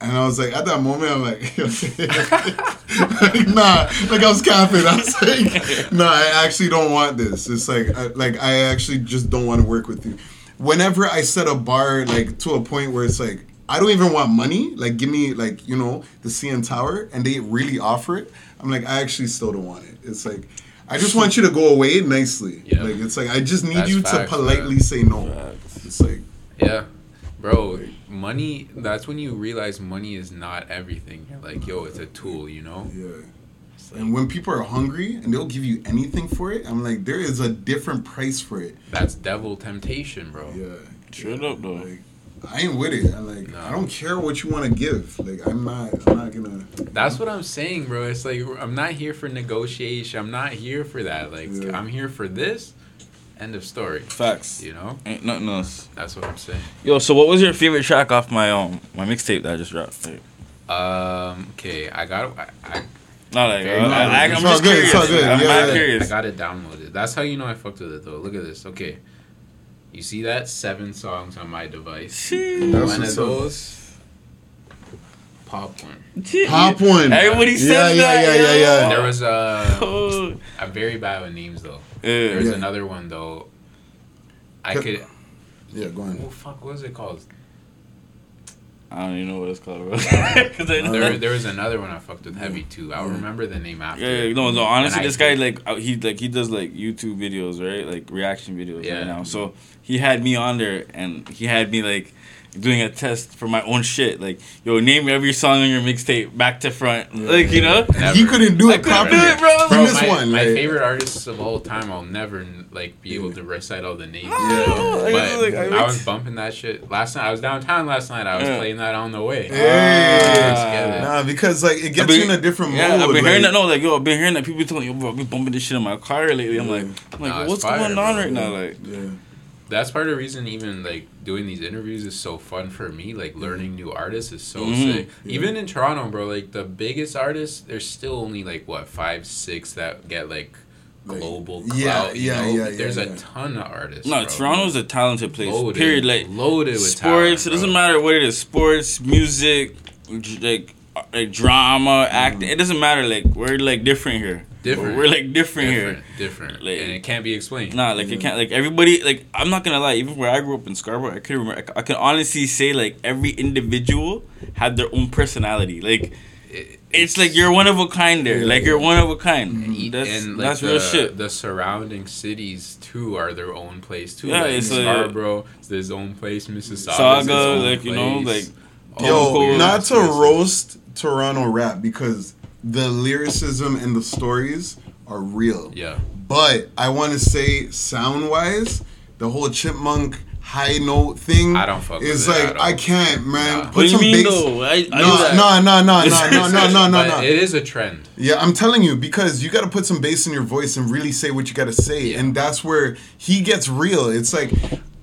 C: And I was like, at that moment, I'm like, like, nah, like I was capping. I was like, nah, I actually don't want this. It's like, I, like I actually just don't want to work with you. Whenever I set a bar like to a point where it's like, I don't even want money. Like, give me like you know the CN Tower, and they really offer it. I'm like, I actually still don't want it. It's like, I just want you to go away nicely.
A: Yeah.
C: Like, it's like I just need
A: That's
C: you
A: facts,
C: to politely
A: man.
C: say no.
B: Facts.
C: It's like,
A: Yeah, bro. Money. That's when you realize money is not everything. You're like, yo, it's a tool. You know.
C: yeah.
A: Like,
C: And when people are hungry and they'll give you anything for it, I'm like, there is a different price for it.
A: that's devil temptation, bro.
C: Yeah.
B: Straight up though.
C: Like, I ain't with it. I'm like,
A: No.
C: I don't care what you want to give. Like, I'm not. I'm not gonna.
A: That's what I'm saying, bro. It's like I'm not here for negotiation. I'm not here for that. Like
C: Yeah.
A: I'm here for this. End of story.
B: Facts.
A: You know.
B: Ain't nothing else.
A: That's what I'm saying.
B: Yo, so what was your favorite track off my um my mixtape that I just dropped? Like,
A: Um. Okay. I got. I, I,
B: not like
A: Very
B: uh,
A: good.
B: I, am just
C: good,
B: curious.
C: it's good.
B: I'm
C: Yeah,
B: not
C: yeah.
A: I got it downloaded. That's how you know I fucked with it, though. Look at this. Okay. You see that seven songs on my device.
B: Sheesh.
C: That's
A: One of
C: what's up.
A: those. Pop one.
C: Pop one.
B: Everybody
C: Yeah,
B: says
C: yeah,
B: that.
C: yeah, yeah,
B: yo.
C: yeah.
A: There was a.
B: Oh.
A: I'm very bad with names though. There's
B: Yeah.
C: Yeah.
A: another one though. I could.
C: Yeah, go on.
A: Oh fuck! What was it called?
B: I don't even know what it's called, bro. 'Cause I know-
A: There, there was another one I fucked with heavy too. I'll remember the name after.
B: Yeah, yeah, no, no. Honestly, this guy like uh, he like he does like YouTube videos, right? Like reaction videos
A: Yeah.
B: right now. So he had me on there, and he had me like doing a test for my own shit. Like, yo, name every song on your mixtape back to front. Like, you know.
A: Never.
C: He couldn't do
B: I
C: it
B: couldn't
C: properly.
B: do it, bro.
C: From
A: Bro,
C: this
A: my,
C: one,
A: my
C: like-
A: favorite artists of all time, I'll never like be able to recite all the names.
B: No,
A: you ah, know?
B: I
A: but
B: was like, I
A: I,
B: went-
A: was bumping that shit last night. I was downtown last night. I was
B: Yeah.
A: playing that on the way.
C: Hey.
A: Ah, let's get it.
C: Nah, because like it gets
B: been-
C: you in a different
B: Yeah,
C: mode.
B: I've been hearing that. No, like yo, I've been hearing that people telling yo, bro, I've been bumping this shit in my car lately. I'm like, I'm like,
A: Nah,
B: what's
A: fire,
B: going on
A: bro.
B: right now? Like,
C: Yeah.
A: That's part of the reason even like doing these interviews is so fun for me. Like learning new artists is so
B: Mhm.
A: sick.
C: Yeah.
A: Even in Toronto, bro, like the biggest artists, there's still only like what five, six that get like global
C: yeah,
A: clout. you
C: yeah,
A: know?
C: yeah, yeah,
A: There's a ton of artists.
B: no,
A: bro.
B: Toronto's a talented place.
A: Loaded,
B: Period. Like
A: loaded with
B: sports.
A: talent,
B: it doesn't matter what it is. Sports, music, like like drama, acting. It doesn't matter. Like we're like different here.
A: Different.
B: We're like different,
A: different,
B: here.
A: different,
B: Like-
A: and it can't be explained.
B: Nah, like it can't. Like everybody. Like I'm not gonna lie. Even where I grew up in Scarborough, I can remember. I can honestly say like every individual had their own personality. Like
A: It-
B: it's like you're one of a kind there.
C: Yeah.
B: Like you're one of a kind.
A: and, eat-
B: That's
A: and like
B: that's
A: the,
B: real shit.
A: The surrounding cities too are their own place too.
B: Yeah,
A: like
B: it's like-
A: Scarborough, it's his own place. Mississauga,
B: Saga, like, you know, like,
C: Yo,
B: Cold.
C: not to roast Toronto rap because the lyricism and the stories are real.
A: Yeah,
C: But I want to say, sound wise, the whole chipmunk high note thing
A: I don't fuck with
C: is
A: it
C: like. I can't, man.
A: Nah.
C: Put
B: what do you
C: some
B: mean
C: bass.
B: though? I, I
C: No, no, no, no, no, no, no, no, no, no.
A: it is a trend.
C: Yeah, I'm telling you because you got to put some bass in your voice and really say what you got to say,
A: Yeah.
C: and that's where he gets real. It's like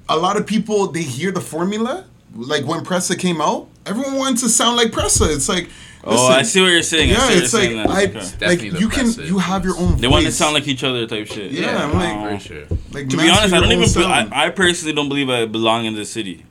C: a lot of people they hear the formula, like when Pressa came out, everyone wants to sound like Pressa. It's like,
B: Oh,
C: listen,
B: I see what you're saying. I see
C: Yeah, it's
B: you're
C: like
B: saying now.
C: I
B: Okay.
C: like you can
A: Pressa
C: you have your own.
B: They want to sound like each other type shit.
C: Yeah, I'm like-
A: sure.
C: like
B: To be honest, I don't even. Be, I. I personally don't believe I belong in the city.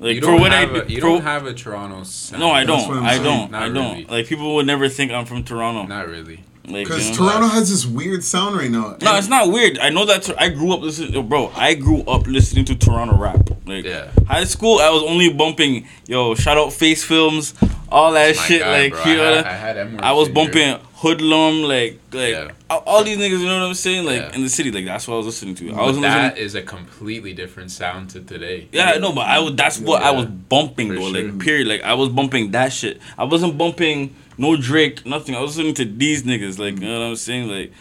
B: Like
A: you
B: for
A: don't
B: what
A: have
B: I
A: a, you
B: for-
A: don't have a Toronto sound.
B: No, I don't.
C: I'm
B: I
C: saying.
B: don't.
A: Not
B: I don't.
A: really.
B: Like people would never think I'm from Toronto.
A: Not really.
B: Like
C: Because
B: you know?
C: Toronto has this weird sound right now.
B: No, it's not weird. I know that. I grew up listening, yo, bro. I grew up listening to Toronto rap. Like
A: Yeah.
B: high school, I was only bumping, yo, shout out Face Films, all that
A: My
B: shit.
A: guy,
B: like
A: bro.
B: you
A: I
B: know,
A: had, I had
B: I was
A: figure.
B: bumping Hoodlum, like like
A: Yeah.
B: all, all these niggas. You know what I'm saying? Like
A: Yeah.
B: in the city, like that's what I was listening to. I
A: But
B: was listening.
A: that is a completely different sound to today.
B: Yeah, I know, but I was that's what I was bumping
A: For
B: though.
A: sure.
B: Like period. Like I was bumping that shit. I wasn't bumping no Drake, nothing. I was listening to these niggas. Like you know what I'm saying? Like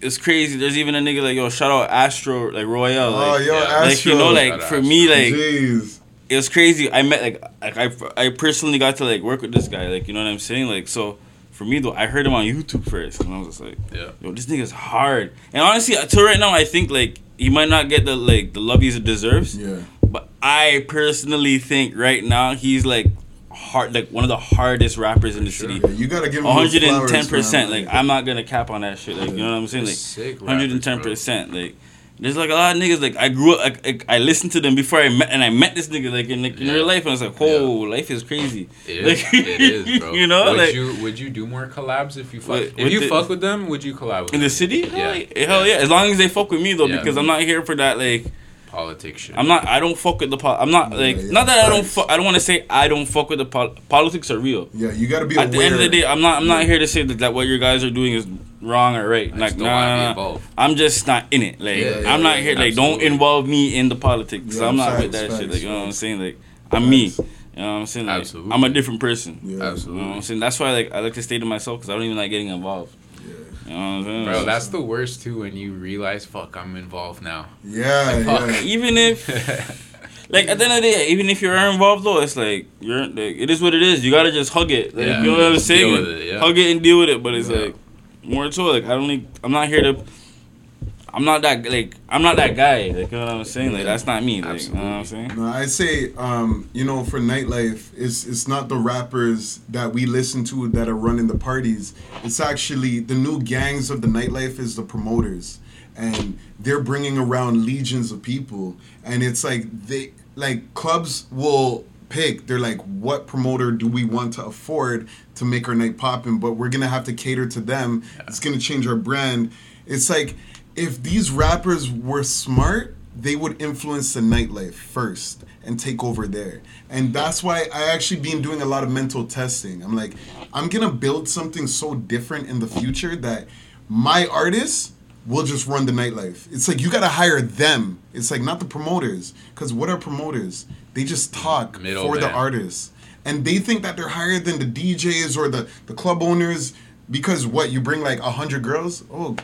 B: it's crazy. There's even a nigga like yo, shout out Astro, like Royale.
C: Oh,
B: Like,
C: yo,
A: yeah.
C: Astro.
B: like you know, like for me, like
C: Jeez.
B: It was crazy. I met like like I I personally got to like work with this guy. Like you know what I'm saying? Like so. For me though, I heard him on YouTube first, and I was just like,
A: Yeah.
B: "Yo, this nigga's hard." And honestly, uh, until right now, I think like he might not get the like the love he deserves.
C: Yeah.
B: But I personally think right now he's like hard, like one of the hardest rappers in the
A: sure.
B: city.
C: Yeah, you gotta give him
B: One
C: those one
B: hundred and ten percent.
C: man.
B: Like I'm not gonna cap on that shit. Like you know what I'm saying?
A: Sick
B: Like one hundred and ten percent. Like there's like a lot of niggas. Like I grew up. Like, like, I listened to them before I met, and I met this nigga like in like, in
A: Yeah.
B: real life, and I was like, whoa, life is crazy.
A: It is,
B: Like,
A: it is, bro.
B: you know,
A: would
B: like
A: you would you do more collabs if you fuck
B: With-
A: if
B: with
A: you
B: the-
A: fuck with them? Would you collab with them?
B: in the city,
A: Yeah.
B: hell yeah, hell yeah. As long as they fuck with me though,
A: Yeah.
B: because I'm not here for that like.
A: politics shit?
B: I'm not. I don't fuck with the. Po- I'm not like.
C: yeah,
B: not that I don't.
C: facts.
B: Fuck, I don't want to say I don't fuck with the pol- politics are real.
C: Yeah, you gotta be
B: At the end of the day, I'm not. I'm not here to say that, that what you guys are doing is wrong or right.
A: I
B: Like
A: just
B: nah,
A: don't wanna
B: nah, nah. I'm just not in it. Like
C: Yeah, yeah,
B: I'm not
C: yeah,
B: here. Like don't involve me in the politics.
C: Yeah,
B: I'm not with
C: facts,
B: that shit. Like you know what I'm saying. Like I'm me.
C: Facts.
B: You know what I'm saying. Like
A: Absolutely.
B: I'm a different person.
C: Yeah.
B: You know what I'm saying. That's why like I like to stay to myself because I don't even like getting involved.
C: Yeah.
B: You know what I'm saying.
A: bro. That's the worst too when you realize, fuck, I'm involved now.
C: Yeah,
A: Fuck.
C: yeah.
B: even if like at the end of the day, even if you're involved though, it's like you're like it is what it is. You gotta just hug it. Like,
A: Yeah.
B: you know what I'm
A: Deal
B: saying?
A: with it, yeah.
B: Hug it and deal with it. But it's
A: Yeah.
B: like more to it. Like I don't need, I'm not here to I'm not that like I'm not that guy. Like you know what I'm saying? Like that's not me. Like you know what I'm saying?
C: No, I say, um, you know, for nightlife, it's it's not the rappers that we listen to that are running the parties. It's actually the new gangs of the nightlife is the promoters, and they're bringing around legions of people. And it's like they like clubs will pick. They're like, what promoter do we want to afford to make our night popping? But we're gonna have to cater to them. It's gonna change our brand. It's like if these rappers were smart, they would influence the nightlife first and take over there. And that's why I actually been doing a lot of mental testing. I'm like, I'm gonna build something so different in the future that my artists will just run the nightlife. It's like you gotta hire them. It's like not the promoters. Cause what are promoters? They just talk for the artists. And they think that they're higher than the DJs or the, the club owners because what, you bring like a hundred girls? Oh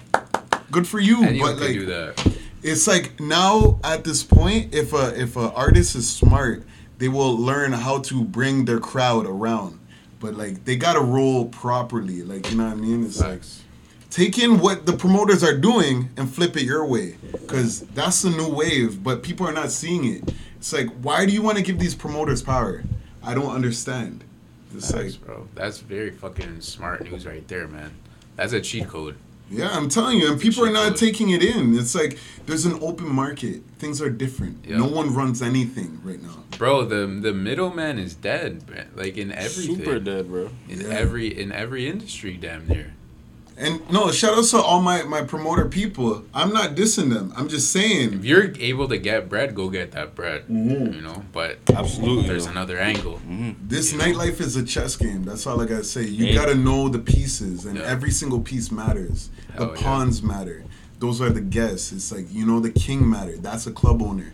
C: good for you.
A: Anyone
C: but
A: could
C: like
A: do that.
C: it's like now at this point if a if a artist is smart they will learn how to bring their crowd around but like they gotta roll properly like you know what i mean it's like take in what the promoters are doing and flip it your way because that's the new wave but people are not seeing it it's like why do you want to give these promoters power i don't understand it's like
A: bro. That's very fucking smart news right there, man. That's a cheat code.
C: Yeah, I'm telling you, and people are not
A: code.
C: taking it in. It's like there's an open market. Things are different.
A: Yeah.
C: No one runs anything right now.
A: Bro, the the middleman is dead, man. Like in everything.
B: Super dead, bro.
A: In
C: Yeah.
A: every in every industry, damn near.
C: And no, shout out to all my my promoter people. I'm not dissing them. I'm just saying.
A: If you're able to get bread, go get that bread.
C: Mhm.
A: You know, but
B: Absolutely.
A: there's another angle.
C: This nightlife is a chess game. That's all I gotta say. You
B: Yeah.
C: gotta know the pieces, and
A: Yeah.
C: every single piece matters. The
A: Hell yeah.
C: pawns matter. Those are the guests. It's like you know the king matter. That's a club owner.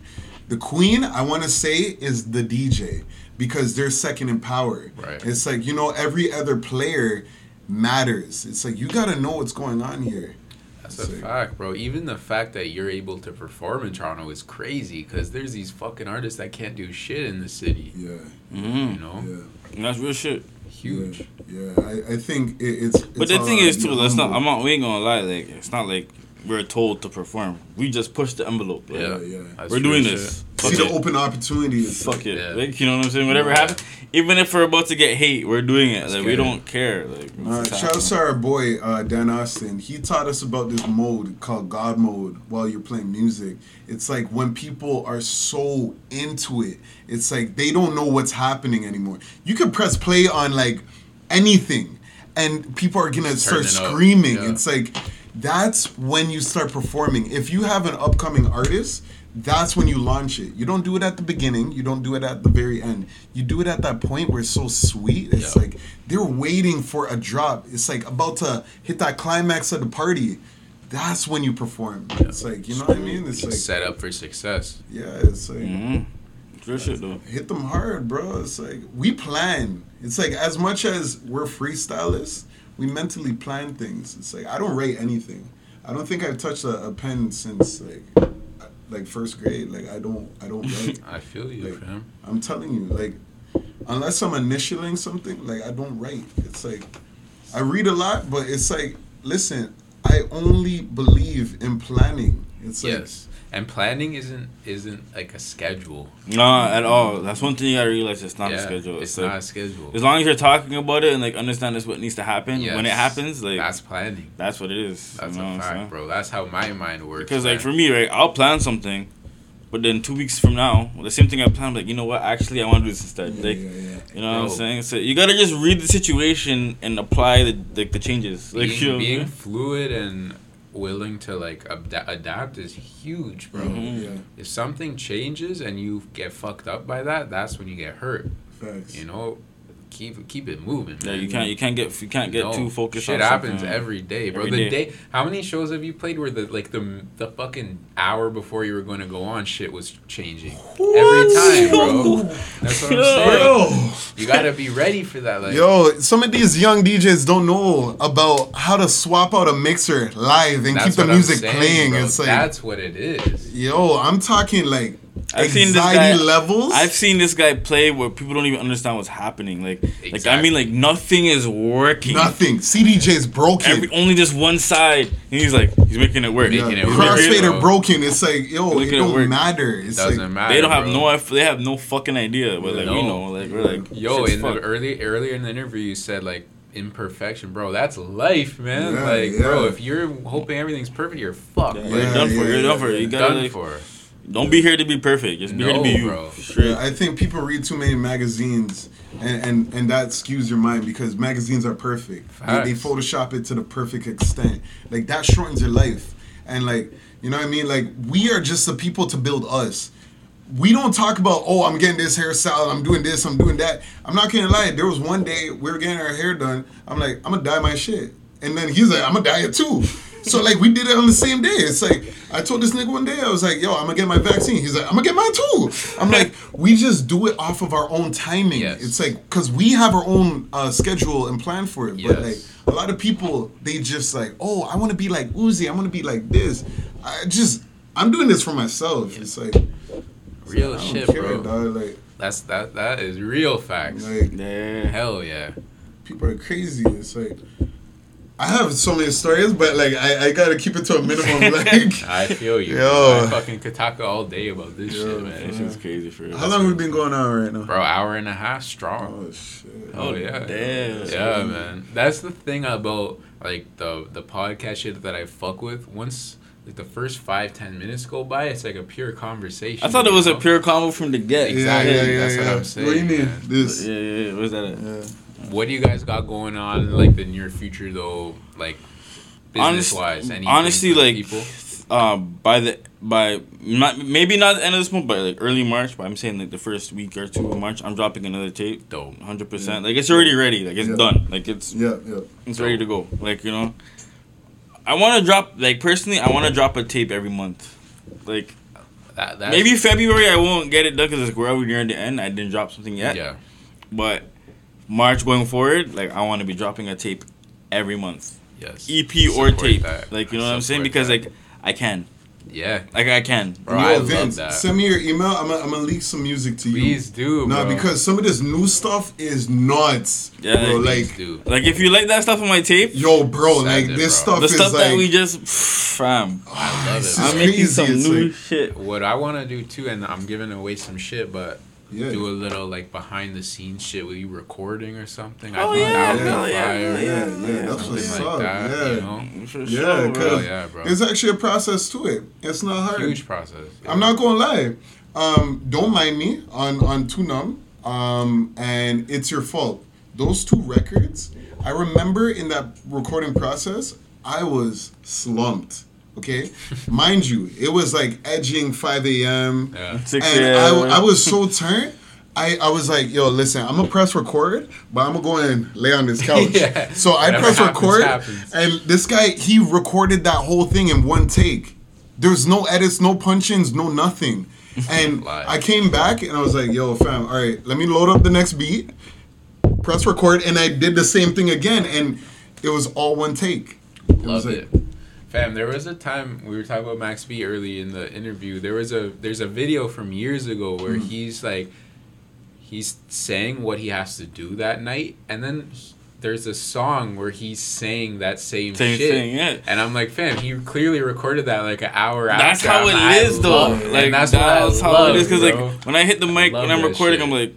C: The queen, I want to say, is the DJ because they're second in power.
A: Right.
C: It's like you know every other player matters. It's like you gotta know what's going on here.
A: That's a
C: Sick.
A: fact, bro. Even the fact that you're able to perform in Toronto is crazy because there's these fucking artists that can't do shit in the city.
C: Yeah.
B: Mhm.
A: You know,
C: Yeah.
B: And that's real shit.
A: huge.
C: Yeah, yeah. I, I think it, it's, it's.
B: But the thing is too,
C: being
B: let's not.
C: humble.
B: I'm not. We ain't gonna lie. Like it's not like we're told to perform. We just push the envelope. Like,
A: Yeah,
C: yeah.
A: That's
B: we're
A: true
B: doing
A: shit.
B: this. Fuck
C: See the
B: it.
C: open opportunities.
B: Fuck it.
A: Yeah.
B: Like you know what I'm saying. Whatever
A: Yeah.
B: happens, even if we're about to get hate, we're doing it.
A: Let's
B: Like
A: get
B: we don't care. Like
C: Uh, shout out to our boy uh, Dan Austin. He taught us about this mode called God mode while you're playing music. It's like when people are so into it, it's like they don't know what's happening anymore. You can press play on like anything, and people are gonna start
A: Turning up,
C: screaming.
A: yeah.
C: It's like that's when you start performing. If you have an upcoming artist, that's when you launch it. You don't do it at the beginning. You don't do it at the very end. You do it at that point where it's so sweet. It's
A: Yeah.
C: like they're waiting for a drop. It's like about to hit that climax of the party. That's when you perform. It's like you know what I mean. It's like
A: set up for success.
C: yeah. It's like
B: Mm-hmm. Shit though.
C: hit them hard, bro. It's like we plan. It's like as much as we're freestylists, we mentally plan things. It's like I don't rate anything. I don't think I've touched a, a pen since like like first grade. Like I don't I don't write.
A: I feel you,
C: Like,
A: fam.
C: I'm telling you, like unless I'm initialing something, like I don't write. It's like I read a lot, but it's like listen, I only believe in planning. It's like
A: Yes, and planning isn't isn't like a schedule.
B: Nah, at all. That's one thing you gotta realize. It's not
A: yeah,
B: a schedule.
A: It's
B: like,
A: not a schedule.
B: As long as you're talking about it and like understand this what needs to happen when it happens, like
A: that's planning.
B: that's, what it is.
A: That's
B: you know
A: a fact, bro. That's how my mind works.
B: Because like for me, right, I'll plan something, but then two weeks from now, the same thing I planned, like you know what? Actually, I want to do this instead.
C: yeah,
B: like
C: yeah, yeah.
B: you know what I'm saying? So you gotta just read the situation and apply the like the changes. Like
A: being,
B: you know,
A: being fluid and willing to like abda- adapt is huge, bro.
B: Mhm.
C: Yeah,
A: If something changes and you get fucked up by that, that's when you get hurt.
C: facts.
A: You know, keep keep it moving.
B: yeah, you can't you can't get you can't get
A: No,
B: too focused.
A: Shit
B: on
A: happens every day, bro.
B: Every
A: the
B: day.
A: day. How many shows have you played where the like the the fucking hour before you were going to go on, shit was changing every time, bro. That's what I'm saying.
C: Bro,
A: You gotta be ready for that. Like,
C: yo, some of these young DJs don't know about how to swap out a mixer live and
A: that's
C: keep the music
A: saying,
C: playing.
A: bro.
C: It's like,
A: that's what it is.
C: yo, I'm talking like
B: I've seen this guy-
C: levels.
B: I've seen this guy play where people don't even understand what's happening. Like, like I mean, like nothing is working.
C: Nothing. CDJ's broken.
B: Every, only this one side, and he's like, he's making it work.
C: yeah,
A: making it work,
C: crossfader
A: bro.
C: broken. It's like, yo, it
B: it
C: don't
B: work.
C: matter. It's
A: Doesn't
C: like,
A: matter.
B: They don't have
A: bro.
B: no, they have no fucking idea. But like we know, like we're like,
A: Yo,
B: shit's
A: in the early earlier in the interview, you said like imperfection, bro. That's life, man.
C: Yeah,
A: like, bro, if you're hoping everything's perfect, you're fucked.
B: Yeah, you're
C: Yeah,
B: done for. You're
C: yeah,
B: done for. You gotta
A: done
B: like,
A: for.
B: Don't be here to be perfect. Just be here to be you.
A: bro.
B: Straight.
C: I think people read too many magazines, and, and, and that skews your mind because magazines are perfect. They, they Photoshop it to the perfect extent. Like that shortens your life, and like you know what I mean. Like we are just the people to build us. We don't talk about oh I'm getting this hairstyle, I'm doing this, I'm doing that. I'm not gonna lie. There was one day we were getting our hair done. I'm like I'm gonna dye my shit, and then he's like I'm gonna dye it too. So like we did it on the same day. It's like I told this nigga one day I was like, "Yo, I'm gonna get my vaccine." He's like, "I'm gonna get mine too." I'm like, we just do it off of our own timing.
A: Yes.
C: It's like because we have our own uh, schedule and plan for it. But like a lot of people, they just like, "Oh, I want to be like Uzi. I want to be like this." I just I'm doing this for myself. It's like
A: Real
C: I don't
A: shit,
C: care,
A: bro.
C: dog. Like
A: That's that. That is real facts.
C: like
B: Yeah.
A: Hell yeah.
C: people are crazy. It's like. I have so many stories, but like I, I gotta keep it to a minimum. Like,
A: I feel you.
C: Yo.
A: I fucking could talk all day about this
C: Yo.
A: shit,
B: That
A: man.
B: shit's crazy for real.
C: how long we been going on right now?
A: Bro, hour and a half strong.
C: Oh shit!
A: Oh yeah.
B: Damn.
A: Yeah, man. That's the thing about like the the podcast shit that I fuck with. Once like the first five ten minutes go by, it's like a pure conversation.
B: I thought it
A: you
B: was a pure combo from the get.
A: Exactly.
C: Yeah, yeah, yeah,
A: That's what. I'm saying.
C: What do you mean?
A: man.
C: This.
B: Yeah, yeah, yeah. Where's that at?
C: Yeah.
A: What do you guys got going on like the near future though? Like business wise, any
B: honestly, like
A: people.
B: um, by the by not maybe not the end of this month, but like early March. But I'm saying like the first week or two of March, I'm dropping another tape.
A: Dope.
B: Hundred percent. Like it's already ready. Like it's
C: Yeah.
B: done. Like it's
C: Yeah, yeah.
B: it's ready to go. Like you know, I want to drop like personally. I want to drop a tape every month. Like
A: That,
B: maybe February I won't get it done because we're already near the end. I didn't drop something yet.
A: Yeah.
B: But March going forward, like I want to be dropping a tape every month.
A: Yes.
B: EP or tape.
A: that.
B: Like you know
A: I
B: what I'm saying? Because
A: that.
B: like I can.
A: Yeah.
B: Like I can.
A: Bro,
C: Yo,
A: I love
C: Vince,
A: that.
C: send me your email. I'm gonna I'm gonna leak some music to you.
A: Please do,
C: No,
A: bro.
C: because some of this new stuff is nuts.
B: Yeah,
C: bro.
A: Please
C: Like,
A: do.
B: Like if you like that stuff on my tape,
C: yo, bro,
A: Send
C: like
A: it,
C: this
A: bro.
C: stuff
B: the
C: is
B: stuff
C: like.
B: that we just fam.
A: Ah, I love
C: this
A: it.
C: is
B: I'm making some
C: it's
B: new
C: like-
B: shit.
A: What I want to do too, and I'm giving away some shit, but
C: yeah.
A: do a little like behind the scenes shit with you recording or something.
B: Oh,
A: think
B: yeah,
A: that would be
B: yeah,
A: fire.
B: hell
C: yeah, yeah, that's
A: Something
C: what's
A: like
C: up.
A: that,
C: yeah.
A: you know?
B: For
C: Yeah,
B: sure,
C: cause-
B: bro.
A: Hell yeah, bro.
C: There's actually a process to it. It's not hard.
A: Huge process.
C: I'm not gonna lie. Um, don't mind me on on Too Numb. Um, and it's your fault. Those two records, I remember in that recording process, I was slumped. Okay, mind you, it was like edging 5 a.m.
A: Yeah.
B: Six
C: and
B: a.m.
C: I, I was so turned. I, I was like, yo, listen, I'm gonna press record, but I'm gonna go and lay on this couch.
A: Yeah.
C: So I
A: Whatever
C: press
A: happens,
C: record,
A: happens.
C: and this guy he recorded that whole thing in one take. There's no edits, no punch-ins, no nothing. And I came back and I was like, yo, fam, all right, let me load up the next beat, press record, and I did the same thing again, and it was all one take. It was
A: Love
C: like,
A: it. Fam, there was a time we were talking about Max B early in the interview. There was a there's a video from years ago where
C: Hmm.
A: he's like he's saying what he has to do that night and then he- there's a song where he's saying that same,
B: Same
A: shit.
B: thing, yeah.
A: And I'm like, fam, he clearly recorded that like an hour
B: That's
A: after.
B: how
A: I'm
B: it
A: I
B: is, though.
A: it.
B: Like
A: And
B: that's,
A: that's, what I
B: how
A: love,
B: it is. Because like when I hit the mic when I'm recording,
A: shit.
B: I'm like,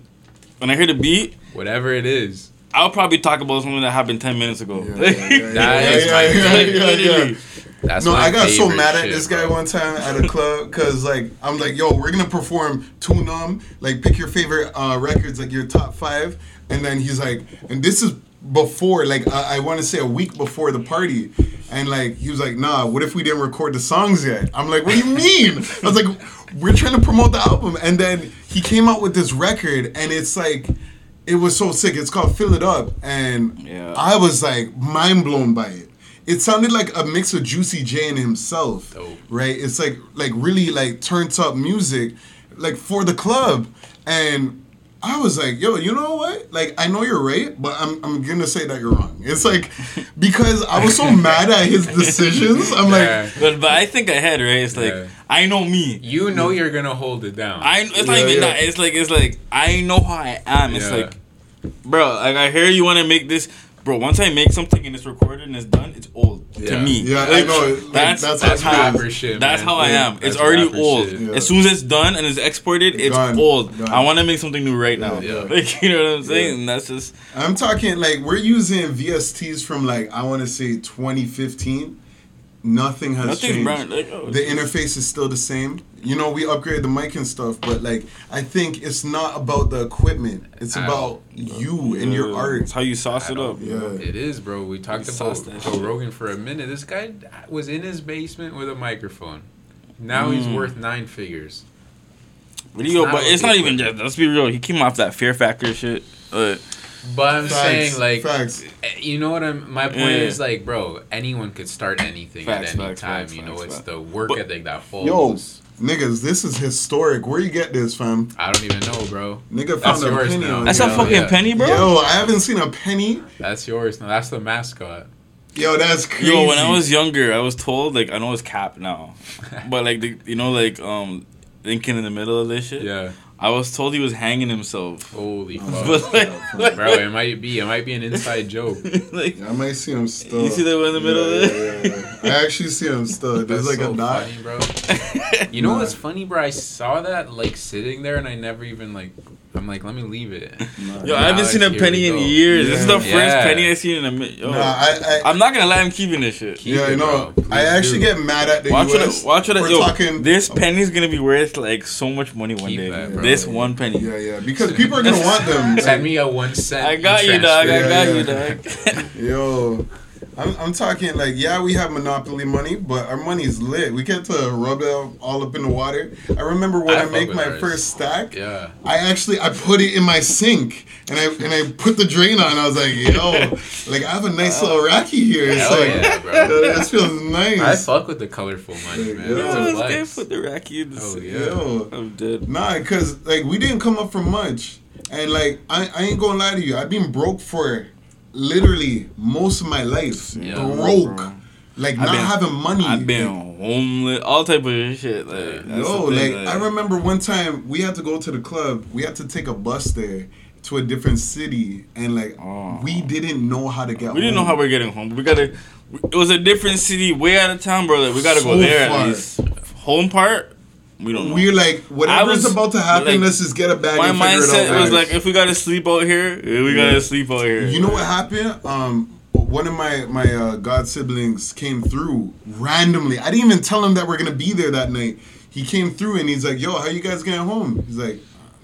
B: when I hear the beat,
A: whatever it is.
B: I'll probably talk about something that happened ten minutes ago.
C: Yeah, yeah, yeah,
A: That
C: yeah,
A: is
C: yeah,
A: my
C: yeah,
A: favorite.
C: yeah, yeah.
B: Literally.
A: That's
C: no, I got so mad at
A: shit,
C: this guy
A: bro.
C: one time at a club because like I'm like, yo, we're gonna perform Too Numb, like pick your favorite uh, records, like your top five, and then he's like, and this is before, like I, I want to say a week before the party, and like he was like, nah, what if we didn't record the songs yet? I'm like, what do you mean? I was like, we're trying to promote the album, and then he came out with this record, and it's like. It was so sick. It's called Fill It Up, and
B: Yeah.
C: I was like mind blown by it. It sounded like a mix of Juicy J and himself,
A: Dope.
C: right? It's like like really like turned up music, like for the club, and I was like, yo, you know what? Like I know you're right, but I'm I'm gonna say that you're wrong. It's like because I was so mad at his decisions. I'm
A: Yeah.
C: like,
B: But but I think ahead, right? It's like
A: Yeah.
B: I know me.
A: You know you're gonna hold it down.
B: I it's not
C: Yeah,
B: even
C: yeah.
B: that. It's like it's like I know how I am. It's
A: Yeah.
B: like, bro, like I hear you want to make this, bro. Once I make something and it's recorded and it's done, it's old
A: Yeah.
B: to me.
C: Yeah, I know. Like,
B: that's
C: that's
B: that's,
C: how
B: how
C: it is.
A: rapper shit,
B: That's
A: man.
B: how I am. It's already old.
C: Yeah.
B: As soon as it's done and it's exported, it's
C: Gone.
B: old.
C: Gone.
B: I want to make something new right now.
A: Yeah.
B: Like you know what I'm saying?
C: Yeah.
B: That's just
C: I'm talking like we're using VSTs from like I want to say 2015. Nothing has
B: nothing's
C: changed.
B: brand. Like, oh,
C: the interface is still the same. You know, we upgraded the mic and stuff, but like I think it's not about the equipment. It's
A: At
C: about
A: all.
C: you and your art.
B: It's how you sauce
A: I
B: it up.
C: Yeah.
A: It is, bro. We talked
B: You
A: about Joe. Rogan for a minute. This guy was in his basement with a microphone. Now he's
B: Mm.
A: worth nine figures.
B: But,
A: It's
B: yo,
A: not
B: but it's not even
A: in.
B: just. Let's be real. He came off that Fear Factor shit. Uh,
A: But I'm
C: Facts,
A: saying, like,
C: facts.
A: eh, you know what I'm. My point
B: Yeah.
A: is, like, bro, anyone could start anything
B: Facts,
A: at any
B: facts,
A: time.
B: facts,
A: you know,
B: facts,
A: it's
B: facts.
A: the work
B: But-
A: ethic that
C: falls.
A: Yo,
C: niggas, this is historic. Where you get this, fam?
A: I don't even know, bro.
C: Nigga
A: That's
C: found a
A: yours
C: penny
A: now.
B: that's
C: it.
B: a fucking
A: yeah.
B: penny, bro.
C: Yo, I haven't seen a penny.
A: That's yours. No, that's the mascot.
C: Yo, that's crazy.
B: Yo, when I was younger, I was told like I know it's cap now, but like the, you know like um Lincoln in the middle of this shit.
A: Yeah.
B: I was told he was hanging himself.
A: Holy fuck.
B: Like,
A: bro, it might be. It might be an inside joke.
B: like
C: I might see him still.
B: you see that one in the middle
C: Yeah,
B: of it?
C: yeah, yeah, yeah. I actually see him still. There's
A: That's
C: like
A: so
C: a dot.
A: funny, bro. You know
C: Nah.
A: what's funny, bro? I saw that like sitting there, and I never even like. I'm like, let me leave it.
C: Nah,
B: Yo, I haven't
A: Alex,
B: seen a penny in
A: go.
B: years. This is the
C: Yeah.
B: first penny I've seen in a minute. Yo,
C: Nah, I, I,
B: I'm not gonna lie, I'm keeping this shit.
A: Keep
C: yeah, I
A: it,
C: know.
A: bro.
C: I actually
A: do.
C: get mad at the
B: Watch what,
C: US.
B: I, watch what I,
C: for
B: yo,
C: talking.
B: this penny's gonna be worth like so much money one
A: Keep
B: day.
A: that, bro.
B: this one penny.
C: Yeah, yeah. Because people are gonna want them.
A: Send me a one cent.
B: I got you, dog. I
C: Yeah,
B: got
C: yeah.
B: you, dog.
C: Yo, I'm, I'm talking like yeah, we have monopoly money, but our money's lit. We get to rub it all up in the water. I remember when
A: I
C: I, make my
A: ours.
C: first stack.
A: Yeah.
C: I actually I put it in my sink and I and I put the drain on. I was like, yo, like I have a nice little racky here. It's
A: Hell
C: like,
A: yeah, bro.
C: this feels nice.
A: I fuck with the colorful money, man.
C: Yeah.
A: It's
B: Yo,
A: a
B: this guy put the racky in the
A: Oh,
B: sink.
A: yeah.
C: Yo.
B: I'm dead.
C: Nah, cause like we didn't come up from much, and like I, I ain't gonna lie to you, I've been broke for literally most of my life.
A: Yeah.
C: broke,
B: Bro.
C: like
B: I've
C: not
B: been-
C: having money.
B: I've been
C: Like,
B: homeless, all type of shit. Like,
C: Yo, like
B: thing,
C: I remember one time we had to go to the club. We had to take a bus there to a different city, and like
B: Oh.
C: we didn't know how to get.
B: We didn't know how we're getting home. We gotta. It was a different city, way out of town, brother. We gotta go there
C: far.
B: at least. Home part, we don't know.
C: We're like, whatever's
B: was-
C: about to happen,
B: like,
C: let's just get a bag.
B: My
C: and figure it
B: mindset
C: out.
B: was like, if we gotta sleep out here, we gotta
C: Yeah.
B: sleep out here.
C: You know what happened? Um, one of my my uh, god siblings came through randomly. I didn't even tell him that we're gonna be there that night. He came through and he's like, "Yo, how you guys getting home?" He's like,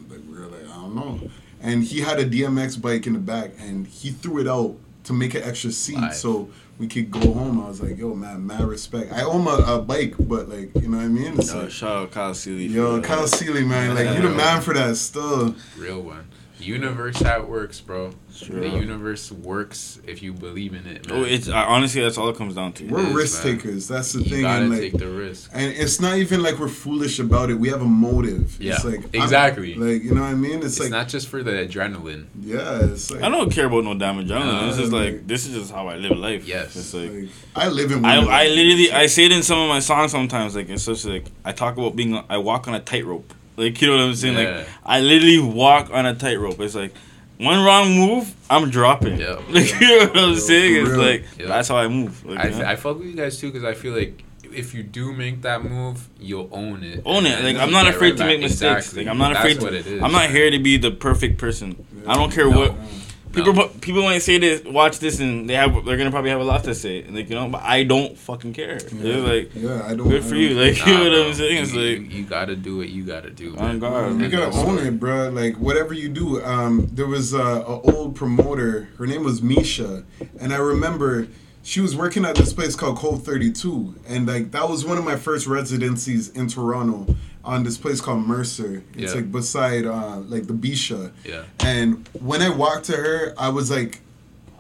C: "Like we're like, I don't know." And he had a BMX bike in the back, and he threw it out to make an extra seat.
A: Live.
C: So we could go home. I was like, yo, man, mad respect. I own a, a bike, but like, you know what I mean? It's
B: Yo,
C: like,
B: shout out Kyle Seeley.
C: yo. Kyle Seeley, man, like you the man for that still.
A: Real one. Universe how it works, bro.
B: Sure.
A: The universe works if you believe in it. Oh, man.
B: Oh, it's I, honestly that's all it comes down to.
C: We're
A: is,
C: risk
A: man.
C: takers. That's the
A: you
C: thing.
A: gotta
C: And like,
A: take the risk.
C: and it's not even like we're foolish about it. We have a motive.
A: Yeah,
C: it's like I'm-
A: exactly.
C: like you know what I mean? It's,
A: It's
C: like
A: not just for the adrenaline.
C: yeah, it's like
B: I don't care about no damage. I don't know.
A: Nah,
B: This is like
C: like-
B: this is just how I live life.
A: Yes.
B: It's like
C: like, I live in.
B: I, I literally I say it in some of my songs sometimes like it's just like I talk about being I walk on a tightrope like you know what I'm saying
A: Yeah.
B: like I literally walk on a tightrope it's like one wrong move I'm dropping
A: Yeah.
B: like you know what I'm
C: Yeah,
B: saying it's like
A: Yeah.
B: that's how I move like,
A: I,
B: know?
A: I fuck with you guys too because I feel like if you do make that move, you'll own it.
B: own it like I'm not afraid
A: right
B: to make mistakes
A: Exactly.
B: like I'm not
A: That's
B: afraid
A: what
B: to,
A: it is.
B: I'm not here to be the perfect person I don't care
A: No.
B: what people
A: No.
B: people might say this watch this and they have they're gonna probably have a lot to say and like you know but I don't fucking care it's like
C: yeah, I don't.
B: good for
C: don't-
B: you like
A: Nah,
B: you know what
A: bro.
B: I'm saying it's
A: you,
B: like
A: you, you gotta do what you gotta do.
B: On
A: man.
B: God.
C: You gotta own it, bro. Like whatever you do. Um, there was a, a old promoter. Her name was Misha, and I remember she was working at this place called Code Thirty Two, and like that was one of my first residencies in Toronto on this place called Mercer. It's
A: Yeah.
C: like beside uh, like the Bisha.
A: Yeah.
C: And when I walked to her, I was like,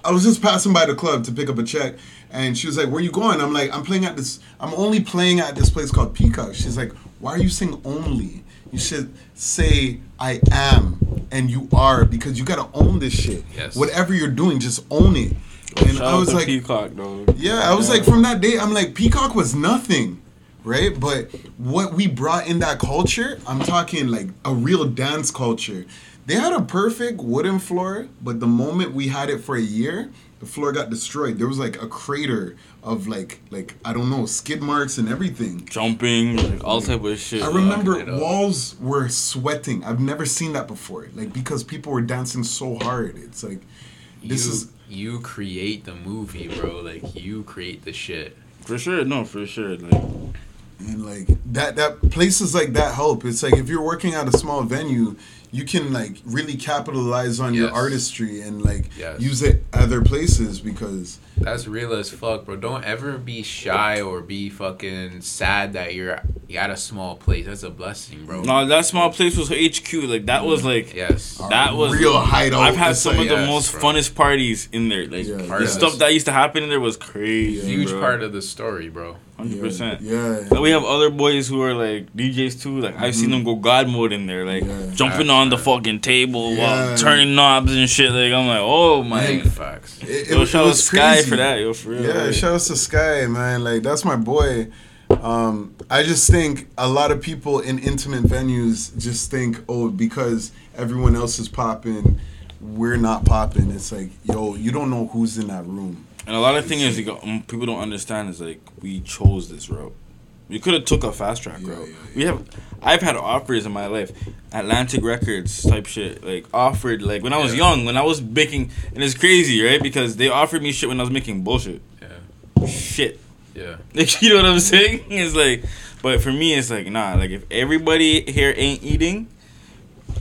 C: I was just passing by the club to pick up a check, and she was like, "Where you going?" I'm like, "I'm playing at this. I'm only playing at this place called Peacock." She's like, "Why are you saying only? You should say I am and you are because you gotta own this shit.
A: Yes.
C: Whatever you're doing, just own it." And
B: Shout
C: I was like,
B: Peacock, though.
C: yeah, I was like, from that day, I'm like, Peacock was nothing, right? But what we brought in that culture, I'm talking like a real dance culture. They had a perfect wooden floor, but the moment we had it for a year, the floor got destroyed. There was like a crater of like, like I don't know, skid marks and everything.
B: jumping, like, all type of shit.
C: I remember
A: it up.
C: walls were sweating. I've never seen that before. Like because people were dancing so hard. It's like this
A: you,
C: is
A: you create the movie, bro. Like you create the shit.
B: for sure. No, for sure. Like,
C: and like that that places like that help it's like if you're working at a small venue you can like really capitalize on your artistry and like
A: Yes.
C: use it other places because
A: That's real as fuck, bro. Don't ever be shy or be fucking sad that you're you at a small place. That's a blessing, bro.
B: no, that small place was HQ. Like that was like
A: Yes.
B: that was
C: real hideout.
B: I've had some
C: like-
B: of the
A: Yes,
B: most
A: bro.
B: funnest parties in there. Like
C: Yeah,
B: the
C: yeah.
B: stuff that used to happen in there was crazy.
A: Huge
B: bro.
A: part of the story, bro.
B: Hundred percent.
C: yeah
B: But we have other boys who are like DJs too. Like I've seen them go God mode in there, like
C: Yeah.
B: jumping on the fucking table
C: Yeah.
B: while turning knobs and shit. Like I'm like, oh my.
A: Big facts.
C: it,
B: Yo,
C: it,
B: shout out Sky
C: crazy.
B: for that, yo, for real.
C: yeah
B: like,
C: shout out to sky man like that's my boy um, I just think a lot of people in intimate venues just think, oh, because everyone else is popping, we're not popping. It's like, yo, you don't know who's in that room.
B: And a lot of thing is, um, people don't understand is like we chose this route. We could have took a fast track
C: Yeah,
B: route.
C: yeah,
B: We have, I've had offers in my life, Atlantic Records type shit, like offered like when I was
A: Yeah.
B: young, when I was making, and it's crazy, right? Because they offered me shit when I was making bullshit,
A: Yeah.
B: shit.
A: Yeah.
B: Like you know what I'm saying? It's like, but for me, it's like nah. Like if everybody here ain't eating,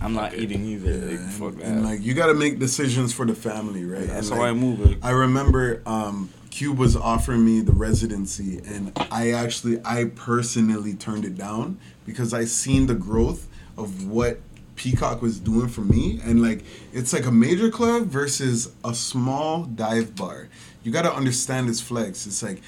B: I'm not
A: Fuck it.
B: eating either.
C: Yeah,
B: like
C: and,
B: fuck that.
C: and, like you got to make decisions for the family, right?
B: That's
C: And,
B: how I move. Like,
C: I remember um, Cube was offering me the residency, and I actually, I personally turned it down because I seen the growth of what Peacock was doing for me, and like it's like a major club versus a small dive bar. You got to understand this flex. It's like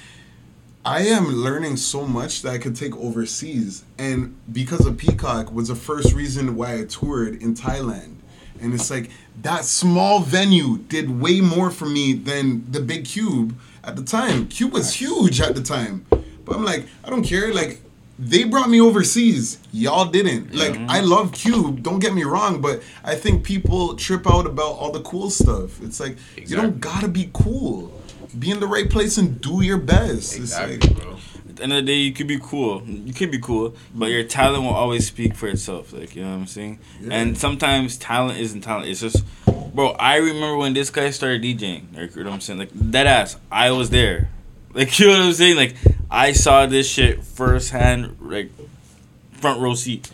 C: I am learning so much that I could take overseas, and because of Peacock was the first reason why I toured in Thailand. And it's like that small venue did way more for me than the big Cube at the time. Cube was huge at the time, but I'm like, I don't care. Like they brought me overseas, y'all didn't. Like I love Cube, don't get me wrong, but I think people trip out about all the cool stuff. It's like you don't gotta be cool. Be in the right place and do your best. It's
A: Exactly,
C: like,
A: bro.
B: At the end of the day, you could be cool. You could be cool, but your talent will always speak for itself. Like you know what I'm saying.
C: Yeah.
B: And sometimes talent isn't talent. It's just, bro. I remember when this guy started DJing. Like you know what I'm saying. Like that ass. I was there. Like you know what I'm saying. Like I saw this shit firsthand. Like front row seat.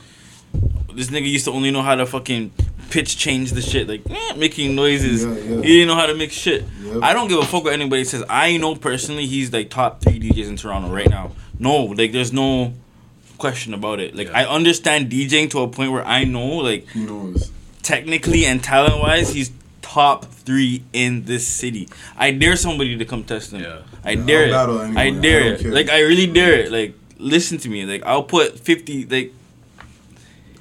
B: This nigga used to only know how to fucking pitch change the shit, like eh, making noises.
C: Yeah, yeah.
B: He didn't know how to mix shit.
C: Yep.
B: I don't give a fuck what anybody says. I know personally he's like top three DJs in Toronto right now. No, like there's no question about it. Like
A: Yeah.
B: I understand DJing to a point where I know like
C: Who knows?
B: technically and talent wise, he's top three in this city. I dare somebody to come test him.
A: Yeah.
B: I
C: Yeah,
B: dare
C: I'll
B: it.
C: battle
B: I
C: anyone. I
B: dare it.
C: care.
B: Like I really dare it. Like listen to me. Like I'll put fifty. Like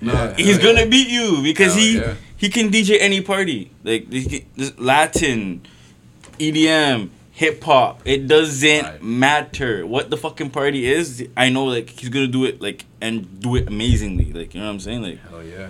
C: Nah,
B: he's
C: yeah.
B: gonna beat you because
A: Hell
B: he
A: yeah.
B: he can DJ any party. Like this Latin, EDM, hip hop. It doesn't
A: Right.
B: matter what the fucking party is. I know like he's gonna do it like and do it amazingly. Like you know what I'm saying. Like
A: Hell yeah.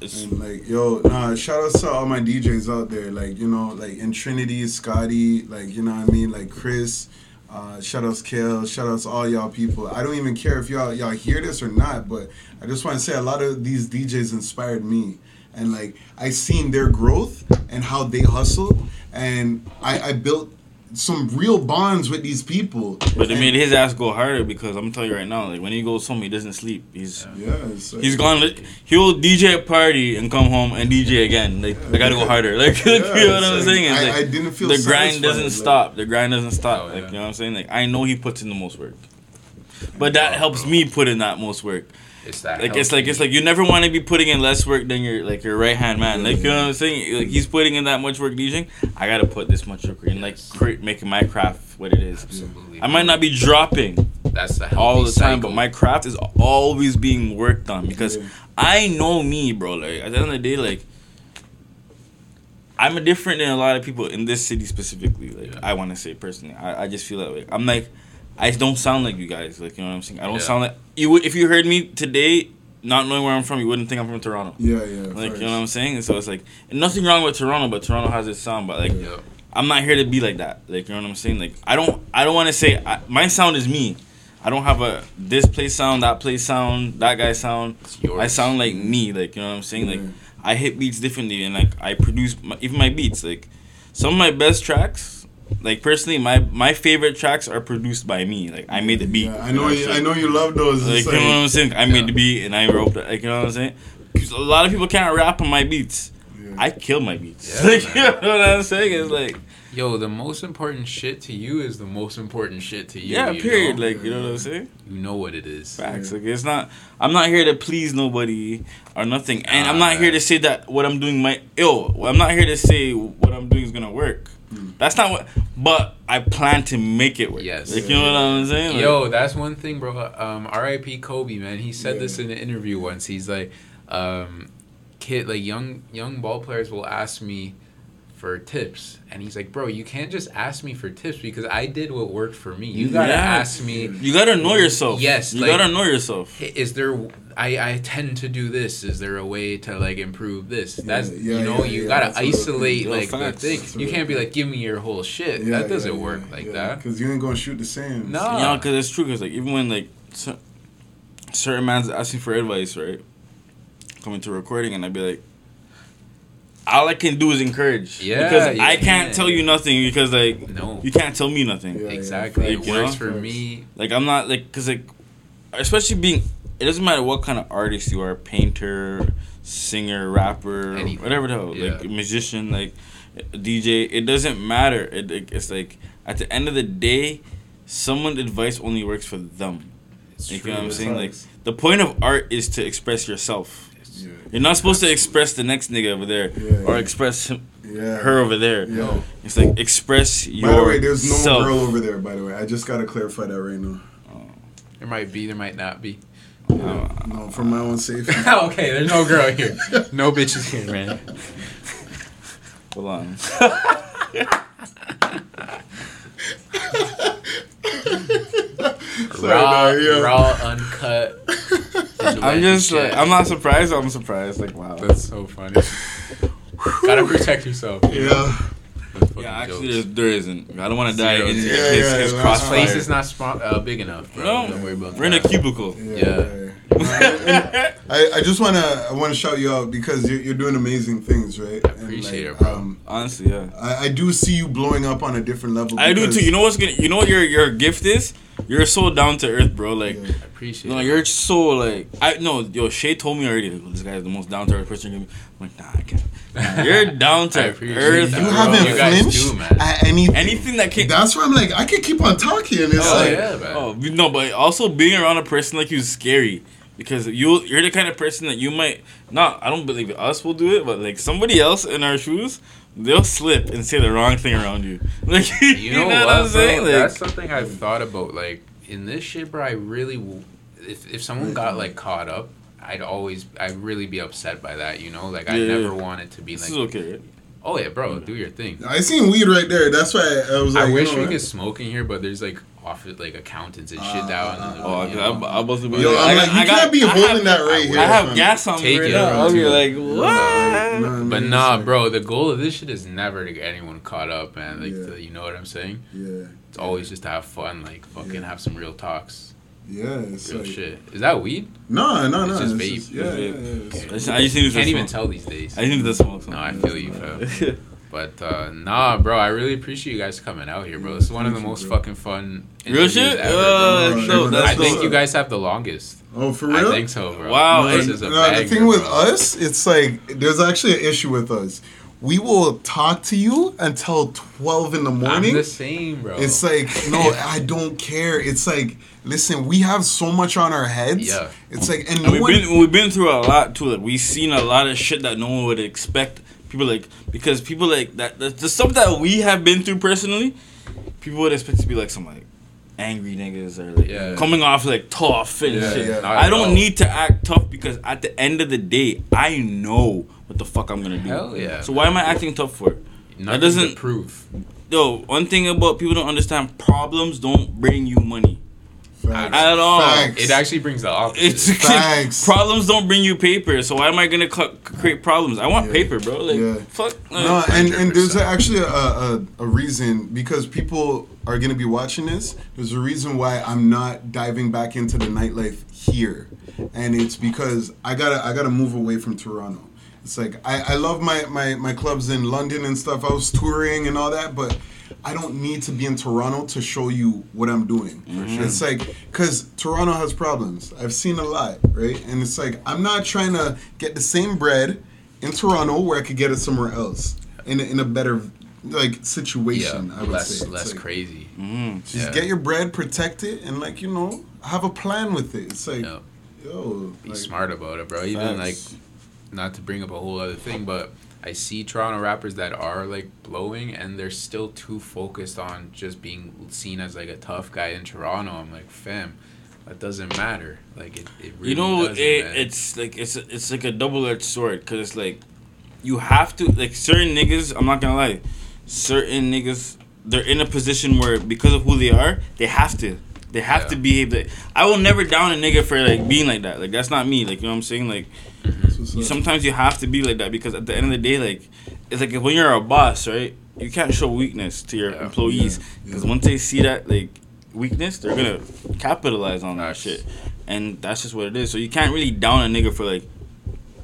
B: it's,
C: And like, yo, nah, shout out to all my DJs out there. Like, you know, like in Trinity, Scotty, like, you know what I mean? Like Chris, uh, shout outs Kale, shout outs all y'all people. I don't even care if y'all y'all hear this or not, but I just want to say a lot of these DJs inspired me. And like I seen their growth and how they hustle and I, I built some real bonds with these people.
B: but it
C: And-
B: made his ass go harder because I'm telling you right now. Like when he goes home, he doesn't sleep. He's
C: Yeah, like-
B: He's gone. He'll DJ a party and come home and DJ again. Like I gotta go harder. Like you know what I'm
C: like,
B: saying?
C: I-
B: like,
C: I didn't feel
B: the grind doesn't
C: like-
B: stop. The grind doesn't stop.
A: Oh,
B: like you know what I'm saying? Like I know he puts in the most work, but that helps me put in that most work.
A: It's that.
B: Like it's like it's like you never want to be putting in less work than your like your right hand man. Like you know what I'm saying? Like he's putting in that much work DJing. I gotta put this much work in. Like create, making my craft what it is.
A: Absolutely.
B: I might not be dropping
A: That's the
B: all
A: healthy
B: the time,
A: cycle.
B: but my craft is always being worked on because
C: Yeah.
B: I know me, bro. Like at the end of the day, like I'm different than a lot of people in this city specifically. Like
A: Yeah.
B: I want to say personally, I, I just feel that way. I'm like, I don't sound like you guys. Like you know what I'm saying. I don't
A: Yeah.
B: sound like you would if you heard me today, not knowing where I'm from, you wouldn't think I'm from Toronto.
C: Yeah, yeah.
B: Like
C: first.
B: you know what I'm saying. And so it's like and nothing wrong with Toronto, but Toronto has its sound. But like
A: Yeah.
B: I'm not here to be like that. Like you know what I'm saying. Like I don't I don't want to say I, my sound is me. I don't have a this place sound, that place sound, that guy sound.
A: It's yours.
B: I sound like me. Like you know what I'm saying. Like
C: Yeah.
B: I hit beats differently, and like I produce my, even my beats. Like some of my best tracks, like personally, my my favorite tracks are produced by me. Like I made the beat.
C: Yeah, I know. You, I know you love those.
B: Like
C: It's
B: you know what I'm
C: like-
B: saying. I
A: Yeah.
B: made the beat and I wrote. The, like you know what I'm saying. 'Cause a lot of people can't rap on my beats.
C: Yeah.
B: I kill my beats.
A: Yeah,
B: like, you know what I'm saying? It's like
A: Yo, the most important shit to you is the most important shit to you.
B: yeah,
A: you
B: period.
A: Know?
B: Like you know what I'm saying.
A: you know what it is.
B: Facts. Like it's not. I'm not here to please nobody or nothing, and I'm
A: Nah,
B: not here to say that what I'm doing might. Yo, I'm not here to say what I'm doing is gonna work. That's not what. But I plan to make it work.
A: Yes.
B: Like you know what I'm saying? Like,
A: Yo, that's one thing, bro. Um, R.I.P. Kobe, man. He said
C: Yeah.
A: this in an interview once. He's like, um, kid, like young young ball players will ask me for tips, and he's like, bro, you can't just ask me for tips because I did what worked for me. You gotta
B: Yeah.
A: ask me.
B: You gotta know yourself.
A: Yes,
B: You
A: like-
B: gotta know yourself.
A: Is there? I, I tend to do this. Is there a way to like improve this? That's
C: yeah,
A: you know
C: yeah,
A: you
C: yeah,
A: gotta
C: that's a real
A: isolate like
B: Real
A: the thing.
C: That's
A: You can't be like, give me your whole shit.
C: Yeah,
A: that doesn't
C: yeah,
A: work
C: yeah,
A: like
C: yeah.
A: that.
C: Because you ain't gonna shoot the same.
A: No.
B: Yeah, because it's true. Because like even when like certain man's asking for advice, right? Coming to recording, and I'd be like, all I can do is encourage.
A: Yeah,
B: Because
A: you
B: I can't
A: can't.
B: tell you nothing because like
A: No.
B: you can't tell me nothing.
C: Yeah, yeah,
A: exactly.
C: facts.
A: it
B: You know?
A: works for me.
B: Like I'm not like because like especially being it doesn't matter what kind of artist you are painter singer rapper
A: Anything.
B: whatever the hell
A: Yeah.
B: like musician like DJ it doesn't matter it, it- it's like at the end of the day someone's advice only works for them
A: It's
B: you
A: true.
B: know what I'm
C: That's
B: saying like the point of art is to express yourself
C: Yeah.
B: You're not supposed to express the next nigga over there
C: Yeah,
B: or
C: yeah.
B: express him,
C: Yeah.
B: her over there
C: Yeah.
B: it's like express your
C: By the way, there's no
B: self.
C: girl over there. By the way, I just gotta clarify that right now. Oh.
A: There might be, there might not be.
C: No, for my own safety.
A: okay, there's no girl here. No bitches here, man.
B: hold on
C: Sorry,
A: raw,
C: no, yeah.
A: raw, uncut.
B: I'm just
A: shit.
B: like I'm not surprised. I'm surprised. Like wow.
A: That's so funny. Gotta protect yourself.
C: Yeah.
A: That's fucking
B: Yeah, actually,
A: jokes.
B: there, there isn't. I don't want to die
A: Zero,
B: in
A: zero.
B: his,
C: Yeah,
B: his
C: yeah,
A: This
B: crossfire.
A: place is not spo- uh, big enough, bro.
B: No,
A: Don't worry about
B: we're in a cubicle.
C: Yeah.
A: Yeah.
B: We.
C: I, I just wanna I wanna shout you out because you're, you're doing amazing things, right?
A: I appreciate it, bro.
B: Honestly, yeah.
C: I, I do see you blowing up on a different level.
B: I do too. You know what's gonna? You know what your your gift is? You're so down to earth, bro. Like,
C: Yeah.
A: I appreciate
B: no,
A: it.
B: you're so like I no. Yo, Shay told me already. Like, this is the most down to earth person. I'm like, nah, I can't. Nah, you're down to earth.
C: You
A: bro.
C: haven't
A: You guys
C: flinched
A: do,
C: at anything.
B: Anything that can.
C: That's where I'm like, I could keep on talking. It's
A: Oh,
C: like,
A: yeah, man.
B: Oh no, but also being around a person like you is scary because you you're the kind of person that you might not. I don't believe us will do it, but like somebody else in our shoes, they'll slip and say the wrong thing around you. Like
A: You know,
B: what,
A: what,
B: I'm saying?
A: bro?
B: Like,
A: That's something I've thought about. Like in this shit, bro. I really, w- if if someone got like caught up, I'd always, I'd really be upset by that. You know, like I
B: Yeah,
A: never
B: yeah.
A: wanted to be
B: this
A: like,
B: is okay. Right?
A: oh yeah, bro, do your thing.
C: I seen weed right there. That's why I was like,
A: I
C: you
A: wish
C: know
A: we
C: what?
A: could smoke in here, but there's like office like accountants and shit
C: Uh,
A: down.
C: uh,
A: in the,
B: Oh,
A: you know.
B: I, I was about
C: Yo,
B: to-
C: I'm like,
B: got-
C: you
B: I
C: can't be holding
B: have-
C: that right here.
B: I have
C: fam.
B: gas on
A: Take
B: me right
A: it
B: now. I'll be like,
C: Nah,
B: what?
C: nah,
A: But nah,
C: it's like-
A: bro, the goal of this shit is never to get anyone caught up, man. Like,
C: Yeah.
A: the, you know what I'm saying?
C: Yeah,
A: It's always just to have fun, like fucking
C: Yeah.
A: have some real talks,
C: yeah. It's
A: real
C: like,
A: shit. Is that weed?
C: no, no, no.
A: It's just vape.
C: yeah,
B: It's
C: yeah,
B: vape.
C: yeah, it's-
B: I just, I just
A: Can't even tell these days.
B: I just need to smoke.
A: No, I feel you, fam. But uh, nah, bro, I really appreciate you guys coming out here, bro. This is one of the
C: you,
A: most
C: bro.
A: fucking fun.
B: Real shit?
A: ever,
B: Uh,
A: bro.
C: that's
B: no, that's
A: I think
C: dope.
A: you guys have the longest.
C: Oh, for real?
A: I think so, bro.
B: Wow,
A: this
B: and-
A: is a
C: no, the thing with
A: bro.
C: us, it's like there's actually an issue with us. We will talk to you until twelve in the
A: I'm
C: morning.
A: the same, bro.
C: It's like no, I don't care. It's like listen, we have so much on our heads.
A: Yeah.
C: It's like and
B: And we've
C: one.
B: been we've been through a lot too. Like we've seen a lot of shit that no one would expect. People like because people like that the, the stuff that we have been through personally, people would expect to be like some like angry niggas or like
A: Yeah.
B: coming off like tough and
A: Yeah,
B: shit.
C: yeah.
B: I don't need to act tough because at the end of the day, I know what the fuck I'm gonna do.
A: Hell yeah.
B: So why am I acting tough for?
A: Nothing
B: doesn't-
A: prove.
B: Yo, one thing about people don't understand: problems don't bring you money.
C: Facts.
B: At all.
C: Facts.
A: It actually brings the opposite.
B: It's
C: Facts.
B: problems don't bring you paper, so why am I gonna cu- create problems? I want
C: Yeah.
B: paper, bro. Like
C: Yeah.
B: fuck.
C: No,
B: uh,
C: and, and there's actually a, a, a reason because people are going to be watching this. There's a reason why I'm not diving back into the nightlife here, and it's because I gotta I gotta move away from Toronto. It's like I, I love my, my, my clubs in London and stuff. I was touring and all that, but I don't need to be in Toronto to show you what I'm doing. It's like because Toronto has problems. I've seen a lot, right? And it's like I'm not trying to get the same bread in Toronto where I could get it somewhere else in a, in a better like
A: yeah,
C: situation. I would
A: less
C: say It's
A: less
C: like,
A: crazy.
B: mm.
C: Just
A: Yeah.
C: get your bread, protect it, and like you know, have a plan with it. It's like,
A: Yeah.
C: yo,
A: Be
C: like,
A: smart about it, bro. Even like
C: facts.
A: Not to bring up a whole other thing, but I see Toronto rappers that are like blowing and they're still too focused on just being seen as like a tough guy in Toronto. I'm like, fam, that doesn't matter. Like it, it really
B: you know,
A: doesn't,
B: it, it's like it's it's like a double edged sword because it's like you have to like certain niggas. I'm not gonna lie, certain niggas they're in a position where because of who they are, they have to. They have
A: Yeah.
B: to behave like I will never down a nigga for like being like that. Like that's not me. Like you know what I'm saying? Like
C: what's
B: you,
C: up.
B: sometimes you have to be like that because at the end of the day, like it's like when you're a boss, right? You can't show weakness to your
A: Yeah.
B: employees because
C: Yeah.
B: once they see that like weakness, they're gonna capitalize on that shit, and that's just what it is. So you can't really down a nigga for like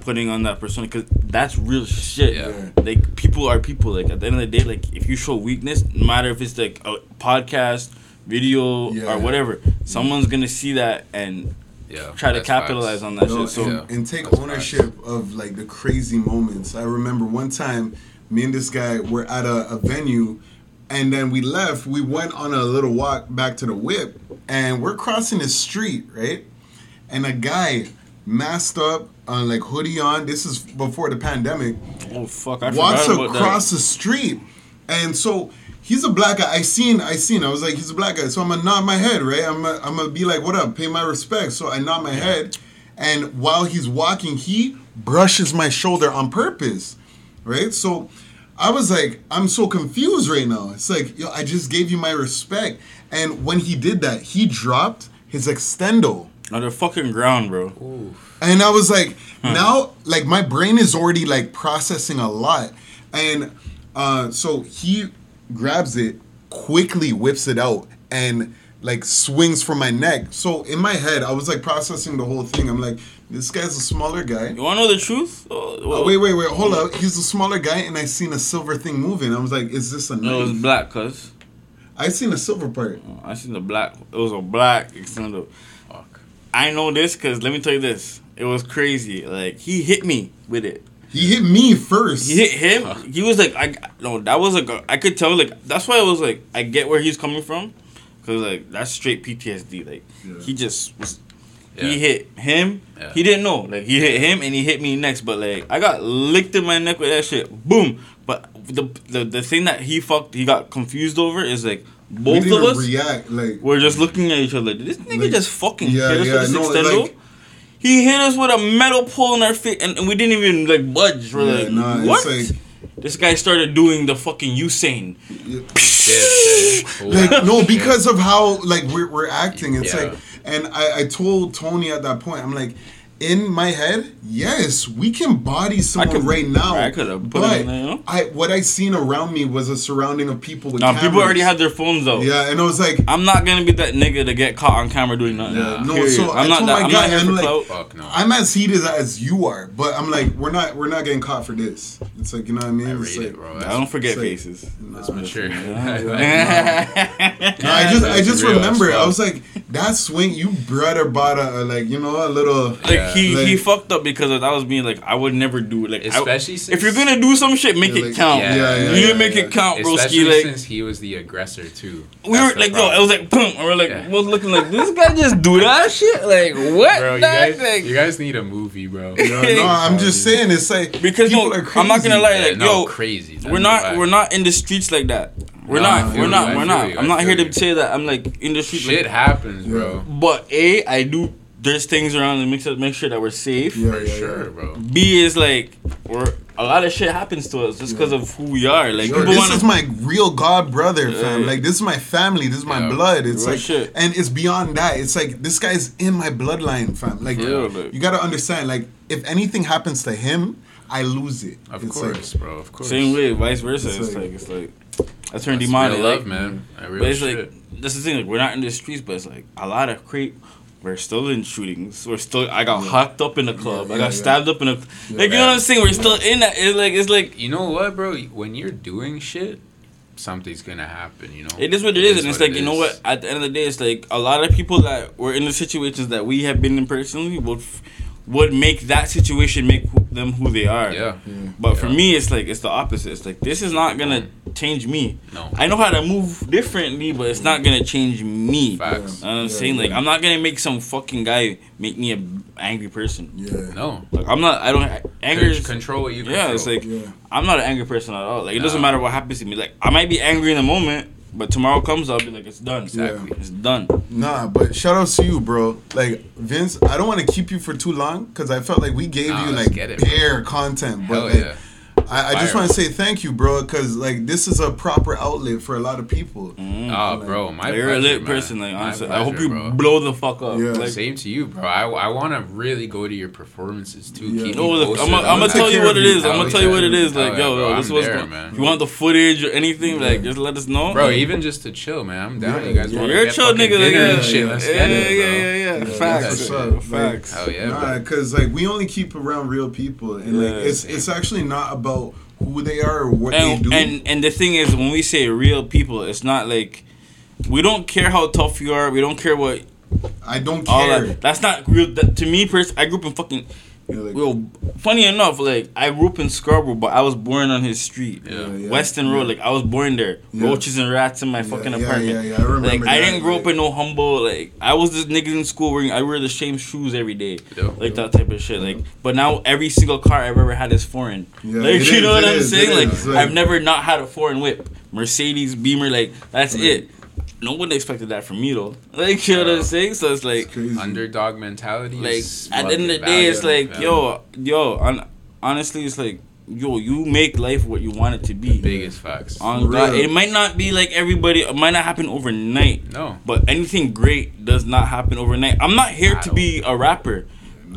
B: putting on that persona because that's real shit.
A: Yeah.
B: Like people are people. Like at the end of the day, like if you show weakness, no matter if it's like a podcast, video,
C: Yeah.
B: or whatever, someone's gonna see that and
A: yeah,
B: try to capitalize
A: facts.
B: on that
C: No,
B: shit. So
C: and,
A: Yeah.
C: and take
A: That's
C: ownership of like the crazy moments. I remember one time, me and this guy were at a, a venue, and then we left. We went on a little walk back to the whip, and we're crossing the street, right? And a guy masked up, uh, like hoodie on. This is before the pandemic.
B: oh fuck, I
C: walks
B: forgot about that.
C: across the street, and so he's a black guy. I seen, I seen. I was like, he's a black guy. So I'm gonna nod my head, right? I'm gonna, I'm gonna be like, what up? Pay my respects. So I nod my head, and while he's walking, he brushes my shoulder on purpose, right? So I was like, I'm so confused right now. It's like, yo, I just gave you my respect, and when he did that, he dropped his extendo.
B: On the fucking ground, bro.
C: And I was like, now, like my brain is already like processing a lot, and uh, so he grabs it, quickly whips it out, and like swings from my neck. So in my head, I was like processing the whole thing. I'm like, this guy's a smaller guy.
B: You wanna know the truth? Oh, uh,
C: Oh, wait, wait, wait, hold up. He's a smaller guy, and I seen a silver thing moving. I was like, is this a knife?
B: No, it was black, cuz.
C: I seen a silver part.
B: Oh, I seen the black. It was a black extended.
A: Fuck.
B: I know this because let me tell you this. It was crazy. Like he hit me with it.
C: He hit me first.
B: He hit him. He was like, I no, that was like, a, I could tell. Like that's why I was like, I get where he's coming from, because like that's straight PTSD. Like
C: Yeah.
B: he just was.
A: Yeah.
B: He hit him.
A: Yeah.
B: He didn't know. Like he hit him and he hit me next. But like I got licked in my neck with that shit. Boom. But the the, the thing that he fucked, he got confused over is like both of us
C: react like.
B: we're just looking at each other. Like, Did this nigga
C: Like,
B: just fucking
C: yeah, yeah, no, like-
B: he hit us with a metal pole in our face, and, and we didn't even like budge. We're
C: Yeah,
B: like,
C: nah,
B: what?
C: like
B: this guy started doing the fucking Usain.
A: Shit.
C: like no because of how like we're, we're acting it's
A: Yeah.
C: like and I, I told tony at that point i'm like in my head yes we can body someone
B: could-
C: right now
B: I could've put
C: but
B: him there, you
C: i what i seen around me was a surrounding of people with
B: Now
C: cameras.
B: people already had their phones out.
C: yeah and i was like
B: I'm not gonna be that nigga to get caught on camera doing nothing.
A: Yeah.
C: no
B: Period.
C: so
B: I'm
C: i
B: not
C: told
B: that.
C: my
B: I'm
C: guy
B: not here
C: I'm
B: for
C: like.
A: Fuck no.
C: i'm as heated as you are but i'm like we're not we're not getting caught for this it's like you know what i mean
A: I
C: it's like,
A: it, bro.
B: I don't forget
C: it's like-
B: faces.
A: that's mature.
C: No, I just I just remember. I was like that swing you brother bought a, a like you know a little
B: Like
A: Yeah.
B: he he fucked up because of, that was being Like I would never do it. Like I-
A: Especially
B: if you're gonna do some shit, make
C: Yeah,
B: it count.
A: Yeah,
C: yeah,
B: you
C: yeah,
B: didn't
C: yeah,
B: make
C: yeah.
B: it count, broski.
A: Especially
B: Like
A: since he was the aggressor too.
B: we
A: That's
B: were
A: the
B: like, yo, it was like, boom. And we're like,
A: Yeah.
B: was looking like this guy just do that shit. Like what?
A: Bro, you guys,
B: thing?
A: you guys need a movie, bro.
C: No, no, I'm just saying it's like
B: Because
C: people
B: no,
C: are
B: I'm not gonna
C: crazy.
B: lie.
A: Yeah,
B: Like
A: no,
B: yo,
A: crazy. That's
B: we're not we're not in the streets like that. We're
A: No,
B: not. We're
A: you,
B: not.
A: I
B: we're not.
A: You,
B: I'm not here
A: feel
B: to say that I'm like in the streets.
A: Shit
B: Like,
A: happens, bro.
B: but a, I do. There's things around to make sure make sure that we're safe.
C: Yeah,
A: For
C: yeah,
A: sure,
C: yeah.
A: bro.
B: B is like we're a lot of shit happens to us just because of who we are. Like
C: Yo,
B: people
C: this
B: want
C: is my real god brother, fam.
B: Yeah.
C: Like this is my family. This is my blood. It's
B: Real
C: like,
B: shit.
C: and it's beyond that. It's like this guy's in my bloodline, fam. Like
B: Yeah, like-
C: you gotta understand. Like if anything happens to him, I lose it.
A: Of
C: It's
A: course, bro. Of course.
B: Same way, vice versa.
C: It's
B: It's,
C: like-
B: like it's like I turned
A: That's
B: demonic.
A: real
B: like,
A: love, man. That real
B: But it's
A: shit.
B: like that's the thing. Like we're not in the streets, but it's like a lot of creep. We're still in shootings. We're still. I got hocked up in the club.
C: Yeah,
B: I got
C: yeah,
B: stabbed up in a. Like you know what I'm saying? We're still in that. It's like it's like
A: you know what, bro? When you're doing shit, something's gonna happen. You know.
B: It is what it is, and it's like you know what. At the end of the day, it's like a lot of people that were in the situations that we have been in personally would f- would make that situation make them who they are.
A: Yeah. Mm-hmm.
B: But for me, it's like it's the opposite. It's like this is not gonna change me.
A: No.
B: I know how to move differently, but it's not gonna change me.
A: Facts.
B: You know I'm
C: Yeah,
B: saying? Like. I'm not gonna make some fucking guy make me a angry person.
C: Yeah.
A: No.
B: Like I'm not. I don't. Anger is.
A: control what you control.
B: Yeah, it's like
C: Yeah.
B: I'm not an angry person at all. Like it doesn't matter what happens to me. Like I might be angry in the moment, but tomorrow comes, I'll be like, it's done.
A: Exactly.
B: It's done.
C: Nah, but shout out to you, bro. Like Vince, I don't want to keep you for too long because I felt like we gave
A: Nah,
C: you like
A: it, bro.
C: bare content, but
A: Hell
C: like,
A: yeah.
C: I, I just want to say thank you, bro, because like this is a proper outlet for a lot of people.
B: Mm.
A: Oh, bro, my
B: You're
A: pleasure,
B: a lit
A: man.
B: person. Like
A: My
B: honestly, I hope you
A: bro.
B: blow the fuck up.
C: Yeah.
B: Like,
A: Same to you, bro. I, I want to really go to your performances too.
C: Yeah.
A: Keep
B: No, look, I'm gonna tell you what
C: of
B: it
C: you.
B: is. I'm gonna tell you what it is. Like, yo, yo, this was
A: man.
B: You want the footage or anything? Like, just let us know.
A: Bro, even just to chill, man. I'm down. You guys want
B: you're
A: to
B: a chill nigga.
A: Dinner
B: yeah,
A: and shit? Let's
B: yeah,
A: get
B: yeah,
A: it, bro.
B: yeah, yeah, yeah.
C: Yeah,
B: Facts,
C: that's what's up.
B: facts.
A: Hell yeah,
C: Nah, because like we only keep around real people, and like it's it's actually not about who they are or what
B: and,
C: they do.
B: and and the thing is when we say real people it's not like we don't care how tough you are we don't care what
C: I don't care.
B: that that's not real that, to me pers- i grew up in fucking
C: You're like,
B: well funny enough like i grew up in scarborough but i was born on his street.
A: Yeah.
C: yeah,
B: weston road like i was born there.
C: Yeah.
B: roaches and rats in my
C: Yeah,
B: fucking apartment.
C: yeah, yeah, I remember
B: like i didn't grow up in no humble like i was this nigga in school wearing i wear the same shoes every day.
A: Yeah.
B: like that type of shit like but now every single car i've ever had is foreign.
C: Yeah,
B: like
C: it
B: you know what i'm
C: is,
B: saying? Like
C: like-
B: i've never not had a foreign whip. Mercedes beamer like that's
C: Right.
B: it no one expected that from me though like you know what i'm saying so it's like
C: it's.
A: Underdog mentality.
B: like at the end of the day it's like
A: man.
B: yo yo on, honestly it's like yo you make life what you want it to be
A: biggest facts.
B: on God, it might not be like everybody. It might not happen overnight.
A: No.
B: But anything great does not happen overnight. I'm not here
A: At
B: to be a rapper.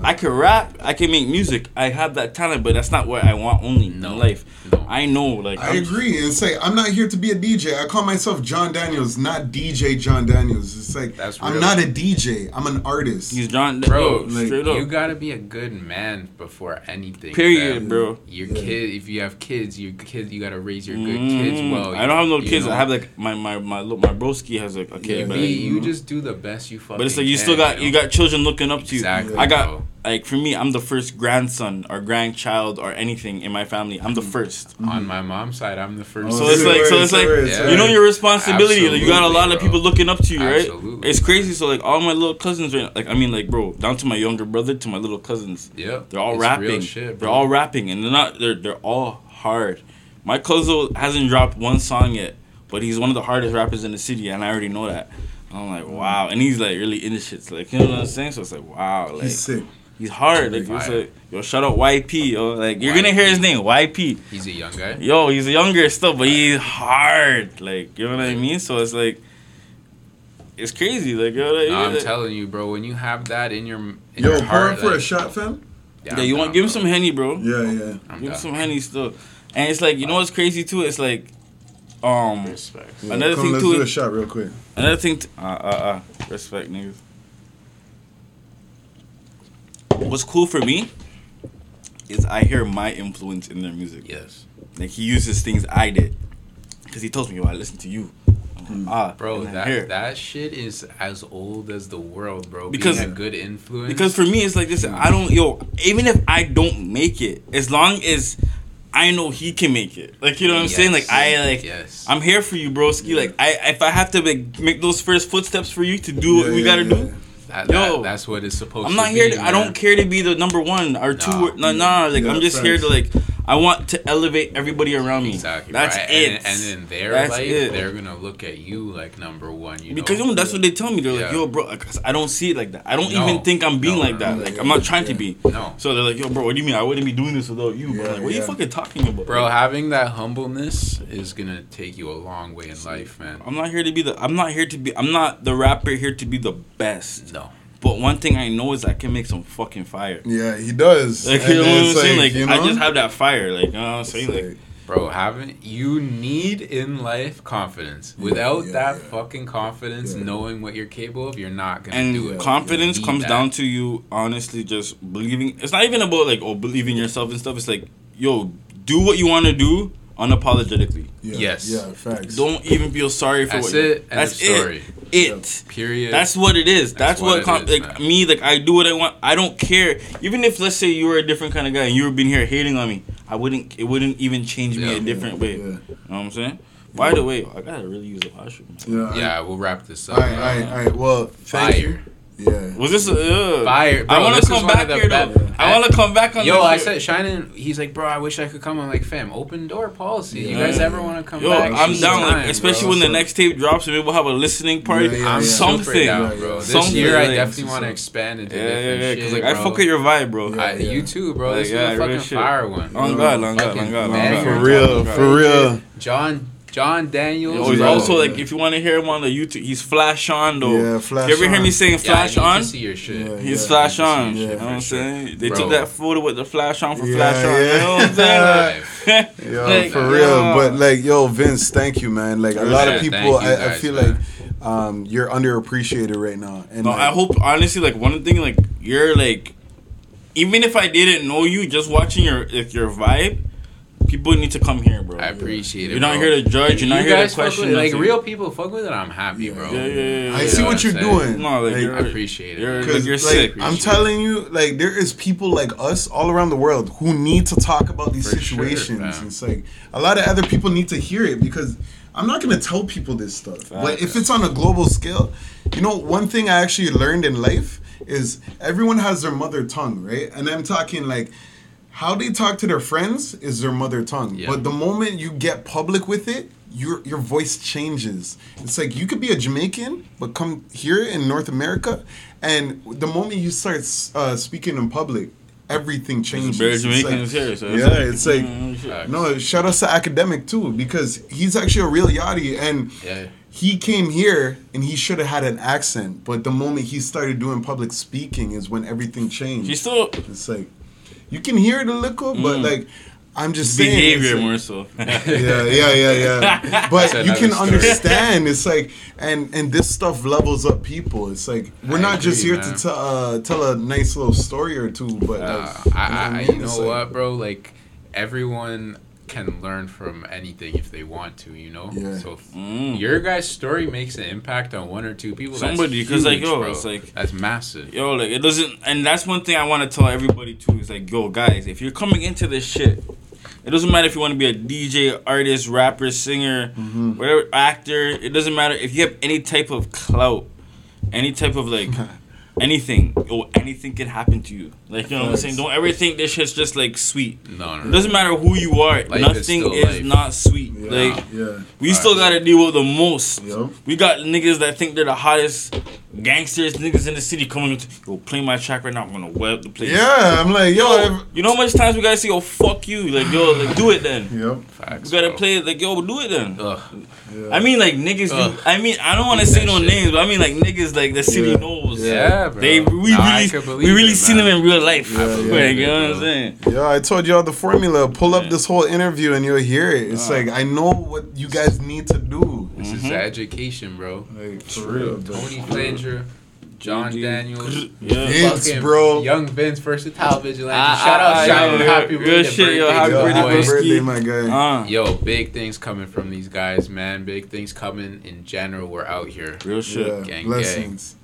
B: I can rap, I can make music. I have that talent, but that's not what I want only
A: No.
B: in life.
A: No.
B: I know, like
C: I
B: I'm-
C: agree and say I'm not here to be a DJ. I call myself John Daniels, not DJ John Daniels. It's like
A: That's
C: I'm not a DJ. I'm an artist.
B: He's John,
A: Bro,
B: bro. Straight up.
A: you gotta be a good man before anything.
B: Period,
A: fam.
B: bro.
A: Your
C: Yeah.
A: kid, if you have kids, your kids, you gotta raise your good kids
B: Mhm.
A: well.
B: I don't have no kids.
A: know?
B: I have like my my my little my broski has like a kid,
C: Yeah,
B: but,
A: Me,
B: like,
A: you just do the best you fucking.
B: but it's like you
A: can,
B: still got
A: know?
B: you got children looking up to you.
A: exactly.
B: I got
A: bro.
B: Like for me, I'm the first grandson or grandchild or anything in my family. I'm the mm. first.
A: on my mm. mom's side. I'm the first.
C: Oh,
B: So it's like so it's like
C: word,
A: say
B: you know your responsibility. Like you got a lot
A: Absolutely,
B: of people looking up to you, right?
A: Absolutely.
B: It's crazy. So like all my little cousins, right? Like I mean, like bro, down to my younger brother to my little cousins.
A: Yeah,
B: They're all
A: it's
B: rapping.
A: Real shit,
B: they're all rapping, and they're not. They're they're all hard. My cousin hasn't dropped one song yet, but he's one of the hardest rappers in the city, and I already know that. I'm like, wow, and he's like really into shit. So, like you know what I'm saying? So it's like, wow, like
C: He's sick.
B: He's hard. Like it's like, yo, shout out YP, yo. Like you're gonna hear his name, YP.
A: He's a young guy.
B: Yo, he's a younger still, but he's hard. Like you know what I mean? So it's like. It's crazy, like yo. Like,
A: No, I'm
B: like-
A: telling you, bro. When you have that in your in
C: Yo,
A: your
C: pour
A: heart,
C: him for a shot, fam.
B: yeah,
A: I'm
B: you want
A: down,
B: give him some henny, bro.
C: Yeah, yeah.
A: I'm
B: Give him some henny still. And it's like you know what's crazy too? It's like, um,
A: Respect.
C: yeah.
B: Another
C: Come,
B: thing
C: let's
B: too
C: do a shot real quick.
B: another thing. T- uh, uh, uh, respect, niggas. What's cool for me is I hear my influence in their music.
A: Yes,
B: Like he uses things I did, cause he tells me, "Yo, I listen to you." I'm ah,
A: bro. That
B: hear
A: that shit is as old as the world, bro.
B: Because-
A: Being a good influence.
B: Because for me, it's like this. I don't, yo, even if I don't make it, as long as I know he can make it. Like you know what I'm saying? Like I like.
A: yes.
B: I'm here for you, broski. Like I, if I have to like, make those first footsteps for you to do what we
C: yeah,
B: gotta
C: yeah.
B: do,
A: That,
B: Yo,
A: that, that's what it's supposed to be.
B: I'm
A: to
B: not
A: be.
B: here. To, I don't care to be the number one or two.
A: Nah.
B: or, no, nah. Like I'm just here to like. I want to elevate everybody around me.
A: Exactly.
B: That's
A: right.
B: it.
A: And, and in their
B: That's
A: life,
B: it.
A: they're gonna look at you like number one. You
B: Because
A: know?
B: you know, that's what they tell me. They're like,
A: Yeah.
B: "Yo, bro, like, 'cause I don't see it like that. I don't
A: No.
B: even think I'm being
A: No,
B: like that.
A: no,
B: Like,
C: yeah,
B: I'm not trying to be."
A: no,
B: So they're like, "Yo, bro, what do you mean? I wouldn't be doing this without you." bro.
C: Yeah,
B: like, what are you fucking talking about,
A: bro. Having that humbleness is gonna take you a long way in life, man.
B: I'm not here to be the. I'm not here to be. I'm not the rapper here to be the best.
A: No.
B: But one thing I know is I can make some fucking fire.
C: Yeah, he does.
B: Like you know what I'm
C: it's
B: saying? Like
C: you
B: I just have that fire. Like you know what I'm saying? Like
C: like-
A: Bro, having you need in life confidence. Without
C: yeah,
A: that
C: yeah.
A: fucking confidence,
C: Yeah.
A: knowing what you're capable of, you're not gonna do
B: and
A: it.
B: confidence
A: You need
B: comes
A: that.
B: down to you honestly just believing. It's not even about like oh believing yourself and stuff. It's like yo do what you want to do unapologetically.
C: yeah,
A: Yes.
C: Yeah, facts.
B: Don't even feel sorry for
A: That's
B: what. you-
A: it. End
B: That's
A: of story.
B: It. It.
A: Period.
B: That's what it is. That's,
A: That's
B: what,
A: what
B: com-
A: it is,
B: like me. Like I do what I want. I don't care. Even if let's say you were a different kind of guy and you were being here hating on me, I wouldn't. It wouldn't even change me
A: Yeah.
B: a different way. You know what I'm saying? By the way, I gotta really use the washroom.
C: Yeah.
A: yeah, we'll wrap this up.
C: All right, all right, all right. Well, thank you.
A: Fire.
C: Yeah.
B: Was this a, uh,
A: Fire, bro,
B: I want to come back here
A: best-
B: though. I want to come back on.
A: Yo,
B: this
A: I
B: shit.
A: said Shannon. He's like, bro, I wish I could come. I'm like, fam, open door policy. You
C: Yeah.
A: guys ever want to come
B: Yo,
A: back?
B: I'm
A: It's
B: down.
A: time,
B: like, especially
A: bro.
B: when the
C: So-
B: next tape drops and maybe we'll have a listening party.
C: Yeah, yeah,
A: I'm
C: yeah.
B: Something.
A: down, bro. This
B: Something.
A: year, I definitely want to expand into
B: Yeah,
A: different
B: yeah, yeah.
A: shit,
B: Because like I fuck with your vibe, bro.
C: Yeah.
A: I, you too, bro.
B: Like,
A: This
B: yeah,
A: is a fucking fire one.
B: On God, on God,
A: Fucking
B: on God, on
A: banger.
B: God.
C: For real, for real.
A: John John Daniels.
B: Yo, he's
A: bro.
B: also
C: Yeah.
B: like, if you want to hear him on the YouTube, he's flash on though.
C: Yeah, flash
B: You ever hear me saying
A: Yeah,
B: flash
A: I need
B: on?
A: See your shit.
C: Yeah.
B: He's
C: Yeah,
B: flash
A: I need to
B: on.
A: see
B: You know
A: shit
B: what I'm
A: sure.
B: saying? They
A: Bro.
B: took that photo with the flash on for
C: Yeah,
B: flash on.
C: yeah.
B: You know what I'm saying? Like,
C: Yo,
B: Like,
C: for
B: yo.
C: real. But like, yo, Vince, thank you, man. Like a lot
A: Yeah,
C: of people,
A: you
C: I, I feel
A: man.
C: like um, you're underappreciated right now. And
B: No,
C: like,
B: I hope honestly, like one thing, like you're like, even if I didn't know you, just watching your if your vibe, people need to come here, bro.
A: I appreciate it.
B: You're not
A: bro.
B: here to judge. You're not
A: you
B: here to question.
A: with it. Like real people fuck with it. I'm happy,
C: Yeah.
A: bro.
B: Yeah, yeah, yeah.
C: I see what
A: what
C: you're
A: saying?
C: doing.
B: No, like,
C: Like,
B: you're-
A: I appreciate it.
B: you're- Like,
C: Cause
B: you're
C: like
B: sick.
C: I'm telling you, like there is people like us all around the world who need to talk about these
A: For
C: situations.
A: fam.
C: it's like a lot of other people need to hear it because I'm not gonna tell people this stuff. But if it's on a global scale, you know, one thing I actually learned in life is everyone has their mother tongue, right? And I'm talking like how they talk to their friends is their mother tongue.
A: Yeah.
C: But the moment you get public with it, your your voice changes. It's like you could be a Jamaican, but come here in North America, and the moment you start uh, speaking in public, everything changes. It's
B: Jamaicans
C: like-
B: here, so
C: yeah, it's like
B: Mm.
C: No. Shout out to academic too because he's actually a real yachty and
A: Yeah.
C: he came here and he should have had an accent, but the moment he started doing public speaking is when everything changed.
B: She's still
C: It's like you can hear a little, but
B: Mm.
C: like I'm just saying,
B: behavior
C: it's
B: more so.
C: yeah, yeah, yeah, yeah. But you can
A: story.
C: understand. It's like, and and this stuff levels up people. It's like we're
A: I
C: not just here
A: man.
C: to tell uh, tell a nice little story or two, but
A: Uh,
C: like,
A: I, I, you
C: mean?
A: know
C: It's like-
A: what, bro? Like everyone can learn from anything if they want to, you know.
C: Yeah.
A: So
B: Mm.
A: your guy's story makes an impact on one or two people.
B: Somebody,
A: that's
B: 'cause, like,
A: huge,
B: yo,
A: bro.
B: it's like-
A: that's massive.
B: Yo, like it doesn't, and that's one thing I want to tell everybody too. Is like, yo, guys, if you're coming into this shit, it doesn't matter if you want to be a DJ, artist, rapper, singer,
C: Mm-hmm.
B: whatever, actor. It doesn't matter if you have any type of clout, any type of like anything. Yo, anything can happen to you. Like you know what I'm saying. Don't ever think this shit's just like sweet.
A: No, no,
B: It doesn't matter who you are.
A: Life
B: Nothing
A: still
B: is, not sweet.
C: Yeah,
B: Like
C: yeah,
B: we still
A: Facts.
B: gotta deal with the most.
C: Yo.
B: We got niggas that think they're the hottest gangsters, niggas in the city coming to yo, play my track right now, I'm gonna web the place.
C: yeah. I'm like, yo,
B: Yo, you know how much times we gotta say, yo, fuck you. Like, yo, like, do it then.
C: yep.
A: Facts,
B: We gotta
A: bro.
B: play it, like, yo, do it then.
A: Ugh.
C: Yeah.
B: I mean, like, niggas,
A: Ugh.
B: do, I mean, I don't wanna say no
A: shit.
B: names, but I mean, like, niggas, like, the city
C: Yeah.
B: knows.
A: Yeah, bro.
B: They, we
A: Nah,
B: really, we really
A: it,
B: seen
A: man.
B: them in real life.
C: Yeah,
B: Like,
C: yeah,
B: you know what. I'm saying?
C: Yeah, I told y'all the formula. Pull up
B: Yeah.
C: this whole interview and you'll hear it. It's
B: Uh.
C: like I know what you guys need to do.
A: This
B: Mm-hmm.
A: is education, bro.
C: Like for real,
A: Tony Flanger, John
B: GG.
A: Daniels.
B: Yeah.
C: Vince, bro.
A: Young Vince, versatile vigilante.
B: Ah,
A: shout out,
B: ah,
A: shout out, happy
B: real
A: belated
B: shit, yo,
A: birthday,
B: happy
A: to
C: Yo,
B: birthday,
C: happy
A: boys.
B: bro.
C: birthday, my guy.
B: Uh,
A: Yo, big things coming from these guys, man. Big things coming in general. We're out here.
B: real shit.
C: yeah,
A: gang, gang.
C: blessings.